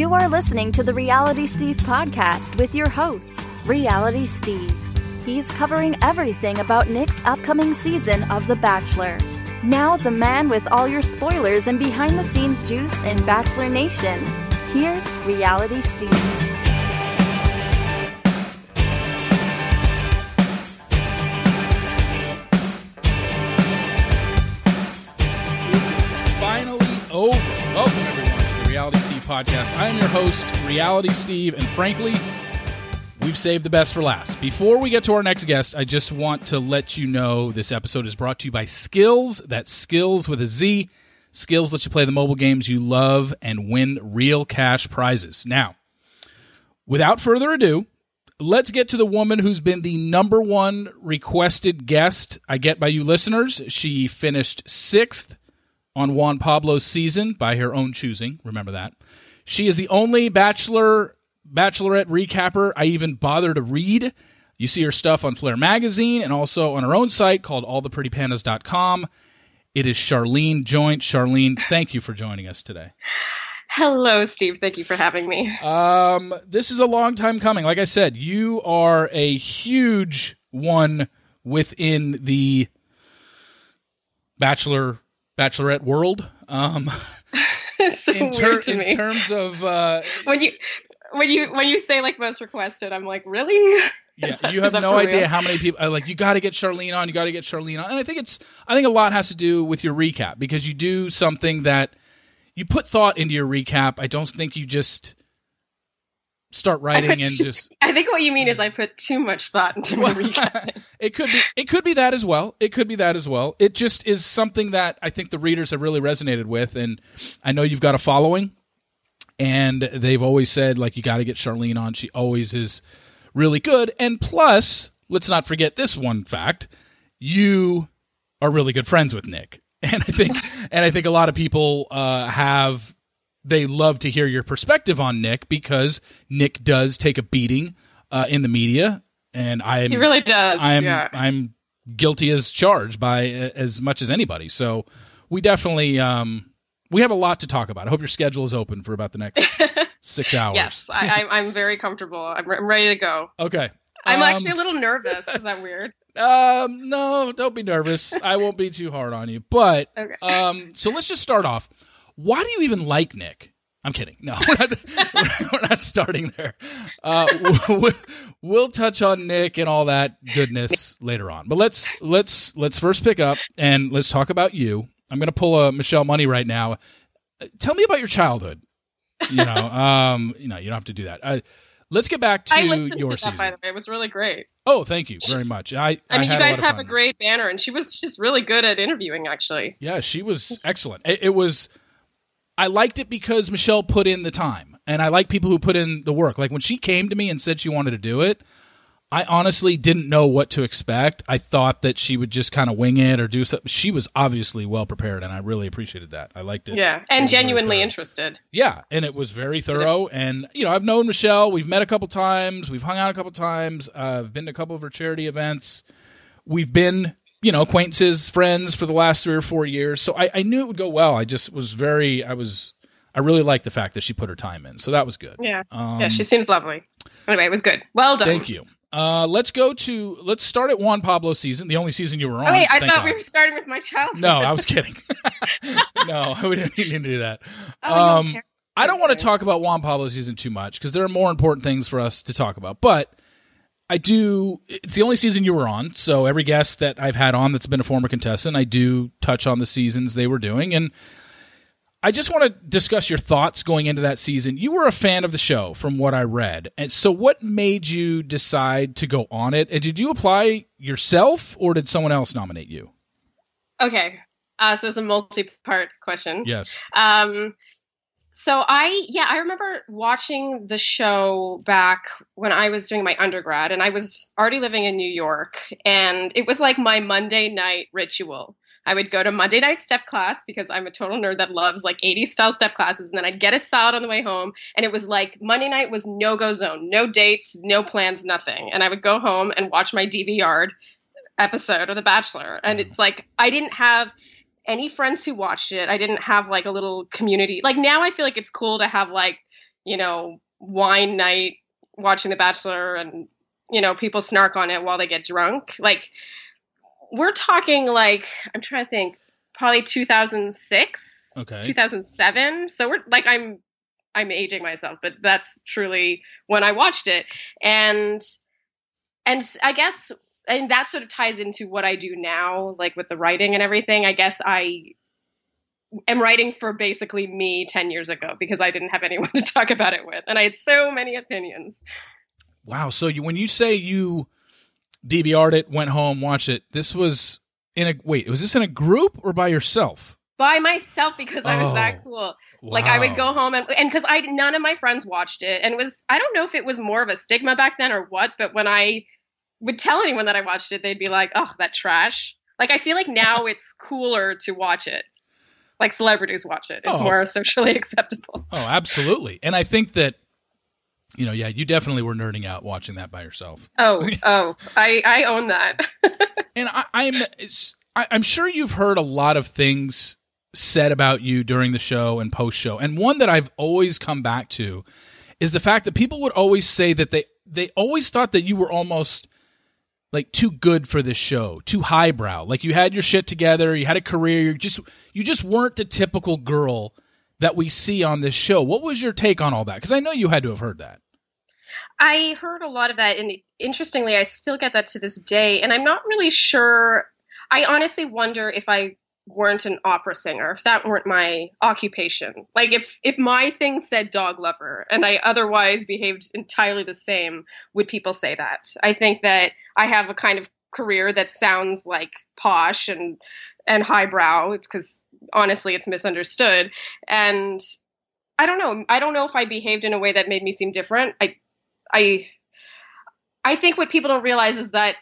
You are listening to the Reality Steve podcast with your host, Reality Steve. He's covering everything about Nick's upcoming season of The Bachelor. Now, the man with all your spoilers and behind the scenes juice in Bachelor Nation. Here's Reality Steve. Podcast. I am your host, Reality Steve, and frankly, we've saved the best for last. Before we get to our next guest, I just want to let you know this episode is brought to you by Skillz. That's Skillz with a Z. Skillz lets you play the mobile games you love and win real cash prizes. Now, without further ado, let's get to the woman who's been the number one requested guest I get by you listeners. She finished sixth on Juan Pablo's season by her own choosing. Remember that. She is the only Bachelor Bachelorette recapper I even bother to read. You see her stuff on Flare magazine and also on her own site called alltheprettypandas.com. It is Sharleen Joynt. Sharleen, thank you for joining us today. Hello, Steve. Thank you for having me. Um, this is a long time coming. Like I said, you are a huge one within the Bachelor Bachelorette world. Um, so in, ter- weird to in terms of uh, when you when you when you say like most requested, I'm like, really? yeah, that- you have no idea real? how many people uh, like you got to get Sharleen on. You got to get Sharleen on, and I think it's I think a lot has to do with your recap because you do something that you put thought into your recap. I don't think you just start writing and too- just I think what you mean is I put too much thought into my recap. it could be it could be that as well. It could be that as well. It just is something that I think the readers have really resonated with, and I know you've got a following, and they've always said like you got to get Sharleen on. She always is really good, and plus, let's not forget this one fact: you are really good friends with Nick, and I think and I think a lot of people uh, have they love to hear your perspective on Nick because Nick does take a beating uh, in the media, and I He really does. I'm yeah. I'm guilty as charged by as much as anybody. So we definitely um we have a lot to talk about. I hope your schedule is open for about the next six hours. yes, I, I'm, I'm very comfortable. I'm, re- I'm ready to go. okay. I'm Um, actually a little nervous. Is that weird? Um, no, don't be nervous. I won't be too hard on you. But Okay. um, so let's just start off. Why do you even like Nick? I'm kidding. No, we're not, we're not starting there. Uh, we'll, we'll touch on Nick and all that goodness later on. But let's let's let's first pick up and let's talk about you. I'm going to pull a Michelle Money right now. Uh, Tell me about your childhood. You know, um, you know, you don't have to do that. Uh, let's get back to I listened your to that season. by the way. It was really great. Oh, thank you very much. I I mean, had you guys of have a great banner, and she was just really good at interviewing. Actually, Yeah, she was excellent. It, it was. I liked it because Michelle put in the time, and I like people who put in the work. Like when she came to me and said she wanted to do it, I honestly didn't know what to expect. I thought that she would just kind of wing it or do something. She was obviously well prepared, and I really appreciated that. I liked it. yeah, and was very genuinely interested. Yeah, and it was very thorough. And you know, I've known Michelle. We've met a couple times. We've hung out a couple times. Uh, I've been to a couple of her charity events. We've been, you know, acquaintances, friends for the last three or four years. So I, I knew it would go well. I just was very, I was, I really liked the fact that she put her time in. So that was good. Yeah, Um, yeah, she seems lovely. Anyway, it was good. Well done. Thank you. Uh, let's go to let's start at Juan Pablo season, the only season you were on. Oh wait, I thought God. we were starting with my childhood. No, I was kidding. no, we didn't need to do that. Oh, um, care. I don't want to talk about Juan Pablo season too much because there are more important things for us to talk about. But I do. It's the only season you were on, so every guest that I've had on that's been a former contestant, I do touch on the seasons they were doing, and I just want to discuss your thoughts going into that season. You were a fan of the show, from what I read, and so what made you decide to go on it? And did you apply yourself, or did someone else nominate you? Okay, uh, so it's a multi-part question. Yes. Um, so I, yeah, I remember watching the show back when I was doing my undergrad, and I was already living in New York, and it was like my Monday night ritual. I would go to Monday night step class because I'm a total nerd that loves like 80s style step classes, and then I'd get a salad on the way home, and it was like Monday night was no go zone, no dates, no plans, nothing, and I would go home and watch my DVR episode of The Bachelor, and it's like I didn't have any friends who watched it. I didn't have like a little community. Like now I feel like it's cool to have like you know, wine night watching The Bachelor and, you know, people snark on it while they get drunk. Like, we're talking like, I'm trying to think, probably 2006, Okay. 2007. So we're like, I'm, I'm aging myself, but that's truly when I watched it. And, and I guess, and that sort of ties into what I do now, like with the writing and everything. I guess I am writing for basically me 10 years ago because I didn't have anyone to talk about it with. And I had so many opinions. Wow. So you, when you say you DVR'd it, went home, watched it, this was in a wait. Was this in a group or by yourself? By myself because I was Oh, that cool. Like I would go home and and because I none of my friends watched it and it was I don't know if it was more of a stigma back then or what, but when I would tell anyone that I watched it, they'd be like, "Oh, that trash." Like I feel like now it's cooler to watch it. Like celebrities watch it. It's Oh. more socially acceptable. Oh, absolutely. And I think that you know, yeah, you definitely were nerding out watching that by yourself. Oh, oh, I I own that. And I, I'm I, I'm sure you've heard a lot of things said about you during the show and post show. And one that I've always come back to is the fact that people would always say that they they always thought that you were almost like too good for this show, too highbrow. Like you had your shit together, you had a career, you just you just weren't the typical girl that we see on this show. What was your take on all that? Because I know you had to have heard that. I heard a lot of that, and interestingly, I still get that to this day. And I'm not really sure. I honestly wonder if I weren't an opera singer, if that weren't my occupation. Like if if my thing said dog lover, and I otherwise behaved entirely the same, would people say that? I think that I have a kind of career that sounds like posh and and highbrow because honestly, it's misunderstood. And I don't know. I don't know if I behaved in a way that made me seem different. I I I think what people don't realize is that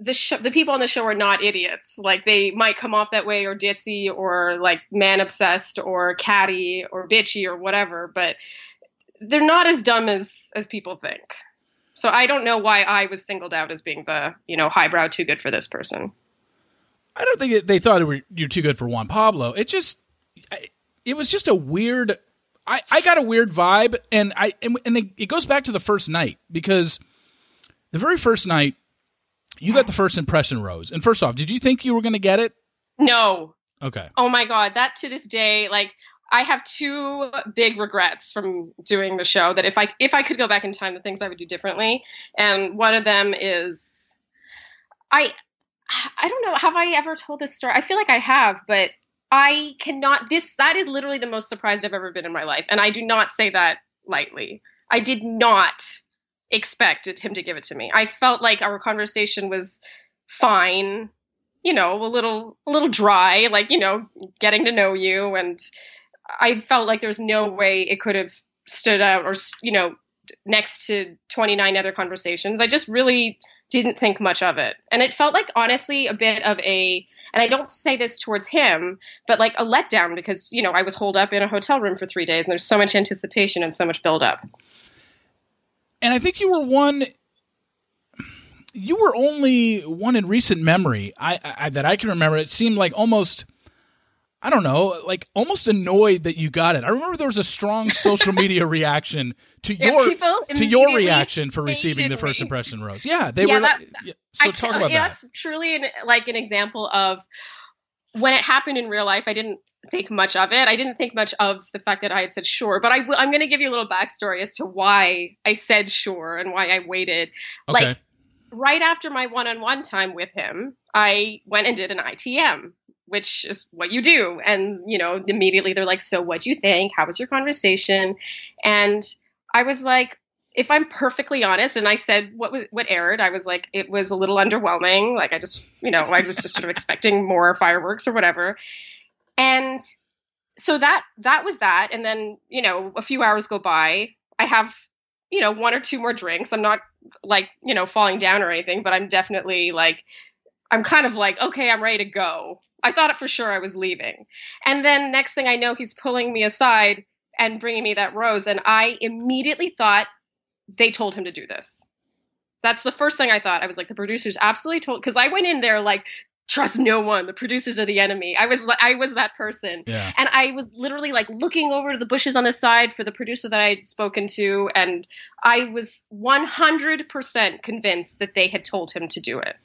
the sh- the people on the show are not idiots. Like they might come off that way or ditzy or like man obsessed or catty or bitchy or whatever, but they're not as dumb as as people think. So I don't know why I was singled out as being the you know highbrow too good for this person. I don't think it, they thought it were, you're too good for Juan Pablo. It just, I, it was just a weird. I, I got a weird vibe, and I and, and it, it goes back to the first night because the very first night you got the first impression rose. And first off, did you think you were going to get it? No, Okay, Oh my god, that to this day, like I have two big regrets from doing the show that if I if I could go back in time, the things I would do differently. And one of them is I I don't know, have I ever told this story? I feel like I have, but I cannot this that is literally the most surprised I've ever been in my life. And I do not say that lightly. I did not expect him to give it to me. I felt like our conversation was fine you know a little a little dry like you know getting to know you and i felt like there's no way it could have stood out or you know next to 29 other conversations i just really didn't think much of it and it felt like honestly a bit of a and i don't say this towards him but like a letdown because you know i was holed up in a hotel room for three days and there's so much anticipation and so much build up and I think you were one. You were only one in recent memory I, I that I can remember. It seemed like almost. I don't know, like almost annoyed that you got it. I remember there was a strong social media reaction to Yeah, your to your reaction for receiving the first me. impression rose. Yeah, they Yeah, were. that- like, yeah, so I- talk about yeah, that. That's truly an, like an example of when it happened in real life. I didn't think much of it. I didn't think much of the fact that I had said sure, but I will, I'm going to give you a little backstory as to why I said sure and why I waited. Okay. Like right after my one-on-one time with him, I went and did an ITM. Which is what you do. And, you know, immediately they're like, So what do you think? How was your conversation? And I was like, if I'm perfectly honest, and I said what was what aired, I was like, it was a little underwhelming. Like I just, you know, I was just sort of expecting more fireworks or whatever. And so that that was that. And then, you know, a few hours go by. I have, you know, one or two more drinks. I'm not like, you know, falling down or anything, but I'm definitely like I'm kind of like, okay, I'm ready to go. I thought it for sure I was leaving. And then next thing I know, he's pulling me aside and bringing me that rose. And I immediately thought they told him to do this. That's the first thing I thought. I was like, the producers absolutely told, because I went in there like, trust no one. The producers are the enemy. I was I was that person. Yeah. And I was literally like looking over to the bushes on the side for the producer that I'd spoken to and I was 100% convinced that they had told him to do it.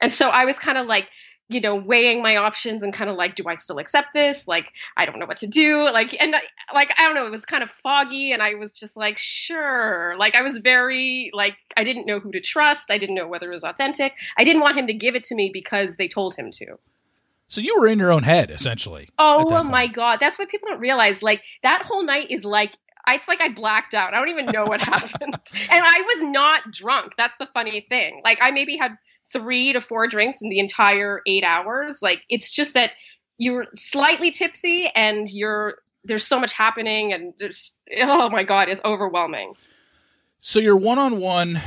And so I was kind of like you know, weighing my options and kind of like, do I still accept this? Like, I don't know what to do. Like, and I, like, I don't know, it was kind of foggy and I was just like, sure. Like, I was very, like, I didn't know who to trust. I didn't know whether it was authentic. I didn't want him to give it to me because they told him to. So you were in your own head, essentially. Oh my God. That's what people don't realize. Like, that whole night is like, it's like I blacked out. I don't even know what happened. And I was not drunk. That's the funny thing. Like, I maybe had three to four drinks in the entire eight hours. Like it's just that you're slightly tipsy and you're there's so much happening and there's oh my god, it's overwhelming. So you're one on one.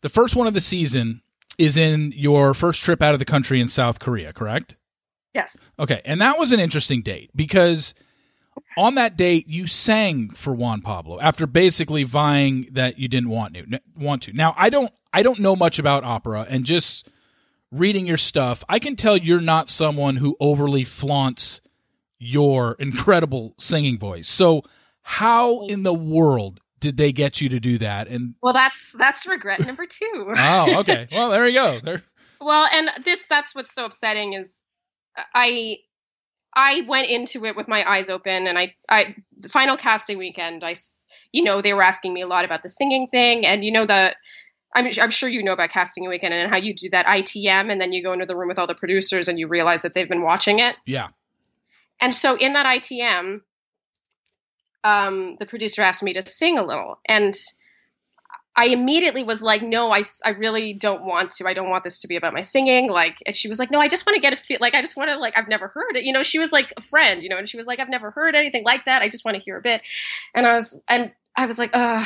The first one of the season is in your first trip out of the country in South Korea, correct? Yes. Okay, and that was an interesting date because on that date you sang for Juan Pablo after basically vying that you didn't want to want to. Now I don't I don't know much about opera, and just reading your stuff, I can tell you're not someone who overly flaunts your incredible singing voice. So, how in the world did they get you to do that? And well, that's that's regret number two. oh, okay. Well, there you go. There. Well, and this that's what's so upsetting is I I went into it with my eyes open, and I, I, the final casting weekend, I, you know, they were asking me a lot about the singing thing, and you know the I'm, I'm sure you know about casting a weekend and how you do that ITM and then you go into the room with all the producers and you realize that they've been watching it. Yeah. And so in that ITM, um, the producer asked me to sing a little. And I immediately was like, no, I, I really don't want to. I don't want this to be about my singing. Like, and she was like, no, I just want to get a feel. Like, I just want to, like, I've never heard it. You know, she was like a friend, you know, and she was like, I've never heard anything like that. I just want to hear a bit. And I was, and I was like, uh,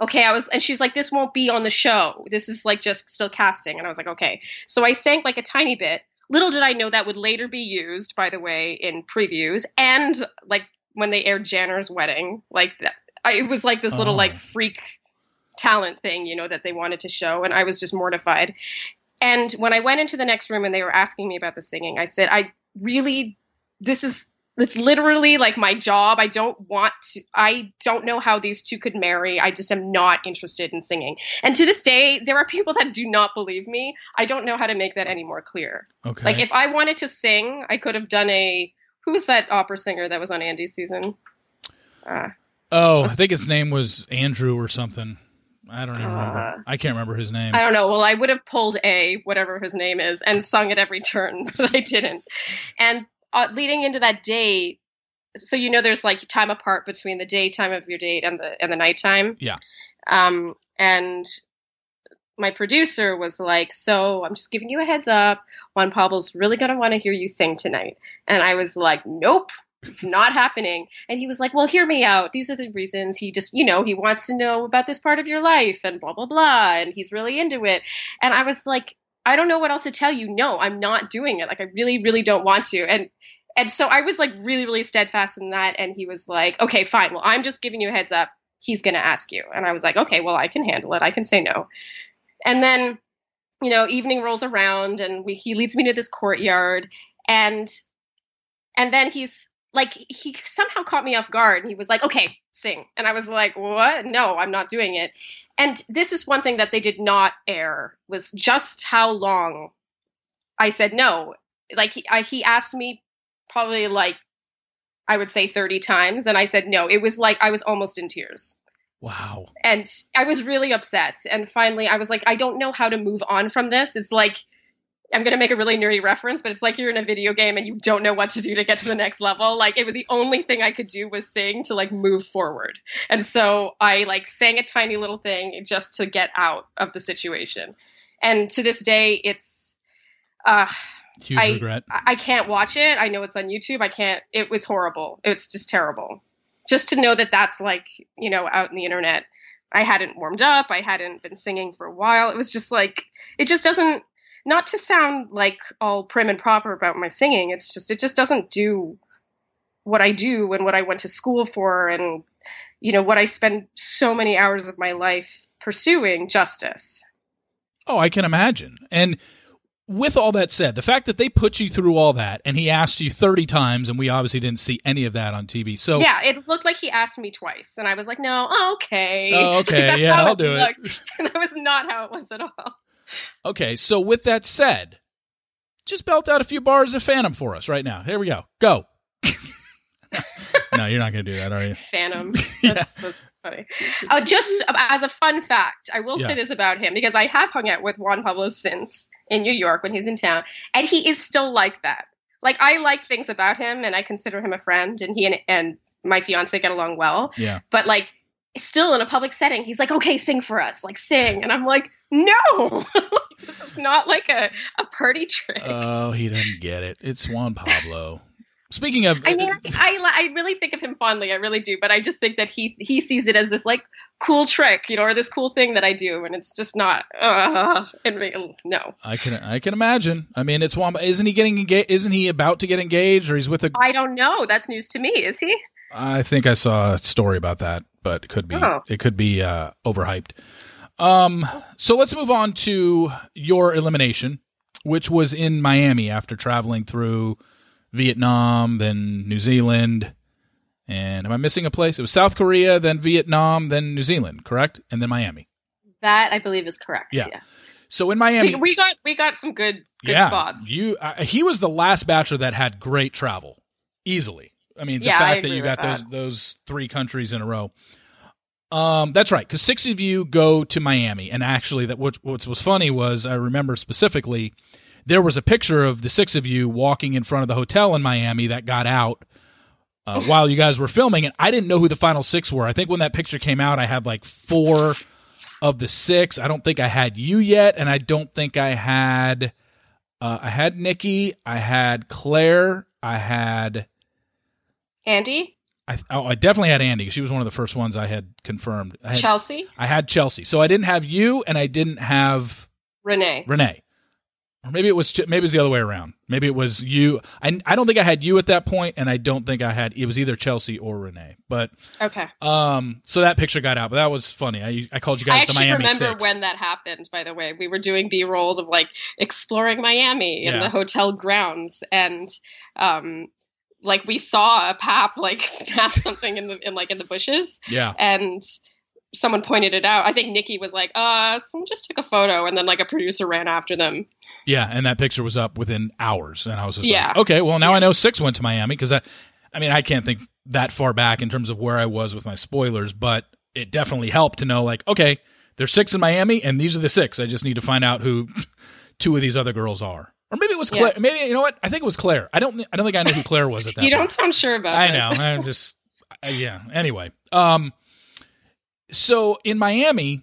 okay, I was, and she's like, this won't be on the show. This is like just still casting. And I was like, okay. So I sang like a tiny bit. Little did I know that would later be used, by the way, in previews and like when they aired Janner's wedding. Like that, I, it was like this little oh. like freak talent thing, you know, that they wanted to show. And I was just mortified. And when I went into the next room and they were asking me about the singing, I said, I really, this is it's literally like my job. I don't want to, I don't know how these two could marry. I just am not interested in singing. And to this day, there are people that do not believe me. I don't know how to make that any more clear. Okay. Like if I wanted to sing, I could have done a, who was that opera singer that was on Andi's season? Uh, oh, was, I think his name was Andrew or something. I don't even uh, remember. I can't remember his name. I don't know. Well, I would have pulled a whatever his name is and sung at every turn, but I didn't. And uh, leading into that date, so you know there's like time apart between the daytime of your date and the and the nighttime. Yeah. Um, and my producer was like, "So I'm just giving you a heads up. Juan Pablo's really gonna want to hear you sing tonight." And I was like, "Nope." It's not happening. And he was like, Well, hear me out. These are the reasons. He just, you know, he wants to know about this part of your life and blah, blah, blah. And he's really into it. And I was like, I don't know what else to tell you. No, I'm not doing it. Like I really, really don't want to. And and so I was like really, really steadfast in that. And he was like, okay, fine. Well, I'm just giving you a heads up. He's gonna ask you. And I was like, okay, well, I can handle it. I can say no. And then, you know, evening rolls around and we, he leads me to this courtyard and and then he's like he somehow caught me off guard and he was like, okay, sing. And I was like, what? No, I'm not doing it. And this is one thing that they did not air was just how long I said no. Like he, I, he asked me probably like I would say 30 times and I said no. It was like I was almost in tears. Wow. And I was really upset. And finally I was like I don't know how to move on from this. It's like I'm going to make a really nerdy reference, but it's like you're in a video game and you don't know what to do to get to the next level. Like it was the only thing I could do was sing to like move forward. And so I like sang a tiny little thing just to get out of the situation. And to this day, it's, uh, Huge I, regret. I can't watch it. I know it's on YouTube. I can't, it was horrible. It's just terrible. Just to know that that's like, you know, out in the internet. I hadn't warmed up. I hadn't been singing for a while. It was just like, it just doesn't, not to sound like all prim and proper about my singing. It's just it just doesn't do what I do and what I went to school for and you know what I spend so many hours of my life pursuing justice. Oh, I can imagine. And with all that said, the fact that they put you through all that and he asked you 30 times and we obviously didn't see any of that on TV. So yeah, it looked like he asked me twice and I was like, no, okay. Oh, okay. Yeah, I'll do it. looked. that was not how it was at all. Okay, so with that said, just belt out a few bars of Phantom for us right now. Here we go. Go. no, you're not going to do that, are you? Phantom. That's, that's funny. Oh, just as a fun fact, I will Yeah. say this about him because I have hung out with Juan Pablo since in New York when he's in town, and he is still like that. Like I like things about him, and I consider him a friend, and he and, and my fiance get along well. Yeah. But like, still in a public setting, he's like, "Okay, sing for us, like sing," and I'm like, "No, this is not like a a party trick." Oh, he doesn't get it. It's Juan Pablo. Speaking of, I mean, I, I I really think of him fondly. I really do, but I just think that he he sees it as this like cool trick, you know, or this cool thing that I do, and it's just not. Uh, and no, I can I can imagine. I mean, it's Juan. Isn't he getting engaged? Isn't he about to get engaged, or he's with a? I don't know. That's news to me. Is he? I think I saw a story about that, but it could be Oh. it could be uh, overhyped. Um, so let's move on to your elimination, which was in Miami after traveling through Vietnam, then New Zealand, and am I missing a place? It was South Korea, then Vietnam, then New Zealand, correct, and then Miami. That I believe is correct. Yeah. Yes. So in Miami, We, we got we got some good good yeah, spots. you uh, he was the last bachelor that had great travel easily. I mean, the Yeah, fact that you got those that. those three countries in a row. Um, that's right, because six of you go to Miami, and actually, that what what was funny was I remember specifically there was a picture of the six of you walking in front of the hotel in Miami that got out uh, while you guys were filming, and I didn't know who the final six were. I think when that picture came out, I had like four of the six. I don't think I had you yet, and I don't think I had. Uh, I had Nikki. I had Claire. I had. Andi, I, oh, I definitely had Andi. She was one of the first ones I had confirmed. I had, Chelsea, I had Chelsea. So I didn't have you, and I didn't have Renee. Renee. Or maybe it was maybe it was the other way around. Maybe it was you. I, I don't think I had you at that point, and I don't think I had. It was either Chelsea or Renee. But Okay. um, so that picture got out, but that was funny. I I called you guys I the actually Miami remember Six. when that happened. By the way, we were doing B rolls of like exploring Miami in Yeah. the hotel grounds, and um, like we saw a pap like snap something in the in like in the bushes, yeah, and someone pointed it out. I think Nikki was like, "Uh, someone just took a photo," and then like a producer ran after them. yeah, and that picture was up within hours, and I was just Yeah. like, okay, well now I know six went to Miami because I, I mean I can't think that far back in terms of where I was with my spoilers, but it definitely helped to know like, okay, there's six in Miami, and these are the six. I just need to find out who two of these other girls are. Or maybe it was Claire. Maybe you know what? I think it was Claire. I don't. I don't think I know who Claire was at that. You point. don't sound sure about. It. I know. I'm just yeah. Anyway, um, so in Miami,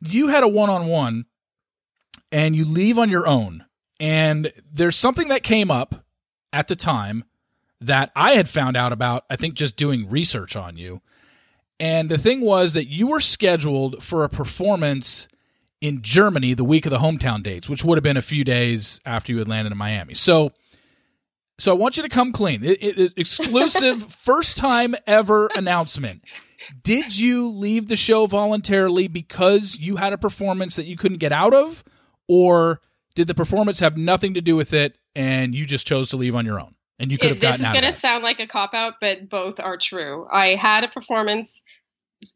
you had a one-on-one, and you leave on your own. And there's something that came up at the time that I had found out about. I think just doing research on you. And the thing was that you were scheduled for a performance in Germany the week of the hometown dates, which would have been a few days after you had landed in Miami. So, so I want you to come clean. It, it, it- exclusive, first time ever announcement. Did you leave the show voluntarily because you had a performance that you couldn't get out of, or did the performance have nothing to do with it and you just chose to leave on your own and you could have It- this is going to sound like a cop out, but both are true. I had a performance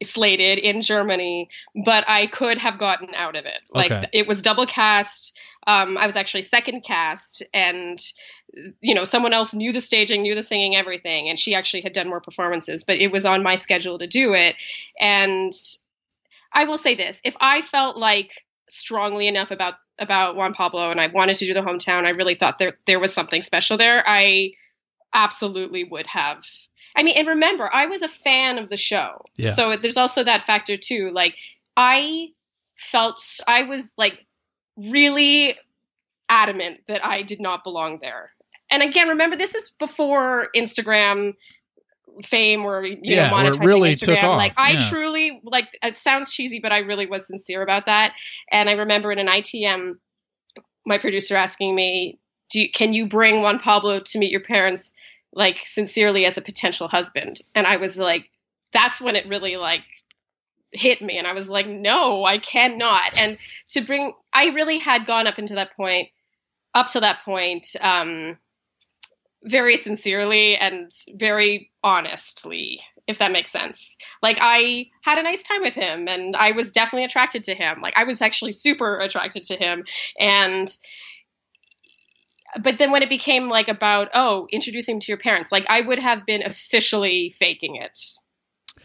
slated in Germany, but I could have gotten out of it. Like Okay. it was double cast. Um, I was actually second cast, and you know someone else knew the staging, knew the singing, everything, and she actually had done more performances. But it was on my schedule to do it, and I will say this: if I felt like strongly enough about about Juan Pablo and I wanted to do the hometown, I really thought there there was something special there. I absolutely would have. I mean, and remember, I was a fan of the show, Yeah. so there's also that factor too. Like I felt I was like really adamant that I did not belong there. And again, remember this is before Instagram fame or you Yeah, know monetizing really Instagram. took off, Like I yeah. truly like it sounds cheesy, but I really was sincere about that. And I remember in an ITM, my producer asking me, "Do you, can you bring Juan Pablo to meet your parents like sincerely as a potential husband?" And I was like, that's when it really like hit me and I was like, no, I cannot. And to bring I really had gone up into that point up to that point, um, very sincerely and very honestly, if that makes sense. Like I had a nice time with him and I was definitely attracted to him. Like I was actually super attracted to him and but then when it became like about oh introducing him to your parents like i would have been officially faking it.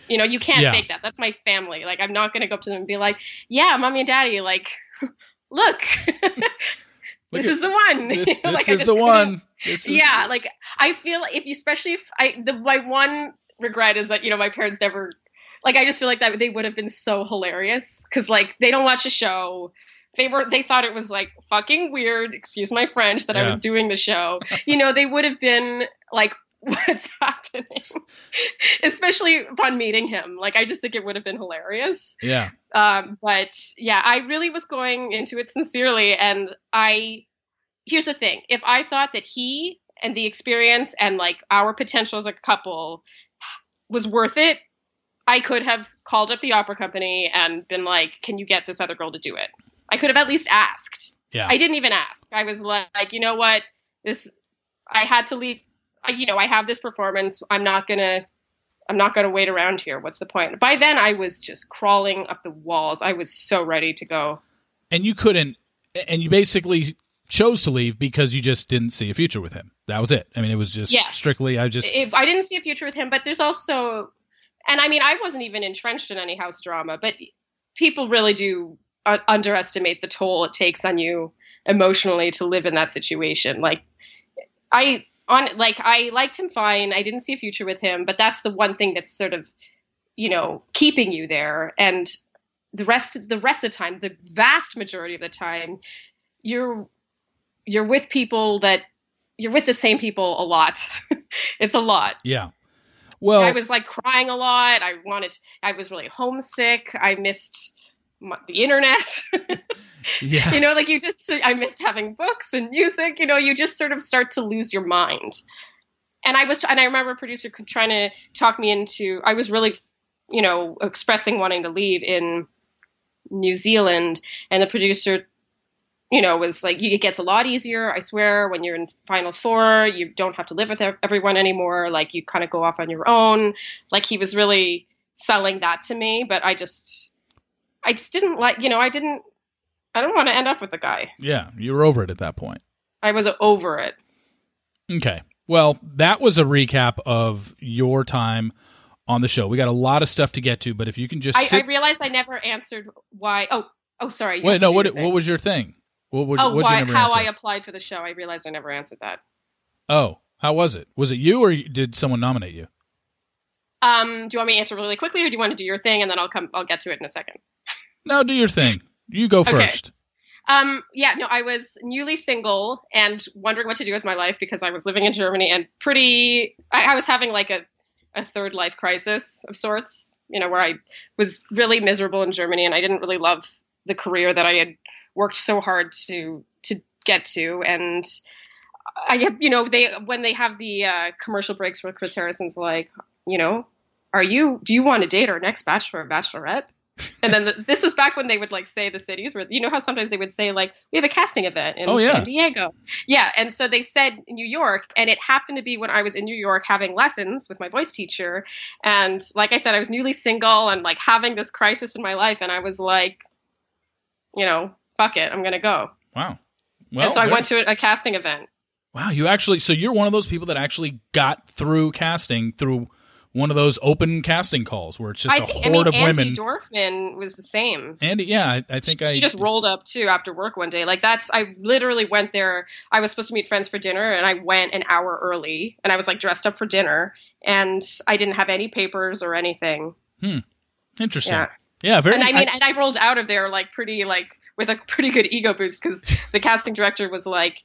You know you can't Yeah. fake that. That's my family. Like i'm not going to go up to them and be like yeah mommy and daddy like look Look this at- is the one. This, this just is the one. This is, yeah like i feel if you especially if i the my one regret is that you know my parents never like i just feel like that they would have been so hilarious because like they don't watch the show they were they thought it was like fucking weird excuse my french that i was doing the show you know they would have been like what's happening especially upon meeting him like i just think it would have been hilarious Yeah. um, but yeah, I really was going into it sincerely. And I, here's the thing if I thought that he and the experience and like our potential as a couple was worth it, I could have called up the opera company and been like, can you get this other girl to do it? I could have at least asked. Yeah. I didn't even ask. I was like, you know what? This, I had to leave. I, you know, I have this performance. I'm not gonna, I'm not gonna wait around here. What's the point? By then, I was just crawling up the walls. I was so ready to go. and you couldn't and you basically chose to leave because you just didn't see a future with him that was it i mean it was just Yes. strictly i just If I didn't see a future with him, but there's also, and I mean, I wasn't even entrenched in any house drama, but people really do uh, underestimate the toll it takes on you emotionally to live in that situation. Like, I on like I liked him fine. I didn't see a future with him, but that's the one thing that's sort of, you know, keeping you there. And the rest the rest of the time, the vast majority of the time, you're you're with people that you're with the same people a lot. it's a lot. yeah well I was like crying a lot. I wanted. I was really homesick. I missed my, the internet. yeah you know, like you just. I missed having books and music. You know, you just sort of start to lose your mind. And I was, and I remember a producer trying to talk me into. I was really, you know, expressing wanting to leave in New Zealand, and the producer you know, was like, it gets a lot easier. I swear, when you're in Final Four, you don't have to live with everyone anymore. Like, you kind of go off on your own. Like, he was really selling that to me, but I just, I just didn't like, you know, I didn't, I don't want to end up with the guy. yeah you were over it at that point I was over it. okay well that was a recap of your time on the show we got a lot of stuff to get to but if you can just I, sit I realized I never answered why. Oh, oh, sorry. wait no what what was your thing what would oh, why, how answer? I applied for the show. I realized I never answered that. oh how was it was it you or did someone nominate you Um, do you want me to answer really quickly, or do you want to do your thing and then I'll come? I'll get to it in a second. no do your thing you go Okay. first Um, yeah, no, I was newly single and wondering what to do with my life because I was living in Germany and pretty. I, I was having like a a third life crisis of sorts. You know, where I was really miserable in Germany and I didn't really love the career that I had worked so hard to to get to and. I, you know, they when they have the uh, commercial breaks where Chris Harrison's like, you know, are you? Do you want to date our next bachelor or bachelorette? And then the, this was back when they would like say the cities where you know how sometimes they would say like we have a casting event in Oh, yeah. San Diego, yeah. And so they said New York, and it happened to be when I was in New York having lessons with my voice teacher, and like I said, I was newly single and like having this crisis in my life, and I was like, you know, fuck it, I'm gonna go. wow well and so I went to a casting event. Wow, you actually so you're one of those people that actually got through casting through one of those open casting calls where it's just I a think, horde I mean, of Andi women. Dorfman was the same. Andi, yeah, I, I think she I just rolled up too after work one day. Like that's I literally went there. I was supposed to meet friends for dinner, and I went an hour early, and I was like dressed up for dinner, and I didn't have any papers or anything. Hmm. Interesting. Yeah, Yeah, very. and I mean, and I rolled out of there like pretty like with a pretty good ego boost because the casting director was like.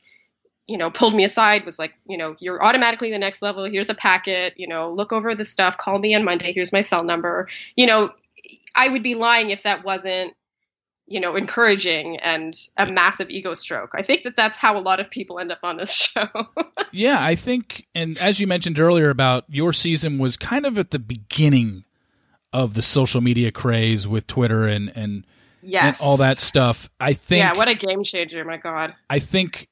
You know, pulled me aside, was like, you know, you're automatically the next level. Here's a packet. You know, look over the stuff. Call me on Monday. Here's my cell number. You know, I would be lying if that wasn't you know, encouraging and a massive ego stroke. I think that that's how a lot of people end up on this show. yeah, I think, and as you mentioned earlier about your season was kind of at the beginning of the social media craze with Twitter and and, yes. and all that stuff. I think. Yeah, what a game changer, my god. I think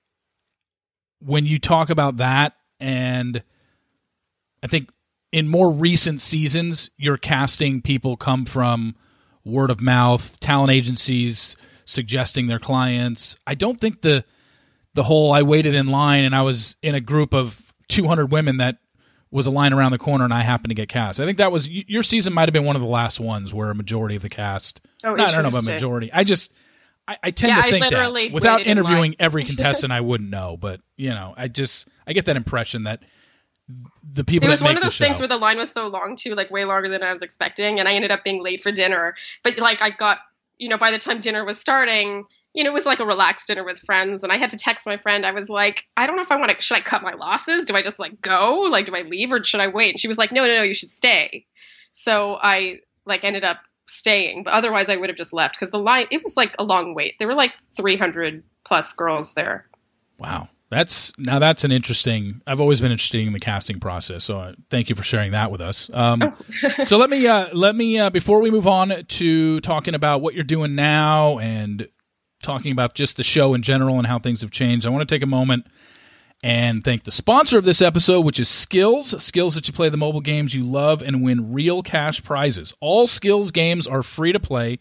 when you talk about that, and I think in more recent seasons, your casting people come from word of mouth, talent agencies suggesting their clients. I don't think the the whole I waited in line and I was in a group of 200 women that was a line around the corner and I happened to get cast. I think that was your season might have been one of the last ones where a majority of the cast. Oh, I don't know about majority. I just I, I tend Yeah, to think that without waited in interviewing every contestant, I wouldn't know. But you know, I just I get that impression that the people It was that one of those things where the line was so long too, like way longer than I was expecting, and I ended up being late for dinner. But like I got, you know, by the time dinner was starting, you know, it was like a relaxed dinner with friends, and I had to text my friend. I was like, I don't know if I want to. Should I cut my losses? Do I just like go? Like, do I leave or should I wait? And she was like, No, no, no, you should stay. So I like ended up staying, but otherwise I would have just left because the line it was like a long wait. There were like 300 plus girls there. Wow. That's now that's an interesting. I've always been interested in the casting process, so uh, thank you for sharing that with us. Um, so let me uh, let me uh, before we move on to talking about what you're doing now and talking about just the show in general and how things have changed. I want to take a moment and thank the sponsor of this episode, which is Skillz. Skillz that you play the mobile games you love and win real cash prizes. All Skillz games are free to play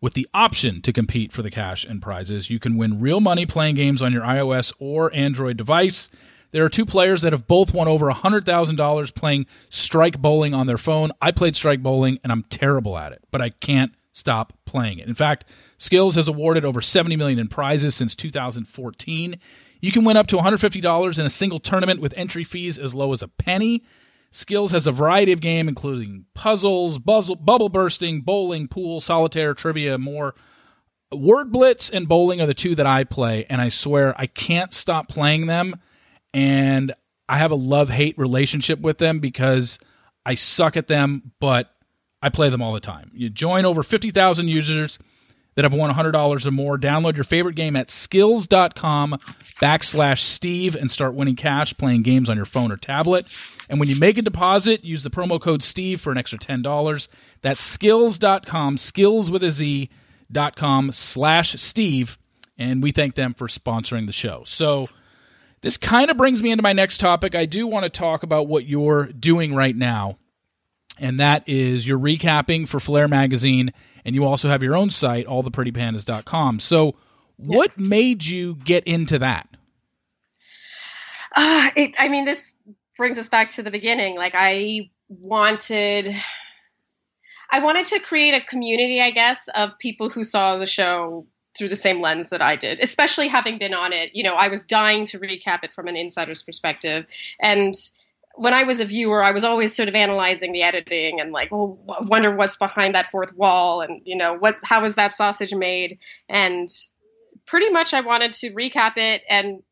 with the option to compete for the cash and prizes. You can win real money playing games on your iOS or Android device. There are two players that have both won over $100,000 playing strike bowling on their phone. I played strike bowling and I'm terrible at it, but I can't stop playing it. In fact, Skillz has awarded over 70 million in prizes since 2014. You can win up to $150 in a single tournament with entry fees as low as a penny. Skillz has a variety of game, including puzzles, buzzle, bubble bursting, bowling, pool, solitaire, trivia, more. Word Blitz and bowling are the two that I play, and I swear I can't stop playing them. And I have a love hate relationship with them because I suck at them, but I play them all the time. You join over 50,000 users that have won $100 or more. Download your favorite game at skillz.com backslash Steve and start winning cash playing games on your phone or tablet. And when you make a deposit, use the promo code Steve for an extra $10. That's skillz.com, skillz with a Z dot com slash Steve. And we thank them for sponsoring the show. So this kind of brings me into my next topic. I do want to talk about what you're doing right now and that is you're recapping for Flare magazine, and you also have your own site, alltheprettypandas.com. So, what made you get into that? Uh, it, I mean, this brings us back to the beginning. Like, I wanted, I wanted to create a community, I guess, of people who saw the show through the same lens that I did. Especially having been on it, you know, I was dying to recap it from an insider's perspective, and when I was a viewer, I was always sort of analyzing the editing and like, well, wonder what's behind that fourth wall, and you know, what, how was that sausage made, and pretty much I wanted to recap it and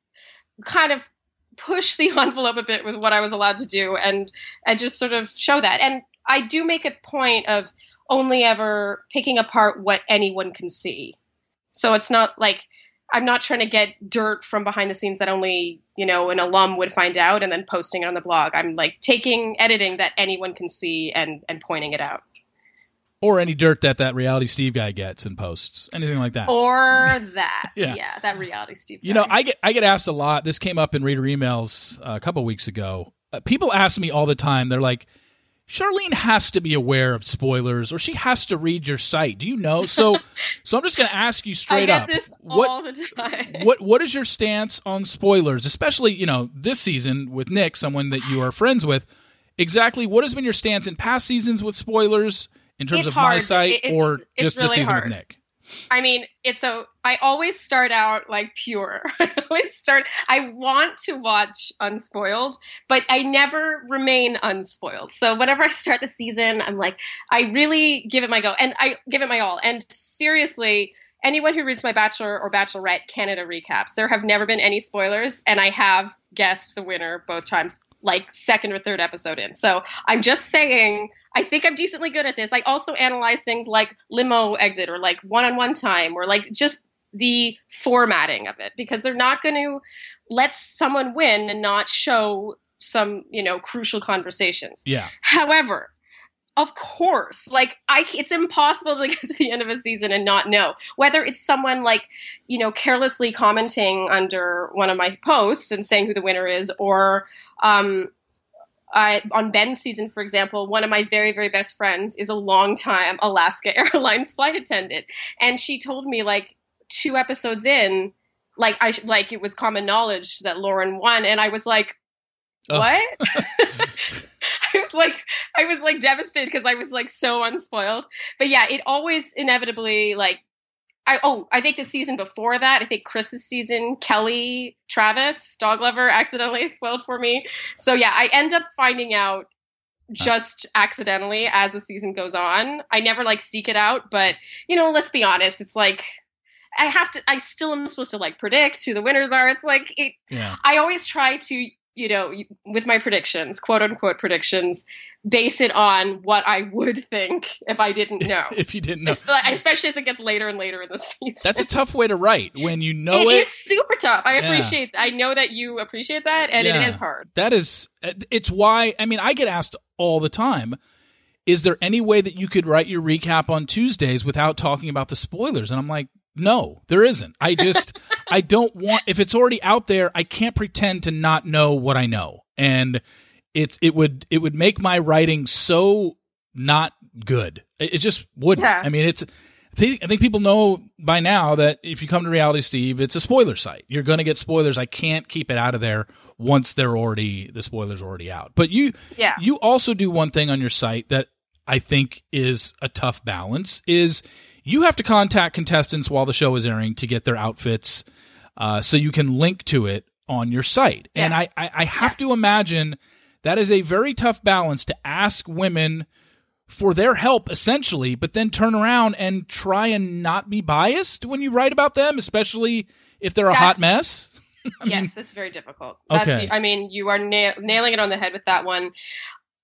kind of push the envelope a bit with what I was allowed to do and and just sort of show that. And I do make a point of only ever picking apart what anyone can see. So it's not like I'm not trying to get dirt from behind the scenes that only, you know, an alum would find out and then posting it on the blog. I'm like taking editing that anyone can see and and pointing it out. Or any dirt that that reality Steve guy gets and posts, anything like that. Or that. Yeah. yeah. that reality Steve. You know. I get I get asked a lot. This came up in reader emails uh, a couple weeks ago. Uh, people ask me all the time. They're like, Sharleen has to be aware of spoilers, or she has to read your site. Do you know? So, so I'm just going to ask you I straight get up. this what the time. what what is your stance on spoilers, especially you know this season with Nick, someone that you are friends with? Exactly, what has been your stance in past seasons with spoilers in terms It's of my hard. site, It- or it's just really season hard. with Nick? I mean, it's so I always start out like pure. I always start I want to watch unspoiled, but I never remain unspoiled. So whenever I start the season, I'm like I really give it my go and I give it my all. And seriously, anyone who reads my Bachelor or Bachelorette Canada recaps, there have never been any spoilers and I have guessed the winner both times like second or third episode in. So I'm just saying, I think I'm decently good at this. I also analyze things like limo exit or like one on one time or like just the formatting of it because they're not going to let someone win and not show some, you know, crucial conversations. Yeah, However, of course. Like I it's impossible to get to the end of a season and not know. Whether it's someone like, you know, carelessly commenting under one of my posts and saying who the winner is or um I, on Ben's season, for example, one of my very, very best friends is a long-time Alaska Airlines flight attendant, and she told me like two episodes in, like I like it was common knowledge that Lauren won, and I was like, Oh. what? I was like, I was like devastated because I was like so unspoiled. But yeah, it always inevitably like. I, oh, I think the season before that, I think Chris's season, Kelly Travis, dog lover, accidentally spoiled for me. So yeah, I end up finding out just accidentally as the season goes on. I never like seek it out, but you know, let's be honest, it's like I have to I still am supposed to like predict who the winners are. It's like it, Yeah. I always try to, you know, with my predictions, quote unquote predictions, base it on what I would think if I didn't know. If you didn't know, Especially as it gets later and later in the season. that's a tough way to write when you know It it. is super tough. I Yeah. appreciate. I know that you appreciate that, and Yeah. it is hard. That is, uh, it's why. I mean, I get asked all the time. Is there any way that you could write your recap on Tuesdays without talking about the spoilers? And I'm like, no, there isn't. I just, I don't want. If it's already out there, I can't pretend to not know what I know, and it's it would it would make my writing so not good. It, it just wouldn't. Yeah. I mean, it's. I think, I think people know by now that if you come to Reality Steve, it's a spoiler site. You're going to get spoilers. I can't keep it out of there once they're already the spoilers already out. But you Yeah. you also do one thing on your site that I think is a tough balance is you have to contact contestants while the show is airing to get their outfits uh, so you can link to it on your site. And I, I, I have to imagine that is a very tough balance to ask women for their help essentially, but then turn around and try and not be biased when you write about them, especially if they're a hot That's- mess. yes, that's very difficult. That's, Okay. I mean, you are na- nailing it on the head with that one.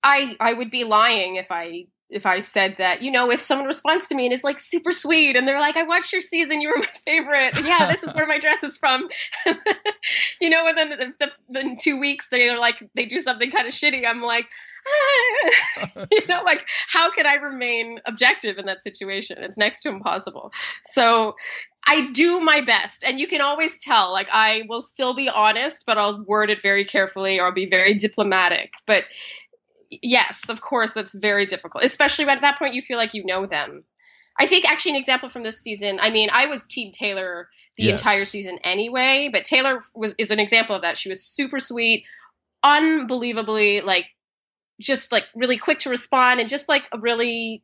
I I would be lying if I if I said that. You know, if someone responds to me and is like super sweet, and they're like, "I watched your season, you were my favorite. Yeah, this is where my dress is from." you know, and then the, the, the, two weeks they're like they do something kind of shitty. I'm like. Ah. you know, like how could I remain objective in that situation? It's next to impossible. So I do my best, and you can always tell. Like I will still be honest, but I'll word it very carefully, or I'll be very diplomatic. But yes, of course, that's very difficult, especially when at that point you feel like you know them. I think actually an example from this season. I mean, I was Team Taylor the Yes. entire season anyway, but Taylor was is an example of that. She was super sweet, unbelievably like just like really quick to respond, and just like a really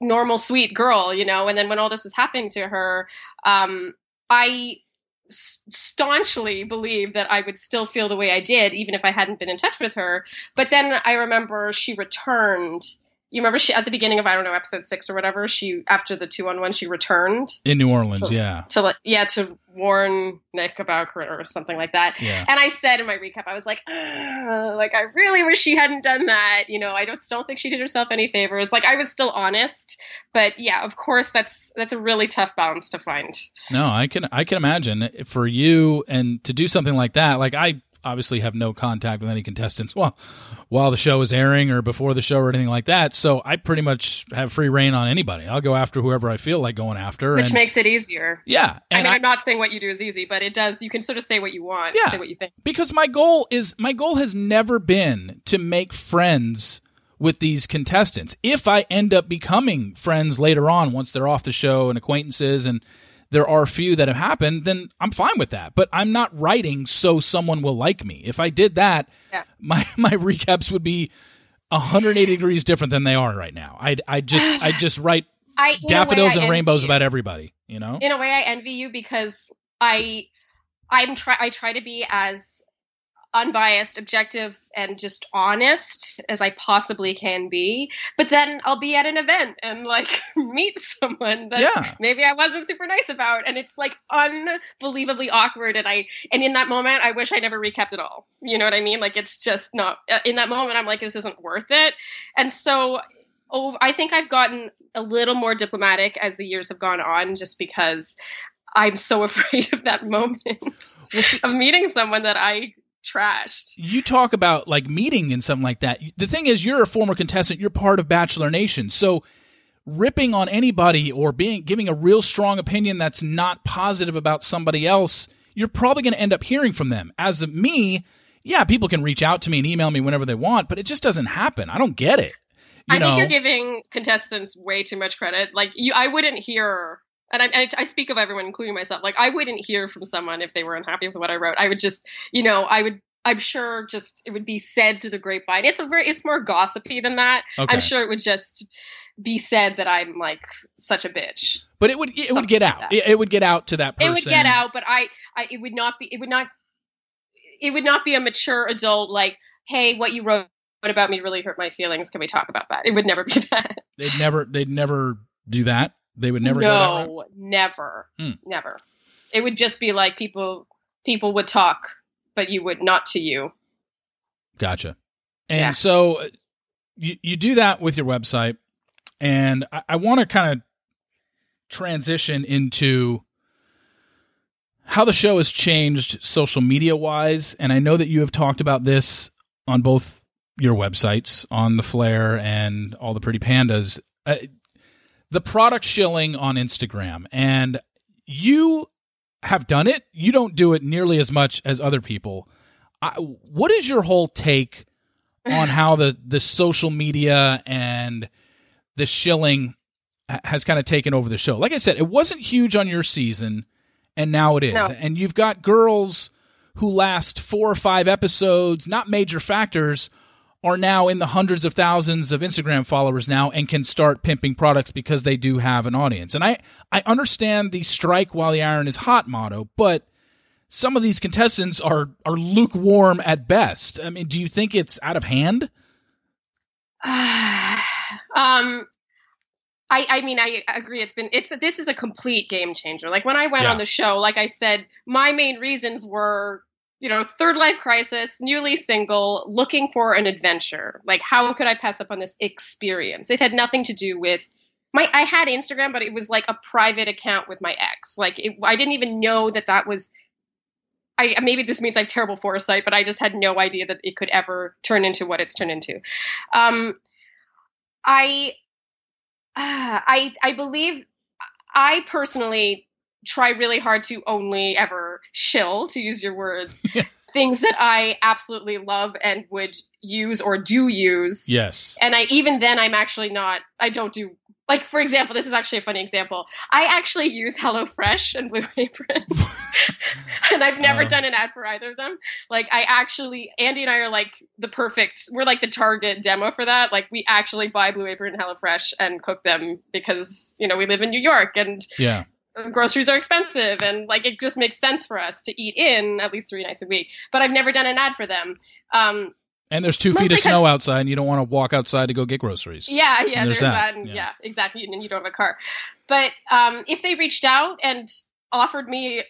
normal sweet girl, you know. And then when all this was happening to her, um, I staunchly believe that I would still feel the way I did, even if I hadn't been in touch with her. But then I remember she returned. You remember she at the beginning of I don't know episode six or whatever. She after the two on one, she returned In New Orleans, So- yeah. to like yeah to warn Nick about her or something like that. Yeah. And I said in my recap, I was like, "Ah, like I really wish she hadn't done that. You know, I just don't think she did herself any favors. Like I was still honest, but yeah, of course that's that's a really tough balance to find. No, I can I can imagine for you and to do something like that. Like I obviously have no contact with any contestants while while the show is airing or before the show or anything like that. So I pretty much have free reign on anybody. I'll go after whoever I feel like going after. Which and, makes it easier. yeah, I mean, I- am not saying what you do is easy, but it does. You can sort of say what you want, Yeah. say what you think. because my goal is my goal has never been to make friends with these contestants. If I end up becoming friends later on once they're off the show and acquaintances and there are a few that have happened, then I'm fine with that. But I'm not writing so someone will like me. If I did that, Yeah. my my recaps would be 180 degrees different than they are right now. I I just I just write I daffodils and rainbows you. about everybody, you know? in a way I envy you because I I'm try I try to be as unbiased, objective, and just honest as I possibly can be. But then I'll be at an event and like meet someone that Yeah. maybe I wasn't super nice about, and it's like unbelievably awkward. And I and in that moment, I wish I never recapped at all. You know what I mean? Like it's just not. uh, In that moment, I'm like, this isn't worth it. And so. Oh, I think I've gotten a little more diplomatic as the years have gone on, just because I'm so afraid of that moment Well, see- of meeting someone that I trashed. You talk about like meeting and something like that. The thing is, you're a former contestant. You're part of Bachelor Nation, so ripping on anybody or being giving a real strong opinion that's not positive about somebody else, you're probably going to end up hearing from them. As me, yeah, people can reach out to me and email me whenever they want, but it just doesn't happen. I don't get it. You I know? think you're giving contestants way too much credit. Like you, I wouldn't hear, and I, I, I speak of everyone, including myself. Like I wouldn't hear from someone if they were unhappy with what I wrote. I would just, you know, I would. I'm sure just it would be said through the grapevine. It's a very, it's more gossipy than that. Okay. I'm sure it would just be said that I'm like such a bitch. but it would it would get out. It, it would get out to that person. It would get out, but I, I, it would not be, it would not, it would not be a mature adult like, hey, what you wrote about me really hurt my feelings. Can we talk about that? It would never be that. They'd never they'd never do that. They would never go that route. no, never, Hmm. never. It would just be like people, people would talk, but you would not to you. Gotcha. And Yeah. so uh, you you do that with your website, and I, I want to kind of transition into how the show has changed social media wise. And I know that you have talked about this on both your websites, on the Flare and all the Pretty Pandas. Uh, the product shilling on Instagram, and you have done it. You don't do it nearly as much as other people. I, what is your whole take on how the the social media and the shilling has kind of taken over the show? Like I said, it wasn't huge on your season, and now it is. No. And you've got girls who last four or five episodes, not major factors, are now in the hundreds of thousands of Instagram followers now and can start pimping products because they do have an audience. And I I understand the strike while the iron is hot motto, but some of these contestants are are lukewarm at best. I mean, do you think it's out of hand? um I, I mean I agree it's been it's this is a complete game changer. Like when I went Yeah. on the show, like I said, my main reasons were, you know, third life crisis, newly single, looking for an adventure. Like how could I pass up on this experience? It had nothing to do with my I had Instagram, but it was like a private account with my ex. Like it, I didn't even know that that was I maybe this means I have terrible foresight, but I just had no idea that it could ever turn into what it's turned into. Um, I, uh, I, I believe I personally try really hard to only ever shill, to use your words, things that I absolutely love and would use or do use. Yes. And I even then I'm actually not. I don't do like for example. This is actually a funny example. I actually use HelloFresh and Blue Apron, and I've never done an ad for either of them. Like I actually, Andy and I are like the perfect. We're like the target demo for that. Like we actually buy Blue Apron and HelloFresh and cook them because you know we live in New York and Yeah. Groceries are expensive and like it just makes sense for us to eat in at least three nights a week. But I've never done an ad for them. Um, And there's two feet of snow outside, and you don't want to walk outside to go get groceries. Yeah, yeah, And there's, there's that. that, and yeah. yeah. exactly. And you don't have a car. But um, if they reached out and offered me,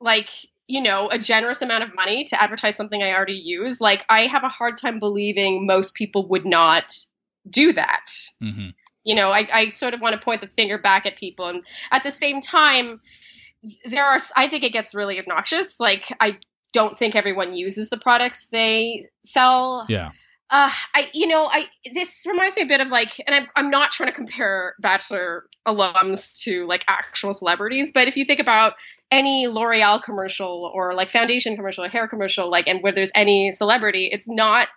like, you know, a generous amount of money to advertise something I already use, like, I have a hard time believing most people would not do that. hmm You know, I, I sort of want to point the finger back at people. And at the same time, there are, I think it gets really obnoxious. Like, I don't think everyone uses the products they sell Yeah. uh, I you know I this reminds me a bit of like, and I'm I'm not trying to compare Bachelor alums to like actual celebrities, but if you think about any L'Oreal commercial or like foundation commercial or hair commercial, like, and where there's any celebrity, it's not.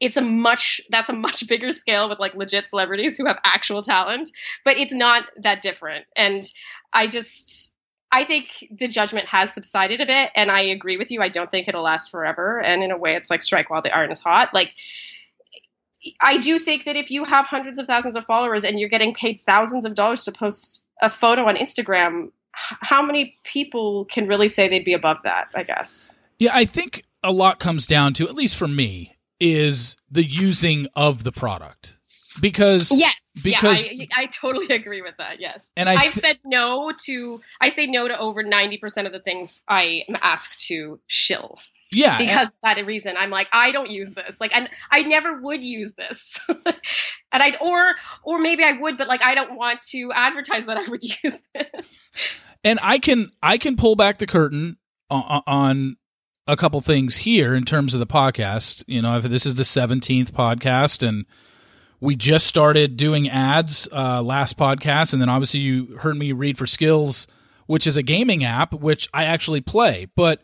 It's a much that's a much bigger scale with like legit celebrities who have actual talent, but it's not that different. And I just I think the judgment has subsided a bit, and I agree with you. I don't think it'll last forever. And in a way, it's like strike while the iron is hot. Like I do think that if you have hundreds of thousands of followers and you're getting paid thousands of dollars to post a photo on Instagram, how many people can really say they'd be above that? I guess. Yeah, I think a lot comes down to, at least for me, is the using of the product. Because Yes. because- yeah, I, I totally agree with that. Yes. and I I've thi- said no to I say no to over 90% of the things I am asked to shill yeah, and- because of that reason. I'm like I don't use this. Like and I never would use this. and I'd or or maybe I would but like I don't want to advertise that I would use this. and I can I can pull back the curtain on, on a couple things here in terms of the podcast. You know, this is the 17th podcast and we just started doing ads uh, last podcast, and then obviously you heard me read for Skillz, which is a gaming app, which I actually play. But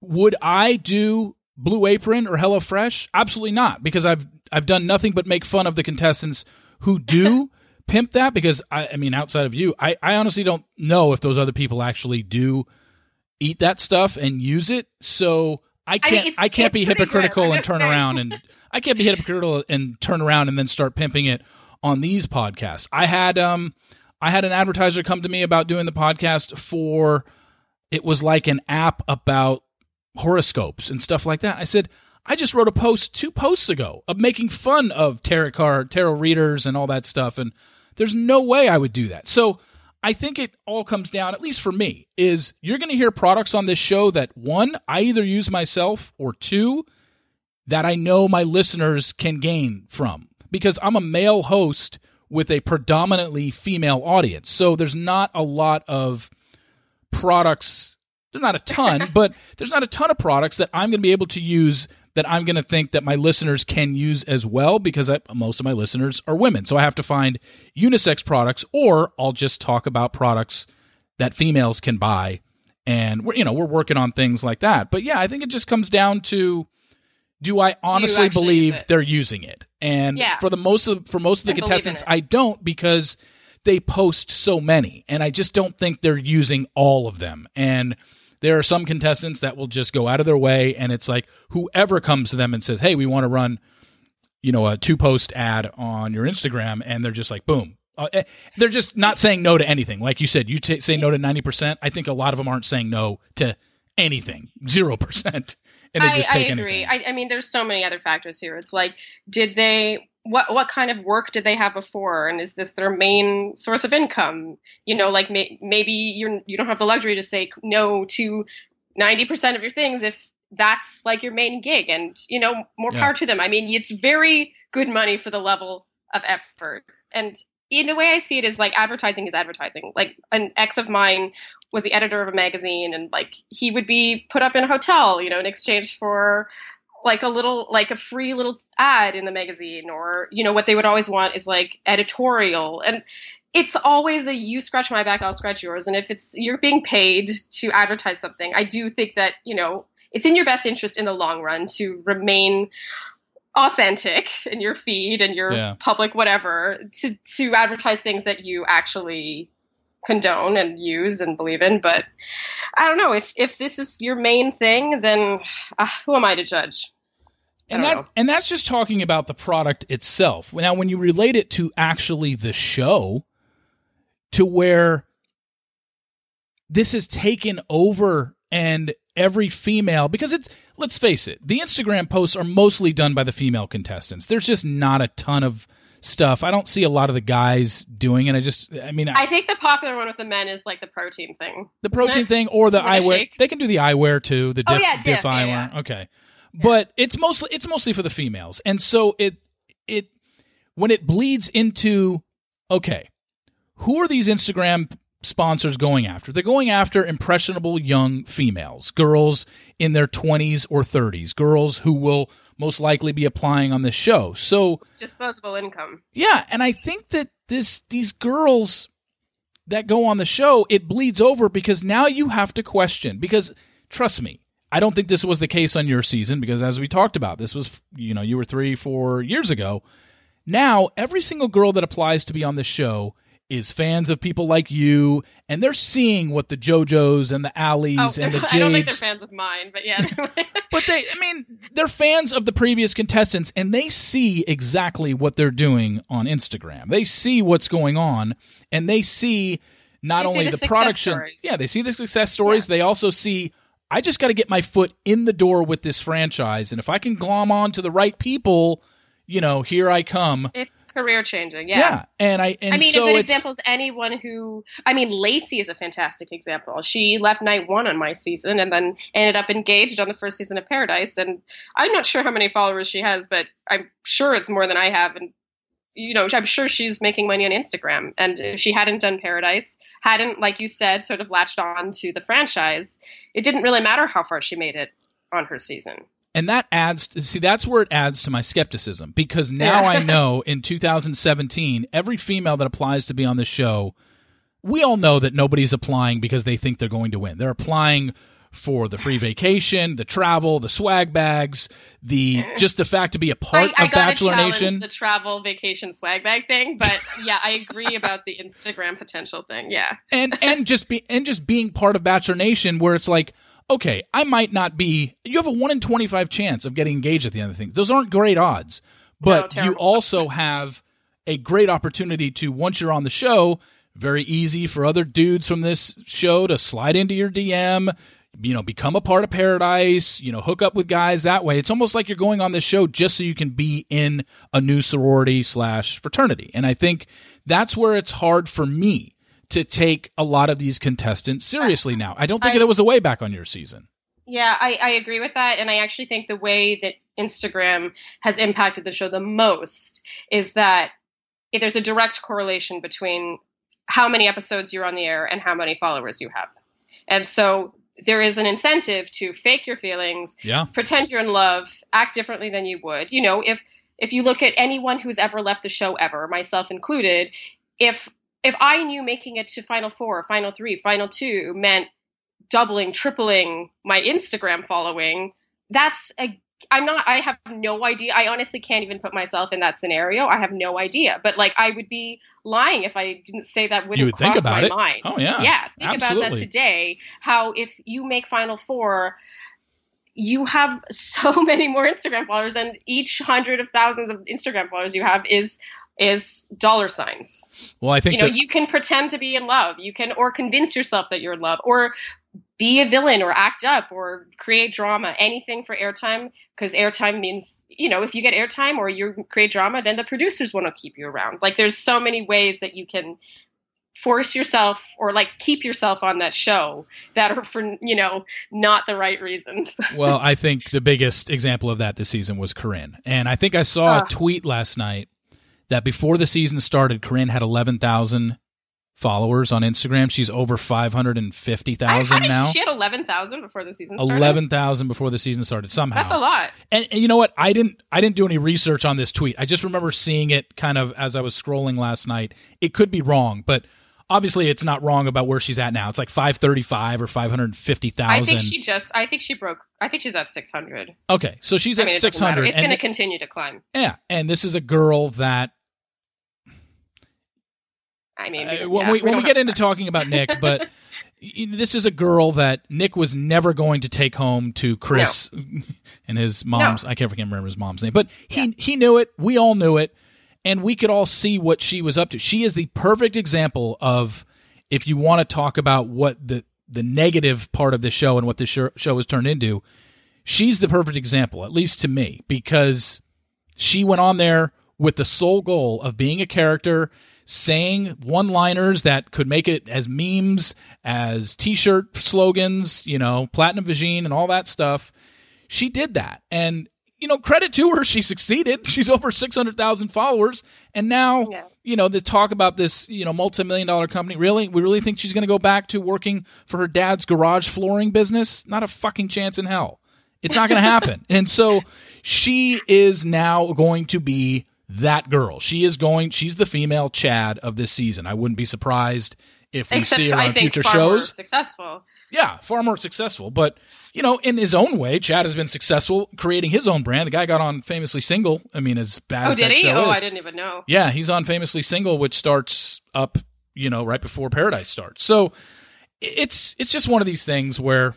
would I do Blue Apron or HelloFresh? Absolutely not, because I've I've done nothing but make fun of the contestants who do pimp that. Because I, I mean, outside of you, I, I honestly don't know if those other people actually do eat that stuff and use it. So I can't I, mean, I can't be hypocritical and turn saying. around and I can't be hypocritical and turn around and then start pimping it on these podcasts. I had um I had an advertiser come to me about doing the podcast for it was like an app about horoscopes and stuff like that. I said, I just wrote a post two posts ago of making fun of tarot card, tarot readers and all that stuff and there's no way I would do that. So I think it all comes down, at least for me, is you're going to hear products on this show that one, I either use myself, or two, that I know my listeners can gain from. Because I'm a male host with a predominantly female audience. So there's not a lot of products, there's not a ton, but there's not a ton of products that I'm going to be able to use that I'm going to think that my listeners can use as well because I, most of my listeners are women. So I have to find unisex products or I'll just talk about products that females can buy and we're you know, we're working on things like that. But yeah, I think it just comes down to do I honestly do believe they're using it? And yeah. for the most of for most of the and contestants I don't because they post so many and I just don't think they're using all of them. And there are some contestants that will just go out of their way, and it's like whoever comes to them and says, "Hey, we want to run." You know, a two post ad on your Instagram, and they're just like, boom, uh, eh, they're just not saying no to anything. Like you said, you t- say no to 90%. I think a lot of them aren't saying no to anything, 0%. And they just take I agree. I, I, mean, there's so many other factors here. It's like, did they what what kind of work did they have before? And is this their main source of income? You know like may, maybe you're you don't have the luxury to say no to 90% of your things if that's like your main gig and you know more yeah. power to them. I mean it's very good money for the level of effort. And in a way i see it as like advertising is advertising. Like an ex of mine was the editor of a magazine and like he would be put up in a hotel you know in exchange for like a little like a free little ad in the magazine or you know what they would always want is like editorial and it's always a you scratch my back i'll scratch yours and if it's you're being paid to advertise something i do think that you know it's in your best interest in the long run to remain authentic in your feed and your yeah. public whatever to to advertise things that you actually condone and use and believe in but i don't know if if this is your main thing then uh, who am i to judge and that know. and that's just talking about the product itself. Now, when you relate it to actually the show, to where this has taken over and every female because it's let's face it, the Instagram posts are mostly done by the female contestants. There's just not a ton of stuff. I don't see a lot of the guys doing it. I just, I mean, I think the popular one with the men is like the protein thing. The protein thing or the eyewear. They can do the eyewear too. The diff, oh, yeah, diff, diff eyewear. Yeah, yeah. Okay but it's mostly it's mostly for the females, and so it it when it bleeds into okay, who are these Instagram sponsors going after? They're going after impressionable young females, girls in their 20s or 30s, girls who will most likely be applying on this show. So it's disposable income. Yeah, and I think that this these girls that go on the show, it bleeds over because now you have to question because trust me, I don't think this was the case on your season because, as we talked about, this was, you know, you were three, four years ago. Now, every single girl that applies to be on the show is fans of people like you, and they're seeing what the JoJos and the Allies oh, and the Jades. I don't think they're fans of mine, but yeah. but they, I mean, they're fans of the previous contestants, and they see exactly what they're doing on Instagram. They see what's going on, and they see not they only the, the production. Stories. Yeah, they see the success stories. Yeah. They also see I just got to get my foot in the door with this franchise. And if I can glom on to the right people, you know, here I come. It's career changing, yeah. Yeah, and I and I mean, so a good example is anyone who. I mean, Lacey is a fantastic example. She left night one on my season and then ended up engaged on the first season of Paradise. And I'm not sure how many followers she has, but I'm sure it's more than I have. And you know, I'm sure she's making money on Instagram. And if she hadn't done Paradise, hadn't, like you said, sort of latched on to the franchise, it didn't really matter how far she made it on her season. And that adds, see, that's where it adds to my skepticism because now Yeah. I know in 2017, every female that applies to be on the show, we all know that nobody's applying because they think they're going to win. They're applying for the free vacation, the travel, the swag bags, the just the fact to be a part I, I of gotta Bachelor Nation. the travel vacation swag bag thing, but yeah, I agree about the Instagram potential thing. Yeah, and and just be and just being part of Bachelor Nation, where it's like, okay, I might not be. You have a one in twenty five chance of getting engaged at the end of things. Those aren't great odds, but you also have a great opportunity to once you're on the show. Very easy for other dudes from this show to slide into your DM. You know, become a part of Paradise. You know, hook up with guys that way. It's almost like you're going on this show just so you can be in a new sorority slash fraternity. And I think that's where it's hard for me to take a lot of these contestants seriously uh, now. I don't think I- there was a way back on your season. yeah, I, I agree with that, and I actually think the way that Instagram has impacted the show the most is that if there's a direct correlation between how many episodes you're on the air and how many followers you have, and so there is an incentive to fake your feelings, Yeah. pretend you're in love, act differently than you would. You know, if if you look at anyone who's ever left the show ever, myself included, if if I knew making it to final 4, final 3, final 2 meant doubling, tripling my Instagram following, that's a I'm not I have no idea. I honestly can't even put myself in that scenario. I have no idea. But like I would be lying if I didn't say that wouldn't You would think cross about my it. mind. Oh, yeah. Yeah. Think about Absolutely. that today. How if you make final 4 you have so many more Instagram followers, and each hundred of thousands of Instagram followers you have is is dollar signs. Well, I think You know, that, you can pretend to be in love, you can or convince yourself that you're in love, or be a villain, or act up, or create drama. Anything for airtime, because airtime means you know if you get airtime or you create drama, then the producers want to keep you around. Like there's so many ways that you can force yourself or like keep yourself on that show that are for you know not the right reasons. well, I think the biggest example of that this season was Corinne. And I think I saw a ah. tweet last night that before the season started, Corinne had 11,000 followers on Instagram. She's over 550,000 now. She, had eleven thousand before the season started. 11,000 before the season started somehow. That's a lot. And, and you know what? I didn't I didn't do any research on this tweet. I just remember seeing it kind of as I was scrolling last night. It could be wrong, but obviously it's not wrong about where she's at now. It's like 535 or 550,000. I think she just. I think she broke. I think she's at six hundred. Okay, so she's I at it 600 It's going to continue to climb. yeah, and this is a girl that I mean, uh, yeah, when we, when we get into to- talking about Nick, but this is a girl that Nick was never going to take home to Chris and his mom's. I can't remember his mom's name, but he he knew it. We all knew it, and we could all see what she was up to. She is the perfect example of if you want to talk about what the the negative part of the show and what the show, show has turned into. She's the perfect example, at least to me, because she went on there with the sole goal of being a character, saying one liners that could make it as memes, as t shirt slogans, you know, Platinum Vagine and all that stuff. She did that. And, you know, credit to her, she succeeded. She's over 600,000 followers. And now, Yeah. you know, the talk about this, you know, multi million dollar company, really? We really think she's going to go back to working for her dad's garage flooring business? Not a fucking chance in hell. It's not going to happen. and so she is now going to be that girl. She is going, she's the female Chad of this season. I wouldn't be surprised if we Except see her I on think future shows. successful. Yeah, far more successful. But, you know, in his own way, Chad has been successful creating his own brand. The guy got on Famously Single. I mean, as bad Oh, as did that he? show Oh, is. I didn't even know. Yeah, he's on Famously Single, which starts up, you know, right before Paradise starts. So it's it's just one of these things where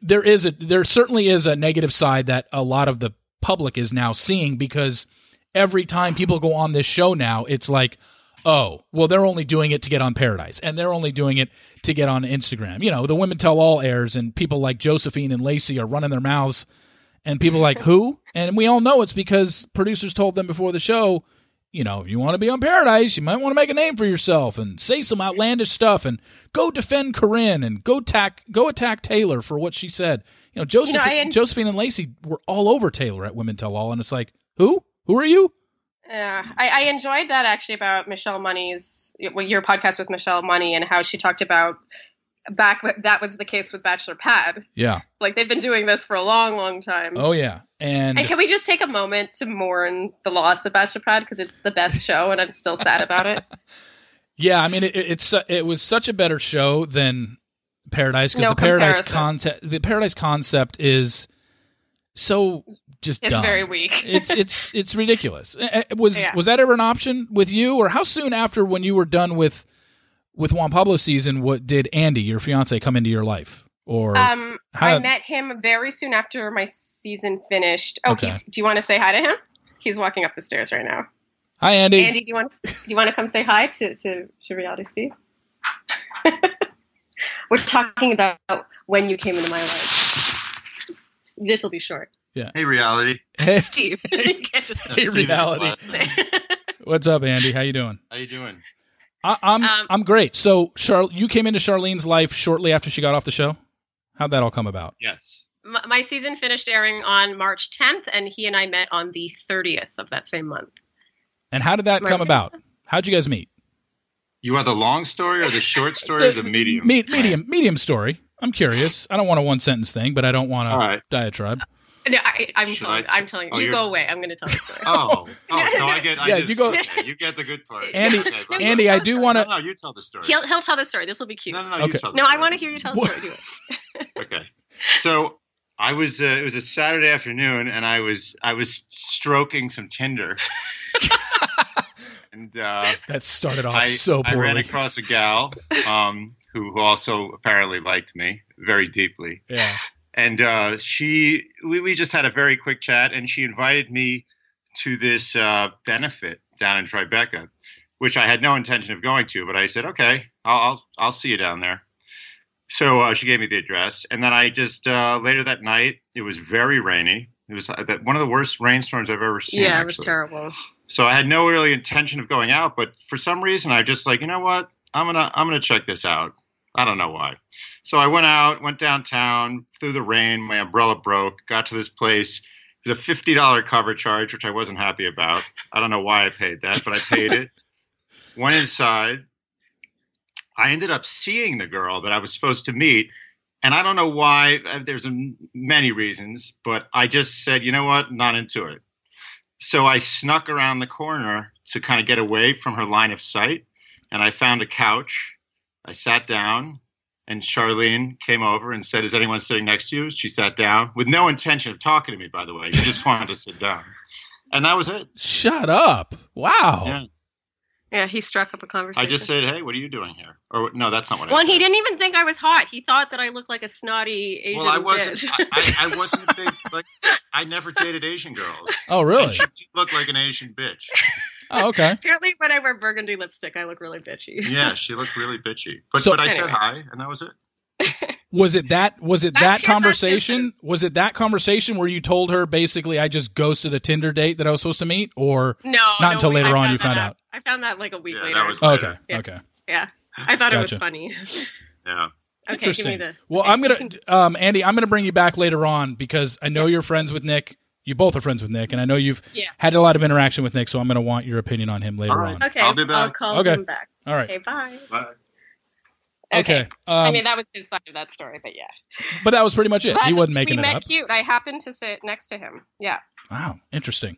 there is a there certainly is a negative side that a lot of the public is now seeing because every time people go on this show now, it's like, oh, well, they're only doing it to get on Paradise, and they're only doing it to get on Instagram. You know, the Women Tell All airs, and people like Josephine and Lacey are running their mouths, and people like who, and we all know it's because producers told them before the show, you know, if you want to be on Paradise, you might want to make a name for yourself and say some outlandish stuff and go defend Corinne and go attack go attack Taylor for what she said. You know, Joseph, I en- Josephine and Lacey were all over Taylor at Women Tell All, and it's like, who? Who are you? Yeah, I, I enjoyed that actually about Michelle Money's well, your podcast with Michelle Money and how she talked about back that was the case with Bachelor Pad. Yeah. Like they've been doing this for a long, long time. Oh yeah. And And can we just take a moment to mourn the loss of Bachelor Pad because it's the best show and I'm still sad about it. yeah, I mean it, it's it was such a better show than Paradise because No the Paradise comparison. concept the Paradise concept is so just It's dumb. very weak. it's it's it's ridiculous. Uh, uh, Was Yeah. was that ever an option with you, or how soon after when you were done with with Juan Pablo season? What did Andy, your fiance, come into your life? Or Um, I met him very soon after my season finished. Oh, Okay. he's, do you want to say hi to him? He's walking up the stairs right now. hi, Andy. Andy, do you want do you want to come say hi to to, to Reality Steve? We're talking about when you came into my life. This will be short. Hey, reality. Hey, Steve, you can't just Hey, reality. what's up, Andy? How you doing? How you doing? I, I'm Um, I'm great. So, Char, you came into Sharleen's life shortly after she got off the show. How'd that all come about? Yes. my, my season finished airing on March 10th, and he and I met on the 30th of that same month. And how did that My come opinion? about? How'd you guys meet? You want the long story or the short story or the medium? Me- medium, medium story. I'm curious. I don't want a one sentence thing, but I don't want a All right. diatribe. No, I, I'm Should telling, I- I'm telling you. oh, you go away. I'm going to tell the story. Oh, oh, so I get. I Yeah, just, you go- okay, you get the good part. Andy- Okay, but- Andy, I do want to. no, you tell the story. He'll, he'll tell the story. This will be cute. No, No, no, no. Okay. You tell the I story. want to hear you tell the story. Do it. Okay. So I was. Uh, it was a Saturday afternoon, and I was. I was stroking some Tinder. and uh, That started off I, so I ran across a gal um, who, who also apparently liked me very deeply. yeah. And uh, she we, we just had a very quick chat and she invited me to this uh, benefit down in Tribeca, which I had no intention of going to, but I said, okay, I'll I'll, I'll see you down there. So uh, she gave me the address, and then I just uh, later that night it was very rainy. It was uh, that one of the worst rainstorms I've ever seen. Yeah, it was actually. terrible. So I had no really intention of going out, but for some reason I just like, you know what? I'm gonna I'm gonna check this out. I don't know why. So I went out, went downtown through the rain. My umbrella broke. Got to this place. It was a fifty dollar cover charge, which I wasn't happy about. I don't know why I paid that, but I paid it. went inside. I ended up seeing the girl that I was supposed to meet, and I don't know why. uh, There's many reasons, but I just said, you know what, not into it. So I snuck around the corner to kind of get away from her line of sight, and I found a couch. I sat down, and Sharleen came over and said, "Is anyone sitting next to you?" She sat down with no intention of talking to me, by the way. She just wanted to sit down, and that was it. Shut up. Wow. Yeah. Yeah, he struck up a conversation. I just said, "Hey, what are you doing here?" Or no, that's not what I Well, said. he didn't even think I was hot. He thought that I looked like a snotty Asian Well, I wasn't. bitch. I, I, I wasn't a big like. I never dated Asian girls. Oh, And really? she did look like an Asian bitch. Oh, okay. Apparently, when I wear burgundy lipstick, I look really bitchy. Yeah, she looked really bitchy. But So- but I said hi, and that was it. Was it that? Was it That's that conversation? Was it that conversation where you told her basically I just ghosted a Tinder date that I was supposed to meet, or No, Not no, until wait, later I on you that found out. I found that like a week Yeah, later. that was- oh, Later. okay, Yeah. okay, yeah, I thought it was funny. Yeah. Okay, interesting. give me the. well, okay, I'm gonna, um, Andy, I'm gonna bring you back later on because I know you're friends with Nick. You both are friends with Nick, and I know you've Yeah. had a lot of interaction with Nick. So I'm gonna want your opinion on him later All right. on. Okay, I'll be back. I'll call Okay. him back. All right. Okay, bye. Bye. Okay. I Um, mean, that was his side of that story, but yeah. but that was pretty much it. He wasn't making we it met up. cute. I happened to sit next to him. Yeah. Wow, interesting.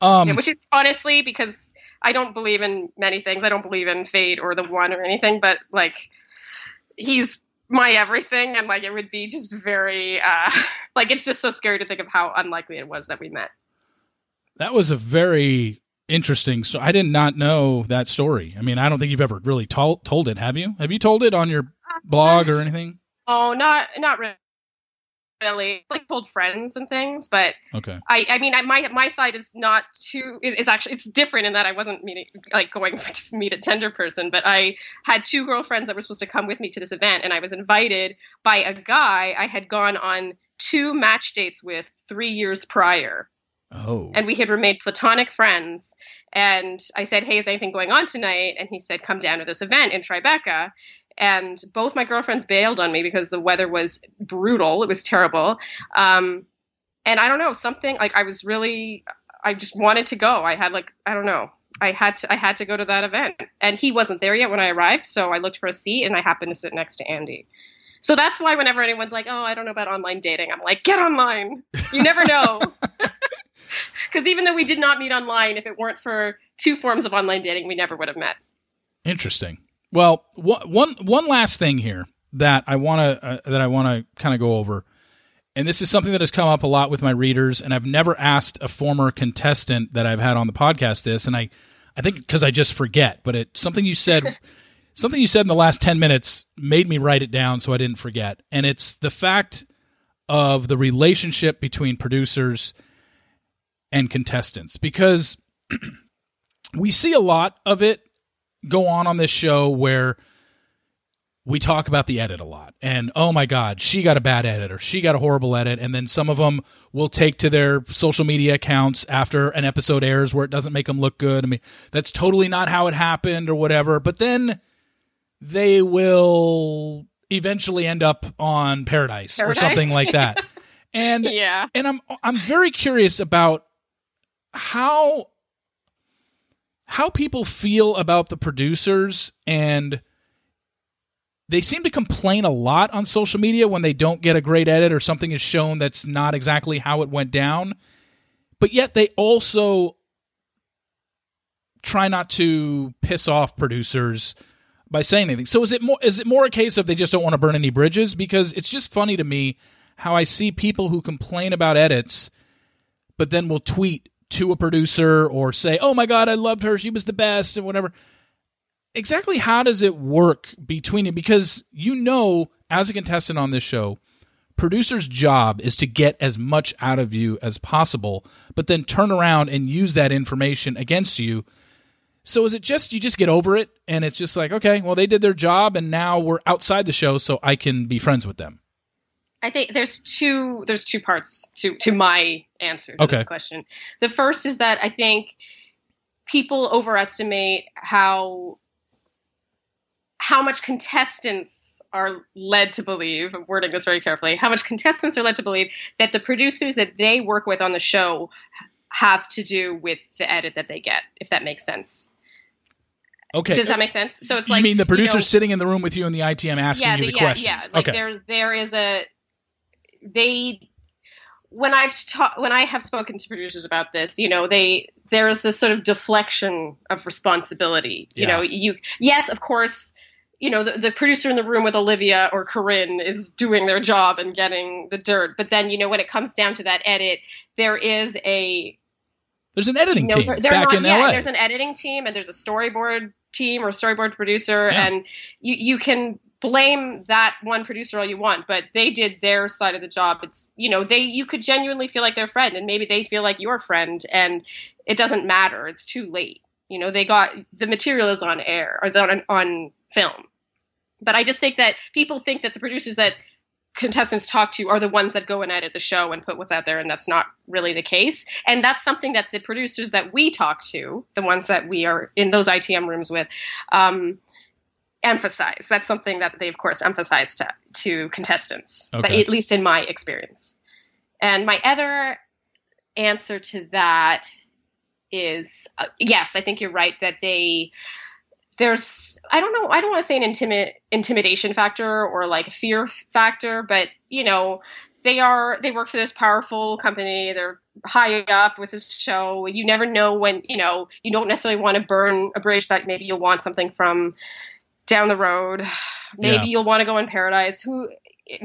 Um, yeah. Which is honestly because I don't believe in many things. I don't believe in fate or the one or anything, but like he's my everything and like it would be just very uh like it's just so scary to think of how unlikely it was that we met. That was a very interesting. So I did not know that story. I mean, I don't think you've ever really told told it. Have you? Have you told it on your blog or anything? Oh, not not really. Really, like told friends and things, but Okay. I, I mean, I, my my side is not too is, is actually it's different in that I wasn't meeting like going to meet a Tinder person, but I had two girlfriends that were supposed to come with me to this event, and I was invited by a guy I had gone on two match dates with three years prior, Oh. and we had remained platonic friends. And I said, "Hey, is anything going on tonight?" And he said, "Come down to this event in Tribeca." And both my girlfriends bailed on me because the weather was brutal. It was terrible. Um, and I don't know something like I was really I just wanted to go. I had like I don't know. I had to I had to go to that event, and he wasn't there yet when I arrived. So I looked for a seat, and I happened to sit next to Andy. So that's why whenever anyone's like, "Oh, I don't know about online dating," I'm like, "Get online. You never know." Because even though we did not meet online, if it weren't for two forms of online dating, we never would have met. Interesting. Well, one one last thing here that I want to uh, that I want to kind of go over, and this is something that has come up a lot with my readers, and I've never asked a former contestant that I've had on the podcast this, and I I think because I just forget, but it something you said. something you said in the last 10 minutes made me write it down so I didn't forget. And it's the fact of the relationship between producers and contestants because we see a lot of it go on on this show where we talk about the edit a lot and oh my god she got a bad edit or she got a horrible edit and then some of them will take to their social media accounts after an episode airs where it doesn't make them look good i mean that's totally not how it happened or whatever but then they will eventually end up on paradise, Paradise? or something like that. and Yeah. and I'm I'm very curious about how how people feel about the producers and they seem to complain a lot on social media when they don't get a great edit or something is shown that's not exactly how it went down. But yet they also try not to piss off producers by saying anything. So is it more is it more a case of they just don't want to burn any bridges because it's just funny to me how I see people who complain about edits but then will tweet to a producer or say, "Oh my god, I loved her. She was the best," and whatever. Exactly how does it work between you because you know as a contestant on this show, producer's job is to get as much out of you as possible, but then turn around and use that information against you so is it just you just get over it and it's just like, okay, well they did their job and now we're outside the show so I can be friends with them. I think there's two there's two parts to to my answer to Okay. this question. The first is that I think people overestimate how how much contestants are led to believe, I'm wording this very carefully, how much contestants are led to believe that the producers that they work with on the show have to do with the edit that they get, if that makes sense. Okay. Does that make sense? So it's you like you mean the producer know, sitting in the room with you in the ITM asking yeah, you the, the, yeah, questions? yeah. Like okay. there, there is a they when I've ta- when I have spoken to producers about this, you know, they there is this sort of deflection of responsibility. You Yeah. know, you yes, of course, you know, the, the producer in the room with Olivia or Corinne is doing their job and getting the dirt, but then you know when it comes down to that edit, there is a There's an editing you know, team they're, they're back not, in yeah, LA. There's an editing team and there's a storyboard team or storyboard producer, Yeah. and you you can blame that one producer all you want, but they did their side of the job. It's you know they you could genuinely feel like their friend, and maybe they feel like your friend, and it doesn't matter. It's too late. You know they got the material is on air or is on on film, but I just think that people think that the producers that contestants talk to are the ones that go and edit the show and put what's out there and that's not really the case and that's something that the producers that we talk to the ones that we are in those itm rooms with um, emphasize that's something that they of course emphasize to, to contestants but Okay. at least in my experience and my other answer to that is uh, yes i think you're right that they there's I don't know I don't want to say an intimid intimidation factor or like a fear factor, but you know they are they work for this powerful company. They're high up with this show. You never know when you know you don't necessarily want to burn a bridge that maybe you'll want something from down the road. Maybe Yeah. you'll want to go in paradise. Who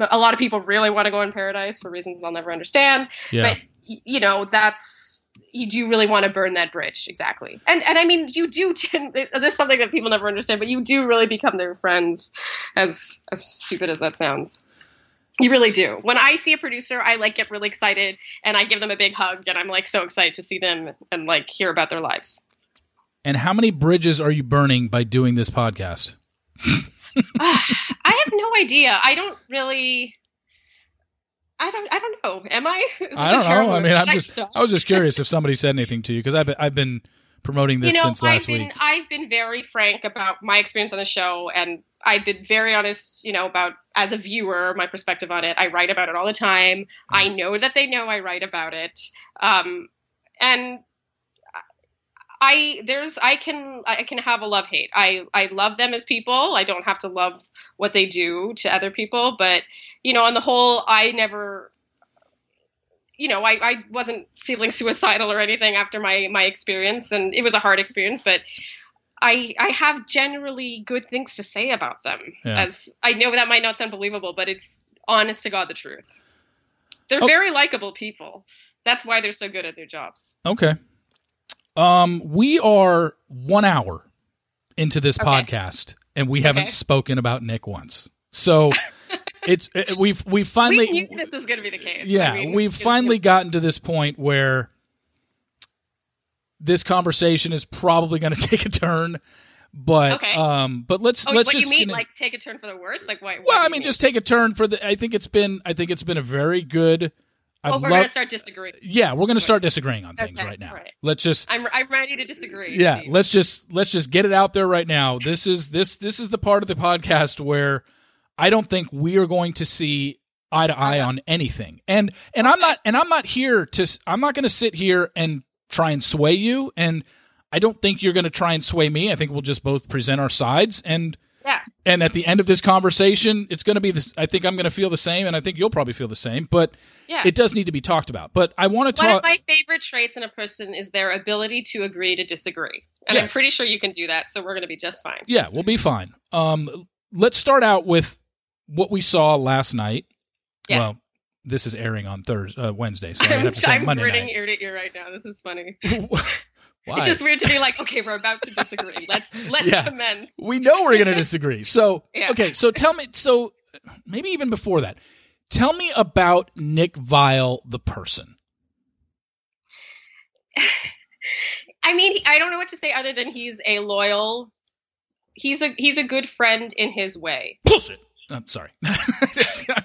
a lot of people really want to go in paradise for reasons I'll never understand. yeah. But you know that's you do really want to burn that bridge exactly and and i mean you do this is something that people never understand but you do really become their friends as as stupid as that sounds you really do when i see a producer i like get really excited and i give them a big hug and i'm like so excited to see them and like hear about their lives and how many bridges are you burning by doing this podcast? i have no idea i don't really I don't. I don't know. Am I? I don't know. I mean, I'm just stuff. I was just curious if somebody said anything to you because I've been, I've been promoting this you know, since last I've been week. I've been very frank about my experience on the show, and I've been very honest, you know, about as a viewer my perspective on it. I write about it all the time. I know that they know I write about it, um, and I there's I can I can have a love hate. I I love them as people. I don't have to love what they do to other people, but you know, on the whole, I never you know, I, I wasn't feeling suicidal or anything after my my experience and it was a hard experience, but I I have generally good things to say about them. Yeah. As I know that might not sound believable, but it's honest to God the truth. They're Oh. very likable people. That's why they're so good at their jobs. Okay. Um, we are one hour into this Okay. podcast, and we haven't spoken about Nick once. So it's it, we've we've finally we knew this was going to be the case. yeah I mean, we've finally gotten to this point where this conversation is probably going to take a turn. But Okay. um, but let's Oh, let's what just you mean? gonna- Like take a turn for the worse? Like what? what well, do I you mean, just take a turn for the. I think it's been I think it's been a very good. I've Oh, we're gonna start disagreeing. Uh, yeah, we're going to start disagreeing on things Okay, right now. right. Let's just I'm I'm ready to disagree. yeah Steve. let's just let's just get it out there right now this is this this is the part of the podcast where i don't think we are going to see eye to eye Okay. on anything and and i'm not and i'm not here to s- i'm not going to sit here and try and sway you and i don't think you're going to try and sway me i think we'll just both present our sides and Yeah. and at the end of this conversation it's going to be this i think i'm going to feel the same and i think you'll probably feel the same but Yeah. it does need to be talked about but i want to One of talk my favorite traits in a person is their ability to agree to disagree, and I'm pretty sure you can do that. So we're going to be just fine. Yeah, we'll be fine. Um, let's start out with what we saw last night. Yeah. Well, this is airing on Thursday, uh, Wednesday, so I I'm, have to say I'm Monday grinning night. ear to ear right now. This is funny. Why? It's just weird to be like, okay, we're about to disagree. Let's let's Yeah. commence. we know we're going to disagree. So, Yeah. okay, so tell me. So, maybe even before that, tell me about Nick Viall, the person. I mean, I don't know what to say other than he's a loyal. He's a he's a good friend in his way. Bullshit. I'm sorry. I'm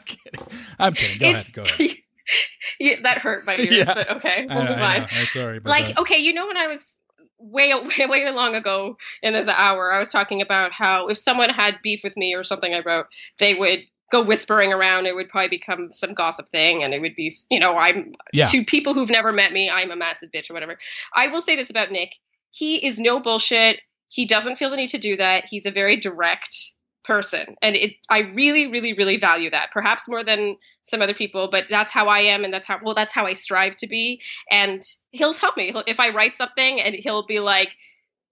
kidding. I'm kidding. Go It's- ahead. Go ahead. yeah, that hurt my ears, Yeah. but okay, we'll move on. I'm sorry. Like that. okay you know when i was way way way long ago in this hour i was talking about how if someone had beef with me or something i wrote they would go whispering around it would probably become some gossip thing and it would be you know i'm Yeah. to people who've never met me i'm a massive bitch or whatever i will say this about nick he is no bullshit he doesn't feel the need to do that he's a very direct person and it i really really really value that perhaps more than some other people but that's how i am and that's how well that's how i strive to be and he'll tell me he'll, if I write something and he'll be like,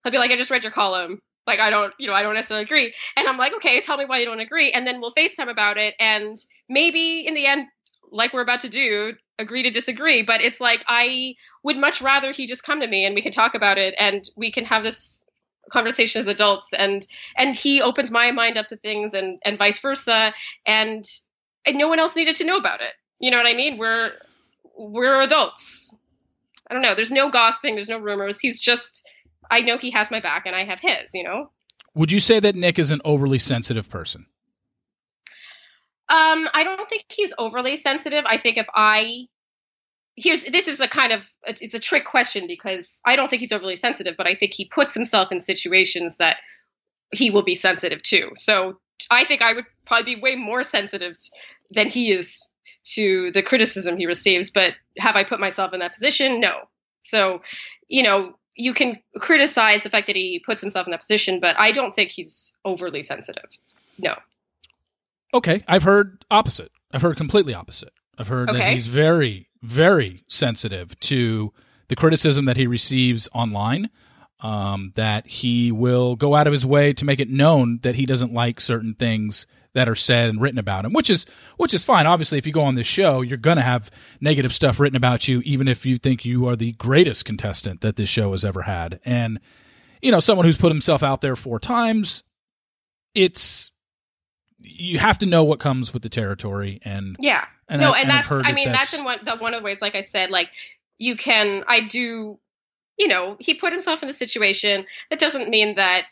he'll be like, I just read your column. Like I don't, you know, I don't necessarily agree. And I'm like, okay, tell me why you don't agree. And then we'll FaceTime about it. And maybe in the end, like we're about to do, agree to disagree. But it's like I would much rather he just come to me and we can talk about it and we can have this conversation as adults and and he opens my mind up to things and and vice versa and and no one else needed to know about it you know what i mean we're we're adults I don't know. There's no gossiping. There's no rumors. He's just. I know he has my back, and I have his. You know. Would you say that Nick is an overly sensitive person? Um, I don't think he's overly sensitive. I think if I here's this is a kind of it's a trick question because I don't think he's overly sensitive, but I think he puts himself in situations that he will be sensitive to. So I think I would probably be way more sensitive than he is to the criticism he receives. But have I put myself in that position? No. So, you know, you can criticize the fact that he puts himself in that position, but I don't think he's overly sensitive. No. Okay, I've heard opposite. I've heard completely opposite. I've heard that he's very, very sensitive to the criticism that he receives online. Um, that he will go out of his way to make it known that he doesn't like certain things that are said and written about him, which is which is fine. Obviously, if you go on this show, you're gonna have negative stuff written about you, even if you think you are the greatest contestant that this show has ever had. And you know, someone who's put himself out there four times, it's you have to know what comes with the territory and Yeah. and no, I, and that's I mean that's, in one the one of the ways like I said like you can I do you know he put himself in the situation that doesn't mean that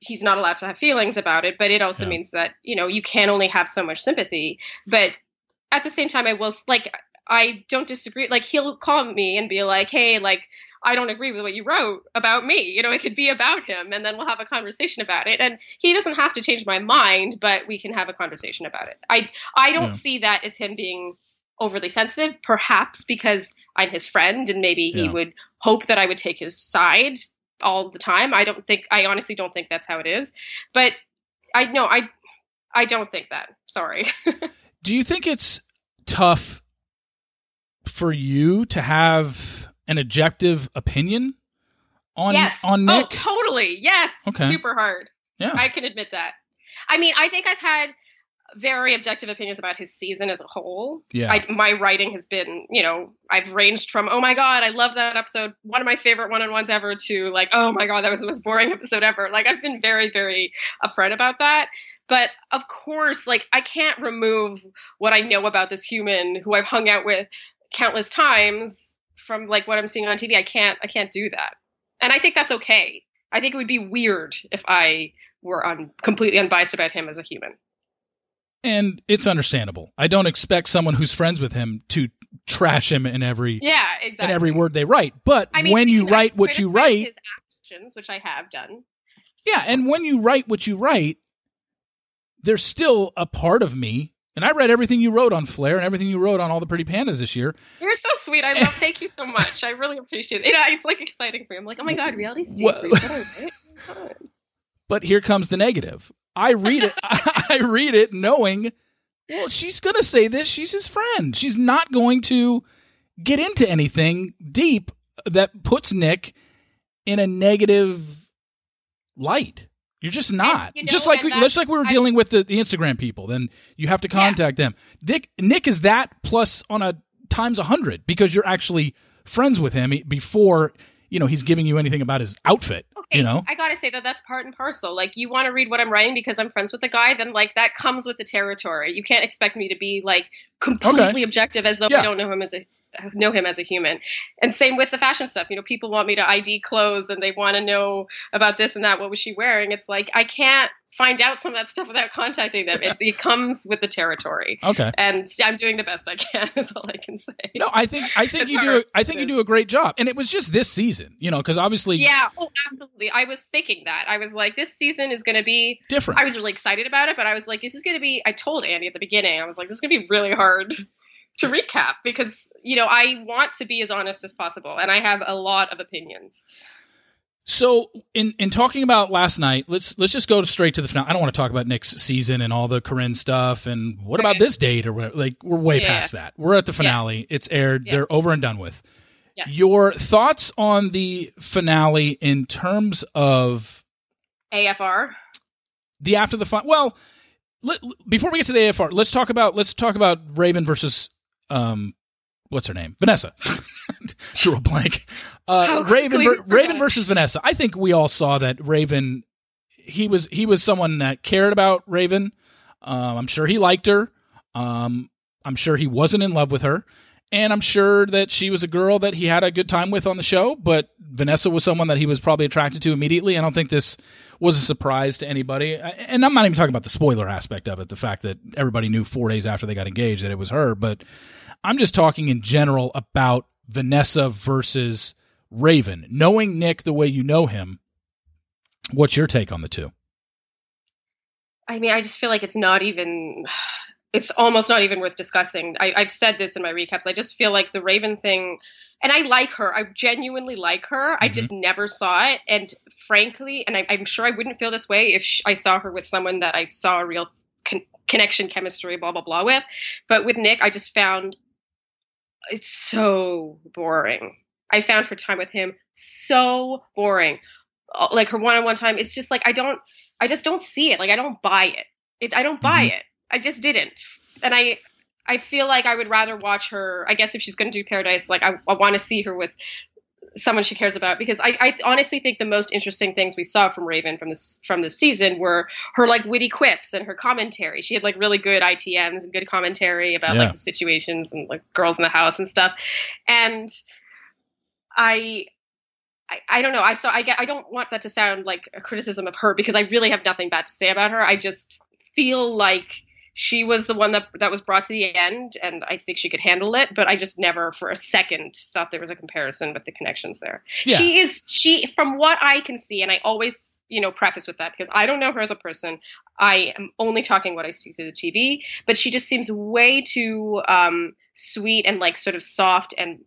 he's not allowed to have feelings about it but it also Yeah. means that you know you can only have so much sympathy but at the same time I will like I don't disagree like he'll call me and be like hey like I don't agree with what you wrote about me you know it could be about him and then we'll have a conversation about it and he doesn't have to change my mind but we can have a conversation about it I I don't Yeah. see that as him being overly sensitive, perhaps because I'm his friend and maybe he Yeah. would hope that I would take his side. all the time. I don't think I honestly don't think that's how it is. But I no, I I don't think that. Sorry. Do you think it's tough for you to have an objective opinion on yes. on oh, Nick? Oh, totally. Yes. Okay. Super hard. Yeah. I can admit that. I mean, I think I've had very objective opinions about his season as a whole. Yeah. I, my writing has been, you know, I've ranged from, oh my God, I love that episode, one of my favorite one on ones ever, to like, oh my God, that was the most boring episode ever. Like, I've been very, very upfront about that. But of course, like, I can't remove what I know about this human who I've hung out with countless times from like what I'm seeing on TV. I can't, I can't do that. And I think that's okay. I think it would be weird if I were un- completely unbiased about him as a human and it's understandable. I don't expect someone who's friends with him to trash him in every yeah exactly in every word they write. But I mean, when you I write what you write, his actions, which I have done. yeah, and when you write what you write, there's still a part of me. And I read everything you wrote on Flare and everything you wrote on all the pretty pandas this year. You're so sweet. I love. thank you so much. I really appreciate it. Yeah, it's like exciting for me. I'm like, oh my god, reality Steve. Well- What is it? Oh. But here comes the negative. I read it. I read it knowing, well, she's going to say this. She's his friend. She's not going to get into anything deep that puts Nick in a negative light. You're just not. you know, just like we, just like we were I- dealing with the, the Instagram people. Then you have to Yeah. contact them. Nick Nick is that plus on a times a hundred because you're actually friends with him before you know he's giving you anything about his outfit. Okay, You know, I gotta say that that's part and parcel. Like, you want to read what I'm writing because I'm friends with the guy, then like that comes with the territory. You can't expect me to be like completely objective as though Yeah. I don't know him as a know him as a human. And same with the fashion stuff. You know, people want me to ID clothes and they want to know about this and that. What was she wearing? It's like I can't find out some of that stuff without contacting them. It, it comes with the territory. okay. And I'm doing the best I can. Is all I can say. No, I think I think you do. I think you do a great job, and it was just this season, you know, because obviously Yeah. Oh, absolutely. I was thinking that. I was like, this season is going to be different. I was really excited about it, but I was like, this is going to be. I told Andy at the beginning, I was like, this is going to be really hard to recap because you know I want to be as honest as possible, and I have a lot of opinions. so in in talking about last night, let's let's just go straight to the finale. I don't want to talk about Nick's season and all the Corinne stuff, and what about this date or whatever. Like we're way Yeah. past that. We're at the finale. It's aired. Yeah. They're over and done with. Yeah. Your thoughts on the finale in terms of AFR. the after the fun. Well, let, before we get to the AFR, let's talk about let's talk about Raven versus um, what's her name, Vanessa. Drew a blank. Uh, Raven ver- Raven versus Vanessa. I think we all saw that Raven. He was he was someone that cared about Raven. Um, I'm sure he liked her. Um, I'm sure he wasn't in love with her. And I'm sure that she was a girl that he had a good time with on the show, but Vanessa was someone that he was probably attracted to immediately. I don't think this was a surprise to anybody. Uh, and I'm not even talking about the spoiler aspect of it, the fact that everybody knew four days after they got engaged that it was her, but I'm just talking in general about Vanessa versus Raven. Knowing Nick the way you know him, what's your take on the two? I mean, I just feel like it's not even. It's almost not even worth discussing. I, I've said this in my recaps. I just feel like the Raven thing, and I like her. I genuinely like her. I just never saw it, and frankly, and I, I'm sure I wouldn't feel this way if sh- I saw her with someone that I saw a real con- connection, chemistry, blah blah blah with. But with Nick, I just found it's so boring. I found her time with him so boring. Like her one-on-one time, it's just like I don't. I just don't see it. Like I don't buy it. it I don't buy Mhm. it. I just didn't. And I I feel like I would rather watch her. I guess if she's going to do Paradise, like I, I want to see her with someone she cares about because I, I honestly think the most interesting things we saw from Raven from this from this season were her like witty quips and her commentary. She had like really good ITMs and good commentary about Yeah. like the situations and like girls in the house and stuff. And I I, I don't know. I so I get I don't want that to sound like a criticism of her because I really have nothing bad to say about her. I just feel like she was the one that that was brought to the end and I think she could handle it, but I just never for a second thought there was a comparison with the connections there. Yeah. She is she from what I can see and I always, you know, preface with that because I don't know her as a person. I am only talking what I see through the TV, but she just seems way too um sweet and like sort of soft and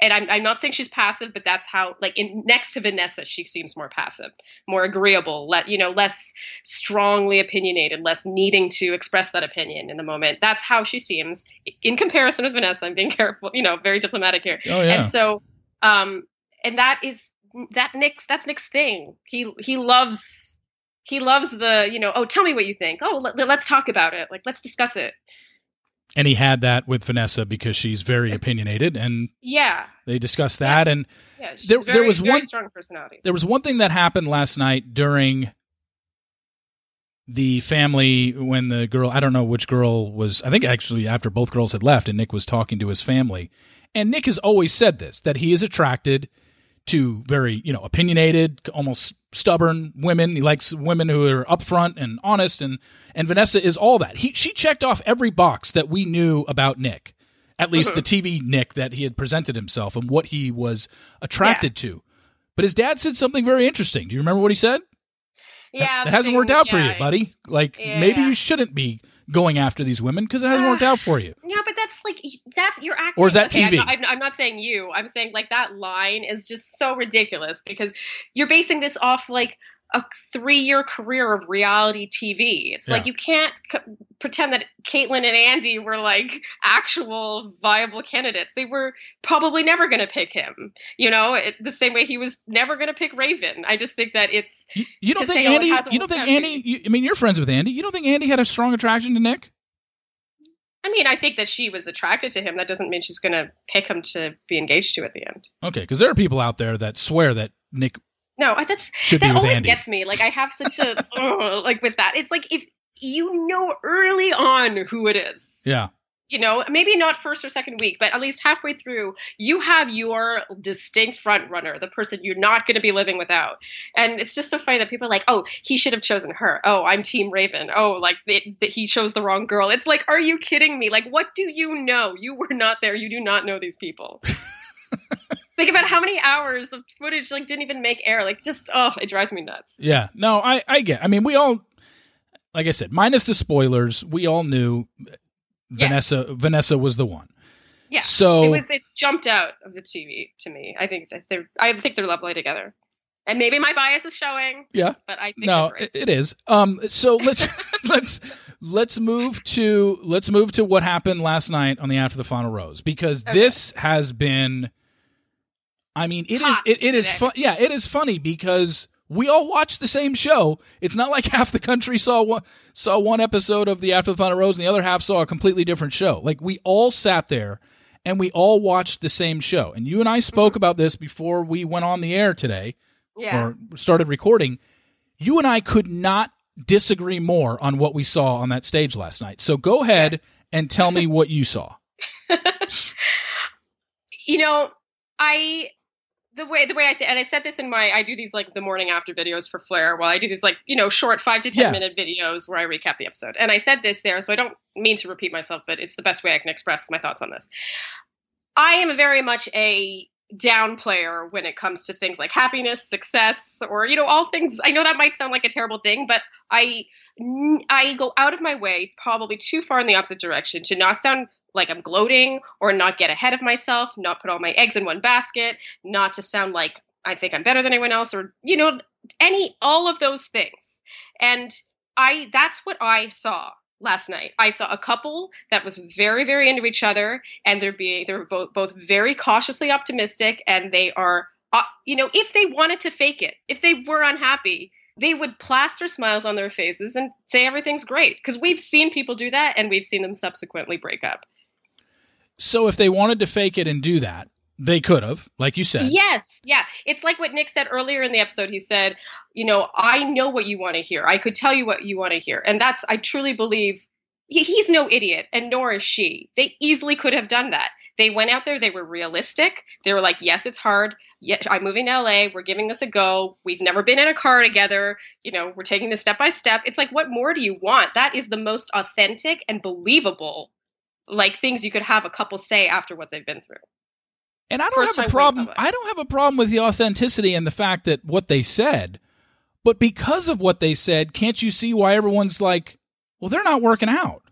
and I'm, I'm not saying she's passive, but that's how like in next to Vanessa, she seems more passive, more agreeable, let you know, less strongly opinionated, less needing to express that opinion in the moment. That's how she seems in comparison with Vanessa. I'm being careful, you know, very diplomatic here. Oh yeah. And so, um, and that is that Nick's that's Nick's thing. He he loves he loves the you know oh tell me what you think oh let, let's talk about it like let's discuss it and he had that with Vanessa because she's very opinionated, and yeah, they discussed that. Yeah. And yeah, she's There- very, there was one- strong personality. there was one thing that happened last night during the family when the girl I don't know which girl was I think actually after both girls had left and Nick was talking to his family. And Nick has always said this that he is attracted to very, you know, opinionated, almost stubborn women. He likes women who are upfront and honest and and Vanessa is all that. He she checked off every box that we knew about Nick. At least the TV Nick that he had presented himself and what he was attracted to. But his dad said something very interesting. Do you remember what he said? Yeah, That the hasn't worked out for you, buddy. Like Yeah, maybe yeah. you shouldn't be going after these women because it hasn't worked out for you. Yeah, that's like that's you're acting. Or is that okay, I'm TV? not, I'm, I'm not saying you. I'm saying like that line is just so ridiculous because you're basing this off like a three year career of reality TV. It's like you can't c- pretend that Kaitlyn and Andi were like actual viable candidates. They were probably never going to pick him. You know, it, the same way he was never going to pick Raven. I just think that it's You, you don't think say, oh, Andi? You don't think worked out for Andi? You, I mean, you're friends with Andi. You don't think Andi had a strong attraction to Nick? I mean, I think that she was attracted to him. That doesn't mean she's going to pick him to be engaged to at the end. Okay, because there are people out there that swear that Nick No, that's should that always Andi. gets me. Like I have such a ugh, like with that. It's like if you know early on who it is. yeah, You know, maybe not first or second week, but at least halfway through, you have your distinct front runner, the person you're not going to be living without. And it's just so funny that people are like, "Oh, he should have chosen her. Oh, I'm Team Raven. Oh, like it, that he chose the wrong girl." It's like, are you kidding me? Like, what do you know? You were not there. You do not know these people. Think about how many hours of footage like didn't even make air. Like, just oh, it drives me nuts. yeah. No, I I get. I mean, we all, like I said, minus the spoilers, we all knew Vanessa Vanessa was the one. Yeah. So It was it's jumped out of the TV to me. I think that they're I think they're lovely together. And maybe my bias is showing, yeah. but I think no great. it, is um so let's let's let's move to let's move to what happened last night on the after the final rose because Okay. this has been i mean it is Hot it, it is fun yeah it is funny because we all watched the same show it's not like half the country saw one saw one episode of the after the final rose and the other half saw a completely different show like we all sat there and we all watched the same show and you and i spoke mm-hmm. about this before we went on the air today yeah. or started recording, you and I could not disagree more on what we saw on that stage last night. So go ahead Yes. and tell me what you saw. you know, I the way the way I say and I said this in my I do these like the morning after videos for Flare. While I do these like, you know, short five to ten Yeah. minute videos where I recap the episode. And I said this there, so I don't mean to repeat myself, but it's the best way I can express my thoughts on this. I am very much a down player when it comes to things like happiness, success, or you know, all things. I know that might sound like a terrible thing, but I I go out of my way, probably too far in the opposite direction, to not sound like I'm gloating or not get ahead of myself, not put all my eggs in one basket, not to sound like I think I'm better than anyone else, or you know, any all of those things. And I that's what I saw last night. I saw a couple that was very, very into each other, and they're being they're both both very cautiously optimistic, and they are, uh, you know, if they wanted to fake it, if they were unhappy, they would plaster smiles on their faces and say everything's great because we've seen people do that, and we've seen them subsequently break up. So if they wanted to fake it and do that, they could have, like you said. Yes, yeah. It's like what Nick said earlier in the episode. He said, you know, I know what you want to hear. I could tell you what you want to hear. And that's, I truly believe he, he's no idiot, and nor is she. They easily could have done that. They went out there, they were realistic. They were like, yes, it's hard. I'm moving to LA. We're giving this a go. We've never been in a car together. You know, we're taking this step by step. It's like, what more do you want? That is the most authentic and believable, like things you could have a couple say after what they've been through. And I don't First have a problem. I don't have a problem with the authenticity and the fact that what they said, but because of what they said, can't you see why everyone's like, well, they're not working out.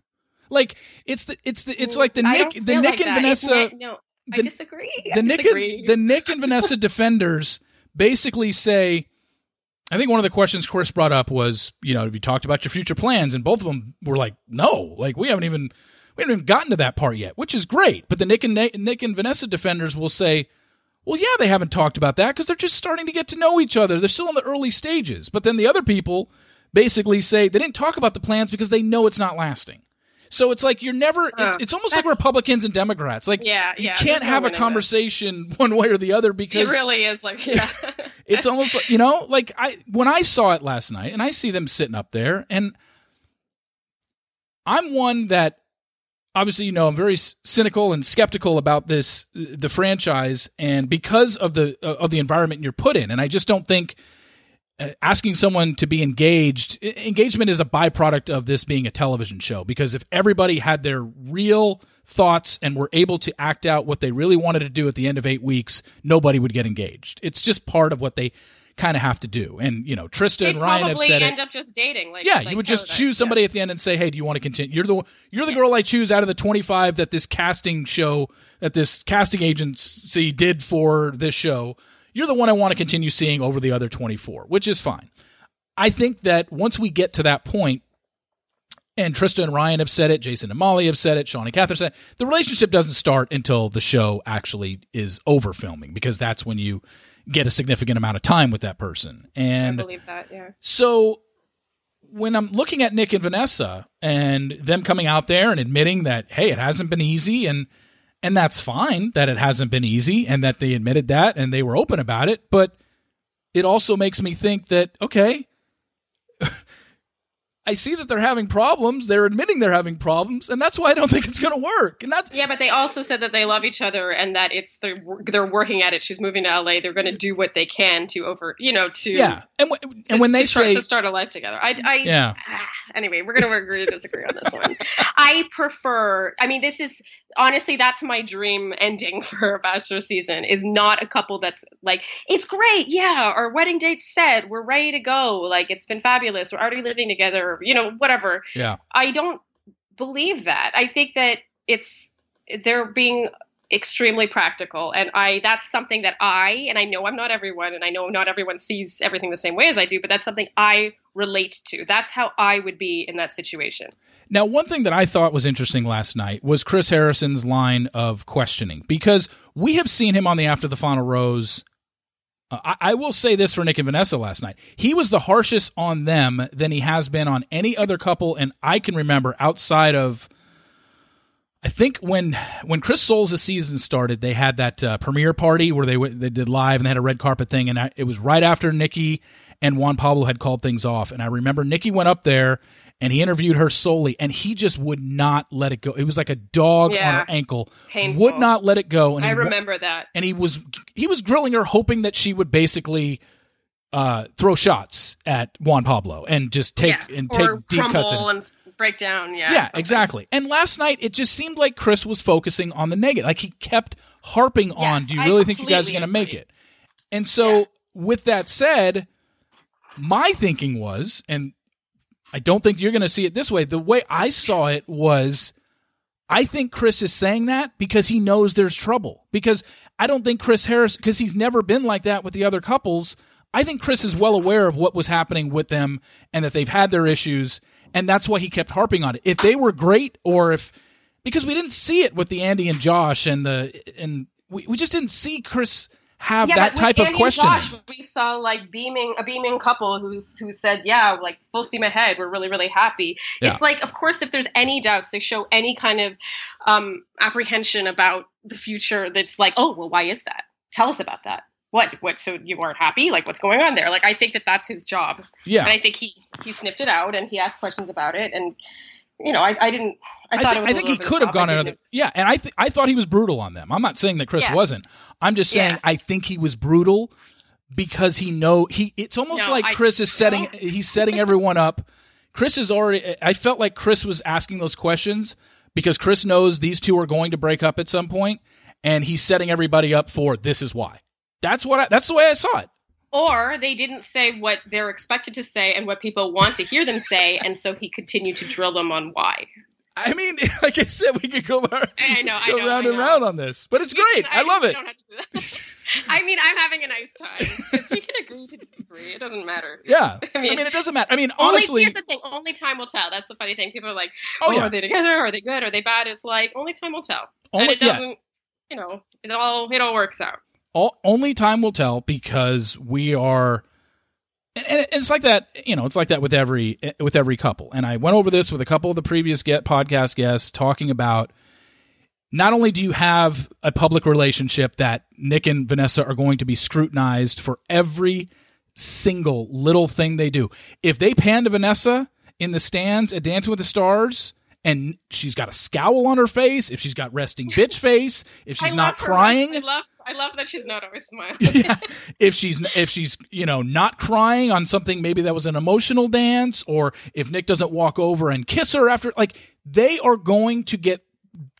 Like it's the it's the it's like the I Nick the Nick like and that. Vanessa. Nick- no, I disagree. The I Nick disagree. and, the Nick and Vanessa defenders basically say. I think one of the questions Chris brought up was, you know, have you talked about your future plans? And both of them were like, no, like we haven't even we haven't even gotten to that part yet, which is great. But the Nick and Nick and Vanessa defenders will say, well, yeah, they haven't talked about that because they're just starting to get to know each other. They're still in the early stages. But then the other people basically say they didn't talk about the plans because they know it's not lasting. So it's like you're never. It's, it's almost like Republicans and Democrats. Like Yeah, you yeah, can't there's no have a conversation one way or the other because it really is like yeah. it's almost like you know, like I when I saw it last night and I see them sitting up there and I'm one that obviously you know I'm very cynical and skeptical about this the franchise and because of the uh, of the environment you're put in and I just don't think uh, asking someone to be engaged engagement is a byproduct of this being a television show because if everybody had their real thoughts and were able to act out what they really wanted to do at the end of 8 weeks nobody would get engaged. It's just part of what they kind of have to do and you know Trista They'd and Ryan have said it end up just dating. Like yeah, like you would just oh, Paradise, choose somebody at the end and say, "Hey, do you want to continue?" You're the you're the girl I choose out of the 25 that this casting show that this casting agency did for this show. You're the one I want to mm-hmm. continue seeing over the other 24, which is fine. I think that once we get to that point, and Trista and Ryan have said it, Jason and Molly have said it, Sean and Catherine said it, the relationship doesn't start until the show actually is over filming because that's when you get a significant amount of time with that person. Yeah. I And believe that. Yeah. so when I'm looking at Nick and Vanessa and them coming out there and admitting that hey, it hasn't been easy and and that's fine that it hasn't been easy and that they admitted that and they were open about it, but it also makes me think that okay, I see that they're having problems, they're admitting they're having problems, and that's why I don't think it's going to work. And that's Yeah, but they also said that they love each other and that it's they're they're working at it. She's moving to LA. They're going to do what they can to over, you know, to yeah. And when, to, and when they to say to start a life together. I, I Yeah. ah, anyway, we're going to agree to disagree on this one. I prefer. I mean, this is honestly that's my dream ending for a bachelor season. Is not a couple that's like it's great. Yeah, our wedding date's set. We're ready to go. Like it's been fabulous. We're already living together. You know, whatever. yeah. I don't believe that. I think that it's they're being extremely practical and I that's something that I and I know I'm not everyone and I know not everyone sees everything the same way as I do, but that's something I relate to. That's how I would be in that situation. Now, one thing that I thought was interesting last night was Chris Harrison's line of questioning because we have seen him on the After the Final Rose. I, I will say this for Nick and Vanessa last night. He was the harshest on them than he has been on any other couple, and I can remember outside of. I think when when Chris Soules' season started, they had that uh, premiere party where they they did live and they had a red carpet thing, and I, it was right after Nikki and Juan Pablo had called things off. And I remember Nikki went up there and he interviewed her solely, and he just would not let it go. It was like a dog on her ankle, Painful. would not let it go. And I wa- remember that. and he was he was grilling her, hoping that she would basically uh, throw shots at Juan Pablo and just take yeah. and or take deep cuts. In. and break down. Yeah. Yeah, something. exactly. And last night, it just seemed like Chris was focusing on the negative. Like he kept harping on, "Do you I really think you guys are going to make it?" And so, Yeah. with that said, my thinking was, and I don't think you're going to see it this way. The way I saw it was, I think Chris is saying that because he knows there's trouble. Because I don't think Chris Harris, because he's never been like that with the other couples. I think Chris is well aware of what was happening with them and that they've had their issues, and that's why he kept harping on it. If they were great, or if because we didn't see it with the Andi and Josh and the and we, we just didn't see Chris have Yeah, that type of question. Josh, we saw like beaming a beaming couple who's who said, "Yeah, like full steam ahead. We're really really happy." Yeah. It's like, of course, if there's any doubts, they show any kind of um, apprehension about the future. That's like, "Oh, well, why is that? Tell us about that." What? What? So you weren't happy? Like, what's going on there? Like, I think that that's his job, yeah, and I think he he sniffed it out and he asked questions about it, and you know, I, I didn't. I I, thought was. I think he could have gone another. Yeah, and I th- I thought he was brutal on them. I'm not saying that Chris Yeah. wasn't. I'm just saying Yeah. I think he was brutal because he know he. It's almost No, like I- Chris is setting no. he's setting everyone up. Chris is already. I felt like Chris was asking those questions because Chris knows these two are going to break up at some point, and he's setting everybody up for this is why. That's what. I, that's the way I saw it. Or they didn't say what they're expected to say and what people want to hear them say, and so he continued to drill them on why. I mean, like I said, we could go, I know, I know, round I and round on this, but it's We great. can- I love it. don't have to do that. I mean, I'm having a nice time. we can agree to disagree. It doesn't matter. Yeah. I I mean, mean, it doesn't matter. I mean, only honestly, here's the thing. Only time will tell. That's the funny thing. People are like, oh "Oh, yeah, are they together? Are they good? Are they bad?" It's like only time will tell. and it doesn't. You know, it all it all works out. All, only time will tell because we are and, and it's like that you know it's like that with every with every couple. And i went over this with a couple of the previous get podcast guests talking about not only do you have a public relationship that nick and vanessa are going to be scrutinized for every single little thing they do. If they pan to vanessa in the stands at dancing with the stars and she's got a scowl on her face if she's got resting bitch face if she's not crying I love. That she's not always smiling. yeah. if she's if she's you know not crying on something maybe that was an emotional dance or if Nick doesn't walk over and kiss her after like they are going to get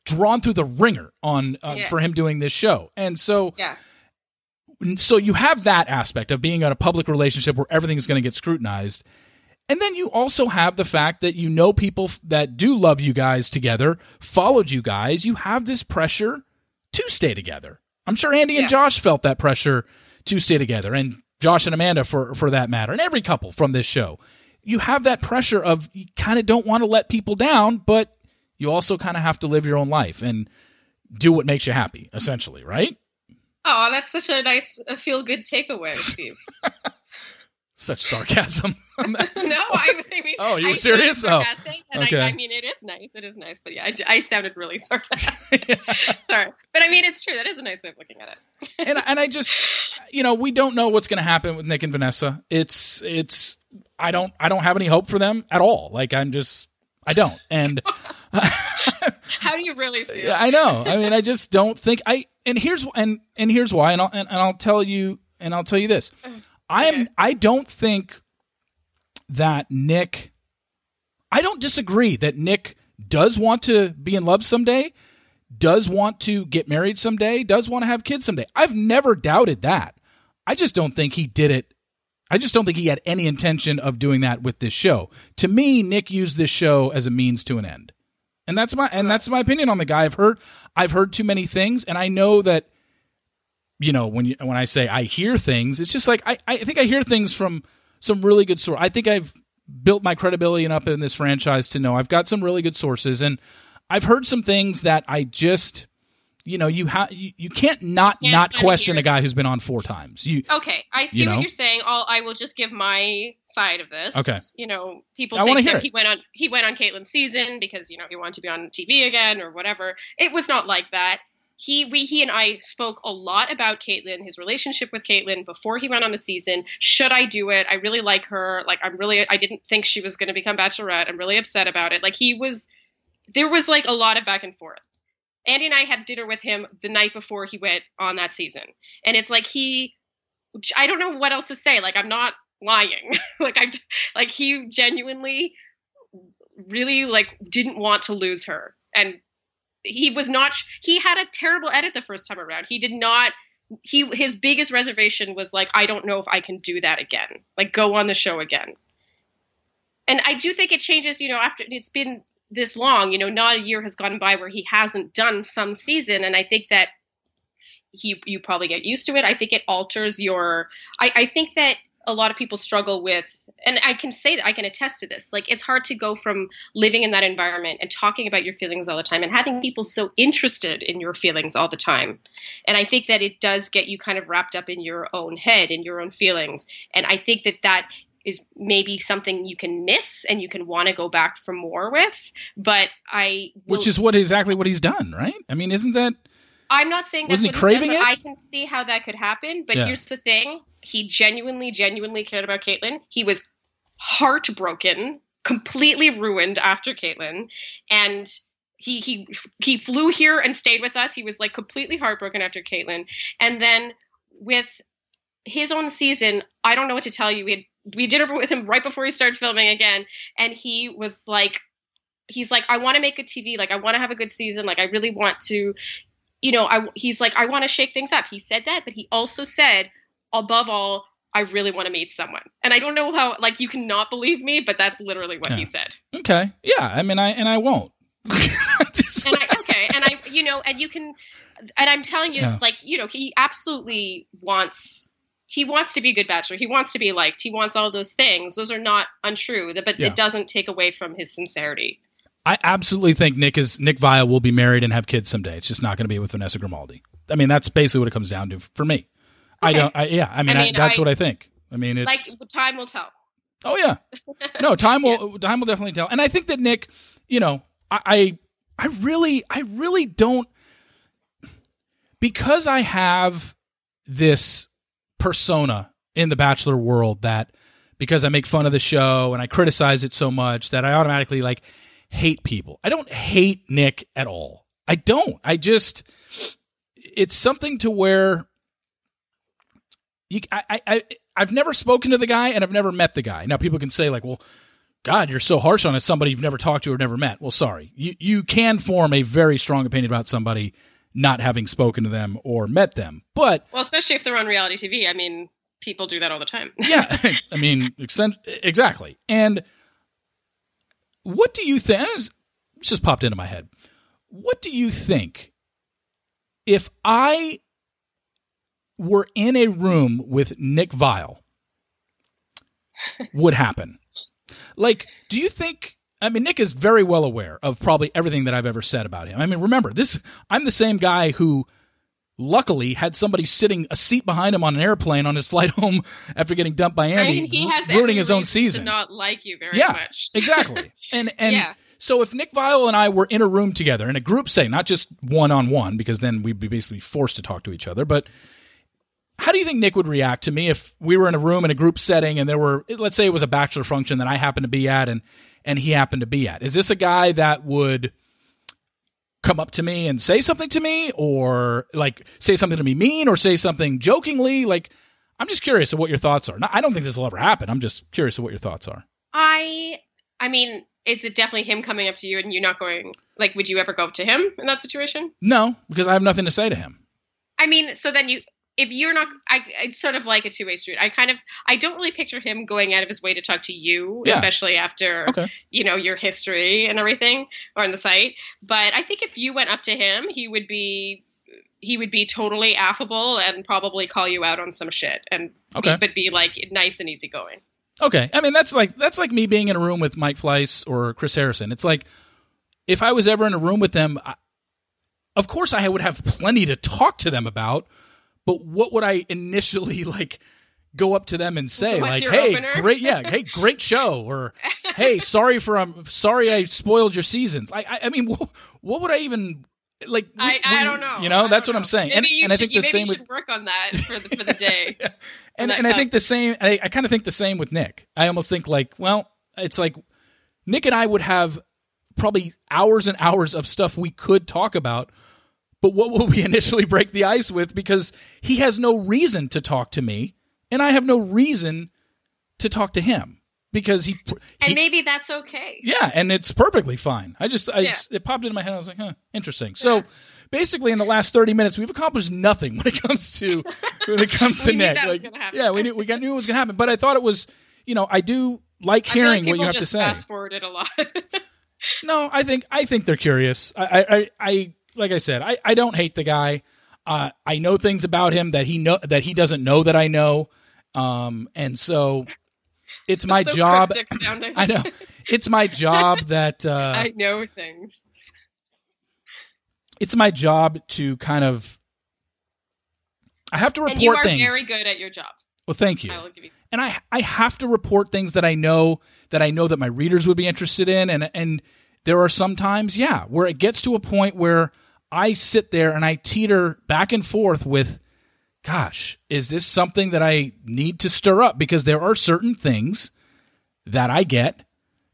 drawn through the ringer on uh, Yeah. for him doing this show and so yeah. so you have that aspect of being in a public relationship where everything is going to get scrutinized and then you also have the fact that you know people that do love you guys together followed you guys you have this pressure to stay together i'm sure andi Yeah. and josh felt that pressure to stay together and josh and amanda for for that matter and every couple from this show you have that pressure of you kind of don't want to let people down but you also kind of have to live your own life and do what makes you happy essentially right Oh, that's such a nice, feel good takeaway, Steve. such sarcasm no, I, oh, I mean, Oh, you were I serious? Oh, okay. I, I mean, it is nice. It is nice, but yeah, I, sounded really sarcastic. Sorry, but I mean, it's true. That is a nice way of looking at it. and and I just you know we don't know what's going to happen with Nick and Vanessa. It's it's I don't I don't have any hope for them at all. Like I'm just I don't. And How do you really feel? I know. I mean I just don't think I and here's and and here's why and I'll and, and I'll tell you and I'll tell you this. Mm. I am. I don't think that Nick I don't disagree that Nick does want to be in love someday, does want to get married someday, does want to have kids someday. I've never doubted that. I just don't think he did it. I just don't think he had any intention of doing that with this show. To me, Nick used this show as a means to an end. And that's my and that's my opinion on the guy. I've heard I've heard too many things and I know that you know when you when I say I hear things, it's just like I I think I hear things from some really good source. I think I've built my credibility enough in this franchise to know I've got some really good sources and I've heard some things that I just you know you you, you can't not not question a guy who's been on four times. You Okay, I see You know? what you're saying. I'll, I will just give my side of this. Okay. You know, people I think hear that it. he went on he went on Kaitlyn's season because you know he wanted to be on TV again or whatever. It was not like that. He we he and I spoke a lot about Kaitlyn, his relationship with Kaitlyn before he went on the season. Should I do it? I really like her. Like I'm really I didn't think she was going to become Bachelorette. I'm really upset about it. Like he was there was like a lot of back and forth. Andy and I had dinner with him the night before he went on that season. And it's like he I don't know what else to say. Like I'm not lying. like I'm like he genuinely really like didn't want to lose her. And he was not he had a terrible edit the first time around. He did not he his biggest reservation was like I don't know if I can do that again. Like go on the show again. And I do think it changes, you know, after it's been this long, you know, not a year has gone by where he hasn't done some season and I think that he you probably get used to it. I think it alters your I, I think that a lot of people struggle with and I can say that I can attest to this. Like it's hard to go from living in that environment and talking about your feelings all the time and having people so interested in your feelings all the time. And I think that it does get you kind of wrapped up in your own head in your own feelings. And I think that that is maybe something you can miss and you can want to go back for more with. But I will, which is what exactly what he's done, right? I mean, isn't that I'm not saying that's Wasn't he what he's craving done, but it? I can see how that could happen. But Yeah. here's the thing: he genuinely, genuinely cared about Kaitlyn. He was heartbroken, completely ruined after Kaitlyn, and he he he flew here and stayed with us. He was like completely heartbroken after Kaitlyn, and then with his own season, I don't know what to tell you. We had, we did it with him right before he started filming again, and he was like, he's like, I want to make a TV. Like, I want to have a good season. Like, I really want to, you know, I he's like, I want to shake things up. He said that, but he also said, above all, I really want to meet someone. And I don't know how, like, you cannot believe me, but that's literally what Yeah. he said. okay? Yeah, I mean, I and I won't Just- and I, okay, and I, you know, and you can, and I'm telling you, Yeah. like, you know, he absolutely wants, he wants to be a good bachelor. He wants to be liked. He wants all those things. Those are not untrue, but Yeah. it doesn't take away from his sincerity. I absolutely think Nick is Nick Viall will be married and have kids someday. It's just not going to be with Vanessa Grimaldi. I mean, that's basically what it comes down to for me. I don't. I, yeah, I mean, I mean, that's I- what I think. I mean, it's like, time will tell. oh yeah, no time will time will definitely tell. And I think that Nick, you know, I, I I really I really don't because I have this persona in the Bachelor world that because I make fun of the show and I criticize it so much that I automatically like hate people. I don't hate Nick at all. I don't. I just it's something to where you I I, I I've never spoken to the guy and I've never met the guy. Now people can say like, well, God, you're so harsh on it. Somebody you've never talked to or never met. Well, sorry, you you can form a very strong opinion about somebody not having spoken to them or met them. But Well, especially if they're on reality TV. I mean, people do that all the time. yeah, I mean, exactly. And what do you think? Just popped into my head. What do you think if I were in a room with Nick Viall would happen? Like, do you think? I mean, Nick is very well aware of probably everything that I've ever said about him. I mean, remember this. I'm the same guy who luckily had somebody sitting a seat behind him on an airplane on his flight home after getting dumped by I Andi, mean, he has ruining his own season. to not like you very Yeah, much. exactly. And and Yeah. so if Nick Viall and I were in a room together in a group setting, not just one on one, because then we'd be basically forced to talk to each other, but how do you think Nick would react to me if we were in a room in a group setting and there were let's say it was a bachelor function that I happened to be at and and he happened to be at? Is this a guy that would come up to me and say something to me or like say something to me mean or say something jokingly like I'm just curious of what your thoughts are. I don't think this will ever happen. I'm just curious of what your thoughts are. I, I mean, it's definitely him coming up to you and you not going. Like, would you ever go up to him in that situation? No, because I have nothing to say to him. I mean, so then you, if you're not, I, it's sort of like a two way street. I kind of, I don't really picture him going out of his way to talk to you, Yeah. especially after, Okay. you know, your history and everything on the site. But I think if you went up to him, he would be, he would be totally affable and probably call you out on some shit and, Okay. but be like nice and easygoing. Okay. I mean, that's like that's like me being in a room with Mike Fleiss or Chris Harrison. It's like if I was ever in a room with them, I, of course I would have plenty to talk to them about, but what would I initially like go up to them and say What's like, "Hey, opener?" great, yeah, hey, great show," or "Hey, sorry for um, sorry I spoiled your seasons." I, I, I mean, what, what would I even like? I, we- I we- don't know. You know, that's what I'm saying, Maybe and, you and I should, think you- the same you with work on that for the for the day. and that and I think the same. I, I kind of think the same with Nick. I almost think like, well, it's like Nick and I would have probably hours and hours of stuff we could talk about, but what will we initially break the ice with? Because he has no reason to talk to me, and I have no reason to talk to him because he. and maybe that's okay. yeah, and it's perfectly fine. I just, I Yeah. it popped into my head. I was like, huh, interesting. So basically, in the last thirty minutes, we've accomplished nothing when it comes to when it comes to Nick. Like, yeah, we knew we got, knew it was going to happen, but I thought it was, you know, I do like I like hearing what you have to say. Fast forwarded a lot. No, I think I think they're curious. I, I, I, I like I said, I, I don't hate the guy. Uh, I know things about him that he know that he doesn't know that I know, um, and so it's my So job. I know it's my job that uh, I know things. it's my job to kind of I have to report And you are things. very good at your job. well, thank you. I will give you. and I I have to report things that I know that I know that my readers would be interested in and and there are some times yeah where it gets to a point where I sit there and I teeter back and forth with gosh is this something that I need to stir up because there are certain things that I get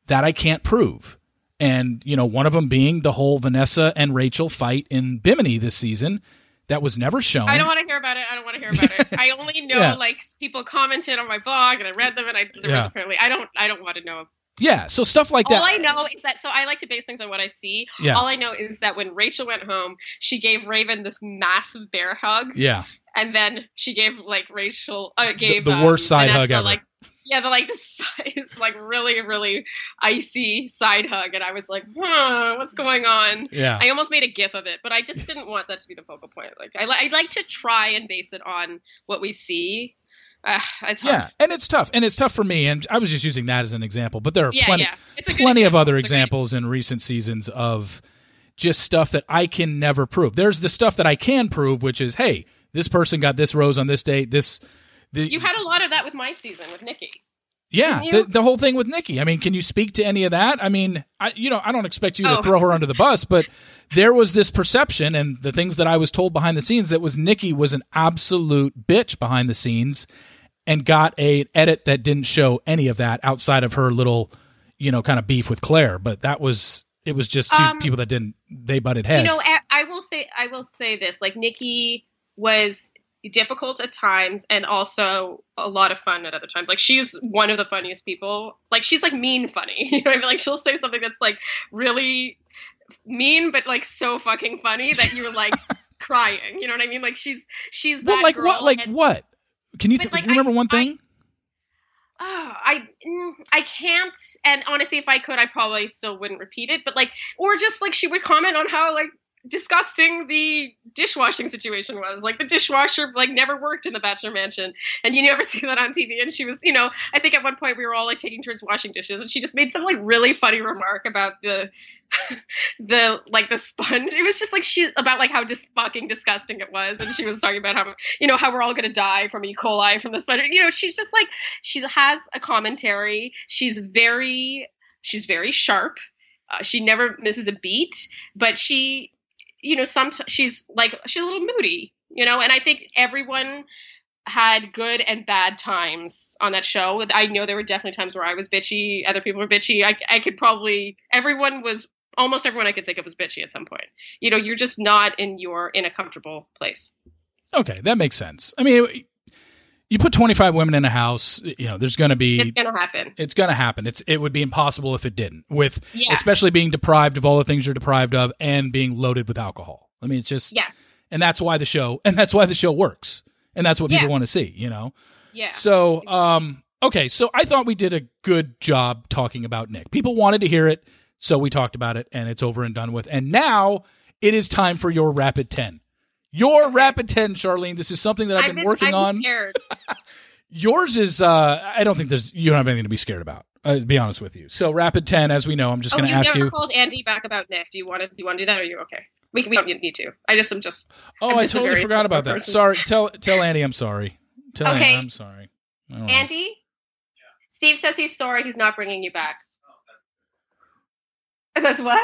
that I can't prove and you know one of them being the whole Vanessa and Rachel fight in Bimini this season that was never shown I don't want to hear about it. I don't want to hear about it. I only know Yeah. like people commented on my blog and I read them and I there was apparently I don't I don't want to know. Yeah so stuff like that All I know is that so I like to base things on what I see. Yeah. All I know is that when Rachel went home, she gave Raven this massive bear hug, yeah and then she gave like Rachel uh, gave the um, worst side Vanessa, hug ever. like Yeah, the like the size, like really, really icy side hug, and I was like, huh, "What's going on?" Yeah. I almost made a gif of it, but I just didn't want that to be the focal point. Like, I, li- I'd like to try and base it on what we see. Uh, it's hard. Yeah, and it's tough, and it's tough for me. And I was just using that as an example, but there are yeah, plenty, yeah. It's a good plenty of other It's examples in recent seasons of just stuff that I can never prove. There's the stuff that I can prove, which is, hey, this person got this rose on this date. This, the, You had a lot of that with my season with Nikki. Yeah, the, the whole thing with Nikki. I mean, can you speak to any of that? I mean, I, you know, I don't expect you to Oh. throw her under the bus, but there was this perception, and the things that I was told behind the scenes that was Nikki was an absolute bitch behind the scenes, and got a edit that didn't show any of that outside of her little, you know, kind of beef with Claire. But that was it was just two Um, people that didn't they butted heads. You know, I, I will say, I will say this: like Nikki was difficult at times, and also a lot of fun at other times. Like she's one of the funniest people. Like she's like mean funny. You know what I mean? Like she'll say something that's like really mean, but like so fucking funny that you're like crying. You know what I mean? Like she's she's well, that like girl, what? Like and- what? Can you, But, th- like, remember I- one I- thing? Oh, I mm, I can't. And honestly, if I could, I probably still wouldn't repeat it. But like, or just like she would comment on how like disgusting the dishwashing situation was. Like the dishwasher like never worked in the Bachelor Mansion, and you never see that on TV. And she was, you know, I think at one point we were all like taking turns washing dishes, and she just made some like really funny remark about the the like the sponge. It was just like she about like how just fucking disgusting it was, and she was talking about how you know how we're all gonna die from E. coli from the sponge. You know, she's just like she has a commentary. She's very she's very sharp. Uh, she never misses a beat, but she, you know, some she's like she's a little moody, you know. And I think everyone had good and bad times on that show. I know there were definitely times where I was bitchy, other people were bitchy. I, I could probably everyone was almost everyone I could think of was bitchy at some point. You know, you're just not in your in a comfortable place. Okay, that makes sense. I mean, you put 25 women in a house, you know, there's going to be It's gonna happen. it's going to happen. It's it would be impossible if it didn't. With Yeah. especially being deprived of all the things you're deprived of and being loaded with alcohol. I mean, it's just Yeah. and that's why the show and that's why the show works. And that's what people Yeah. want to see, you know. Yeah. So, um okay, so I thought we did a good job talking about Nick. People wanted to hear it, so we talked about it and it's over and done with. And now it is time for your rapid 10. Your rapid 10, Sharleen. This is something that I've been, working I'm on. Scared. Yours is uh I don't think there's you don't have anything to be scared about. Uh, to be honest with you. So rapid 10 as we know, I'm just oh, going to ask never you. called Andy back about Nick. Do you want to? Do you want to do that? Or are you okay? We, we don't need to. I just I'm just. Oh, I'm just a totally forgot about that. Sorry. Tell tell Andy I'm sorry. Tell Okay. Andy I'm sorry. I don't. Andy. Steve says he's sorry. He's not bringing you back. That's what.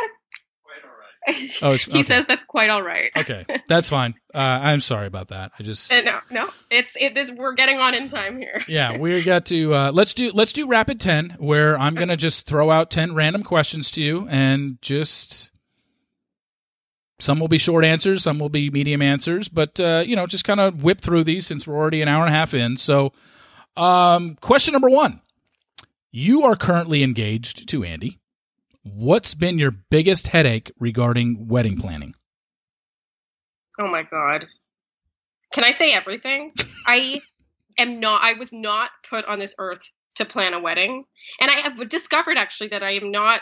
Oh, he okay. says that's quite all right. Okay. That's fine. Uh, I'm sorry about that. I just Uh, no, no, it's it. This we're getting on in time here. yeah, we got to uh, let's do let's do rapid ten, where I'm gonna just throw out ten random questions to you, and just some will be short answers, some will be medium answers, but uh, you know, just kind of whip through these since we're already an hour and a half in. So, um, question number one: You are currently engaged to Andy. What's been your biggest headache regarding wedding planning? Oh my god. Can I say everything? I am not I was not put on this earth to plan a wedding. And I have discovered actually that I am not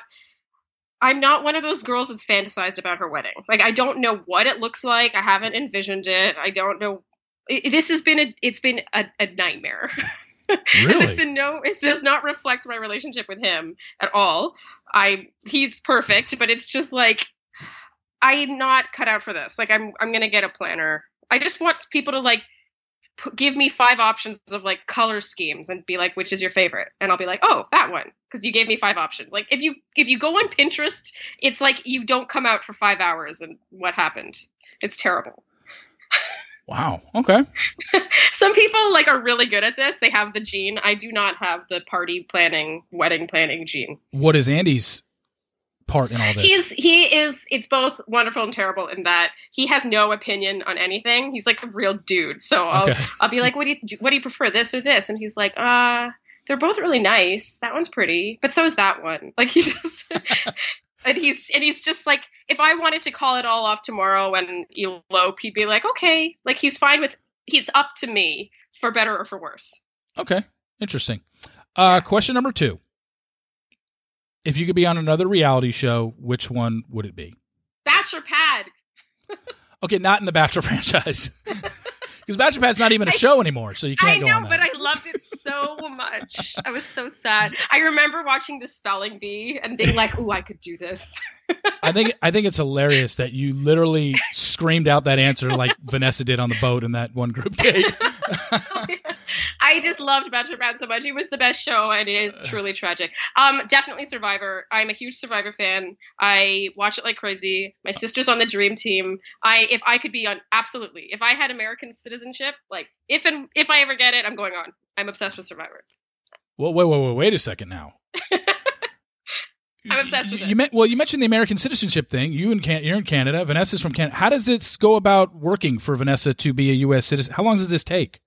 I'm not one of those girls that's fantasized about her wedding. Like I don't know what it looks like. I haven't envisioned it. I don't know it, this has been a it's been a, a nightmare. Really? a no it does not reflect my relationship with him at all. I he's perfect, but it's just like I'm not cut out for this. Like I'm I'm gonna get a planner. I just want people to like p- give me five options of like color schemes and be like, which is your favorite? And I'll be like, oh, that one, because you gave me five options. Like if you if you go on Pinterest, it's like you don't come out for five hours and what happened? It's terrible. Wow. Okay. Some people like are really good at this. They have the gene. I do not have the party planning, wedding planning gene. What is Andy's part in all this? He's he is it's both wonderful and terrible in that he has no opinion on anything. He's like a real dude. So I'll Okay. I'll be like, what do you what do you prefer, this or this? And he's like, uh, they're both really nice. That one's pretty, but so is that one. Like he just and he's and he's just like, if I wanted to call it all off tomorrow and elope, he'd be like, okay, like he's fine with. It's up to me for better or for worse. Okay. Interesting. Uh, question number two. If you could be on another reality show, which one would it be? Bachelor Pad. Okay, not in the Bachelor franchise. Because Bachelor Pad's not even a I- show anymore, so you can't I go know, on that. but I loved it so much. I was so sad. I remember watching the spelling bee and being like, "Ooh, I could do this." I think I think it's hilarious that you literally screamed out that answer like Vanessa did on the boat in that one group date. I just loved Bachelor Pad so much. It was the best show, and it is truly tragic. Um, definitely Survivor. I'm a huge Survivor fan. I watch it like crazy. My sister's on the Dream Team. I, if I could be on, absolutely. If I had American citizenship, like if and if I ever get it, I'm going on. I'm obsessed with Survivor. well, wait, wait, wait, wait a second now. I'm obsessed with you, it. You meant, well, you mentioned the American citizenship thing. You in Can- you're in Canada. Vanessa's from Canada. How does it go about working for Vanessa to be a U.S. citizen? How long does this take?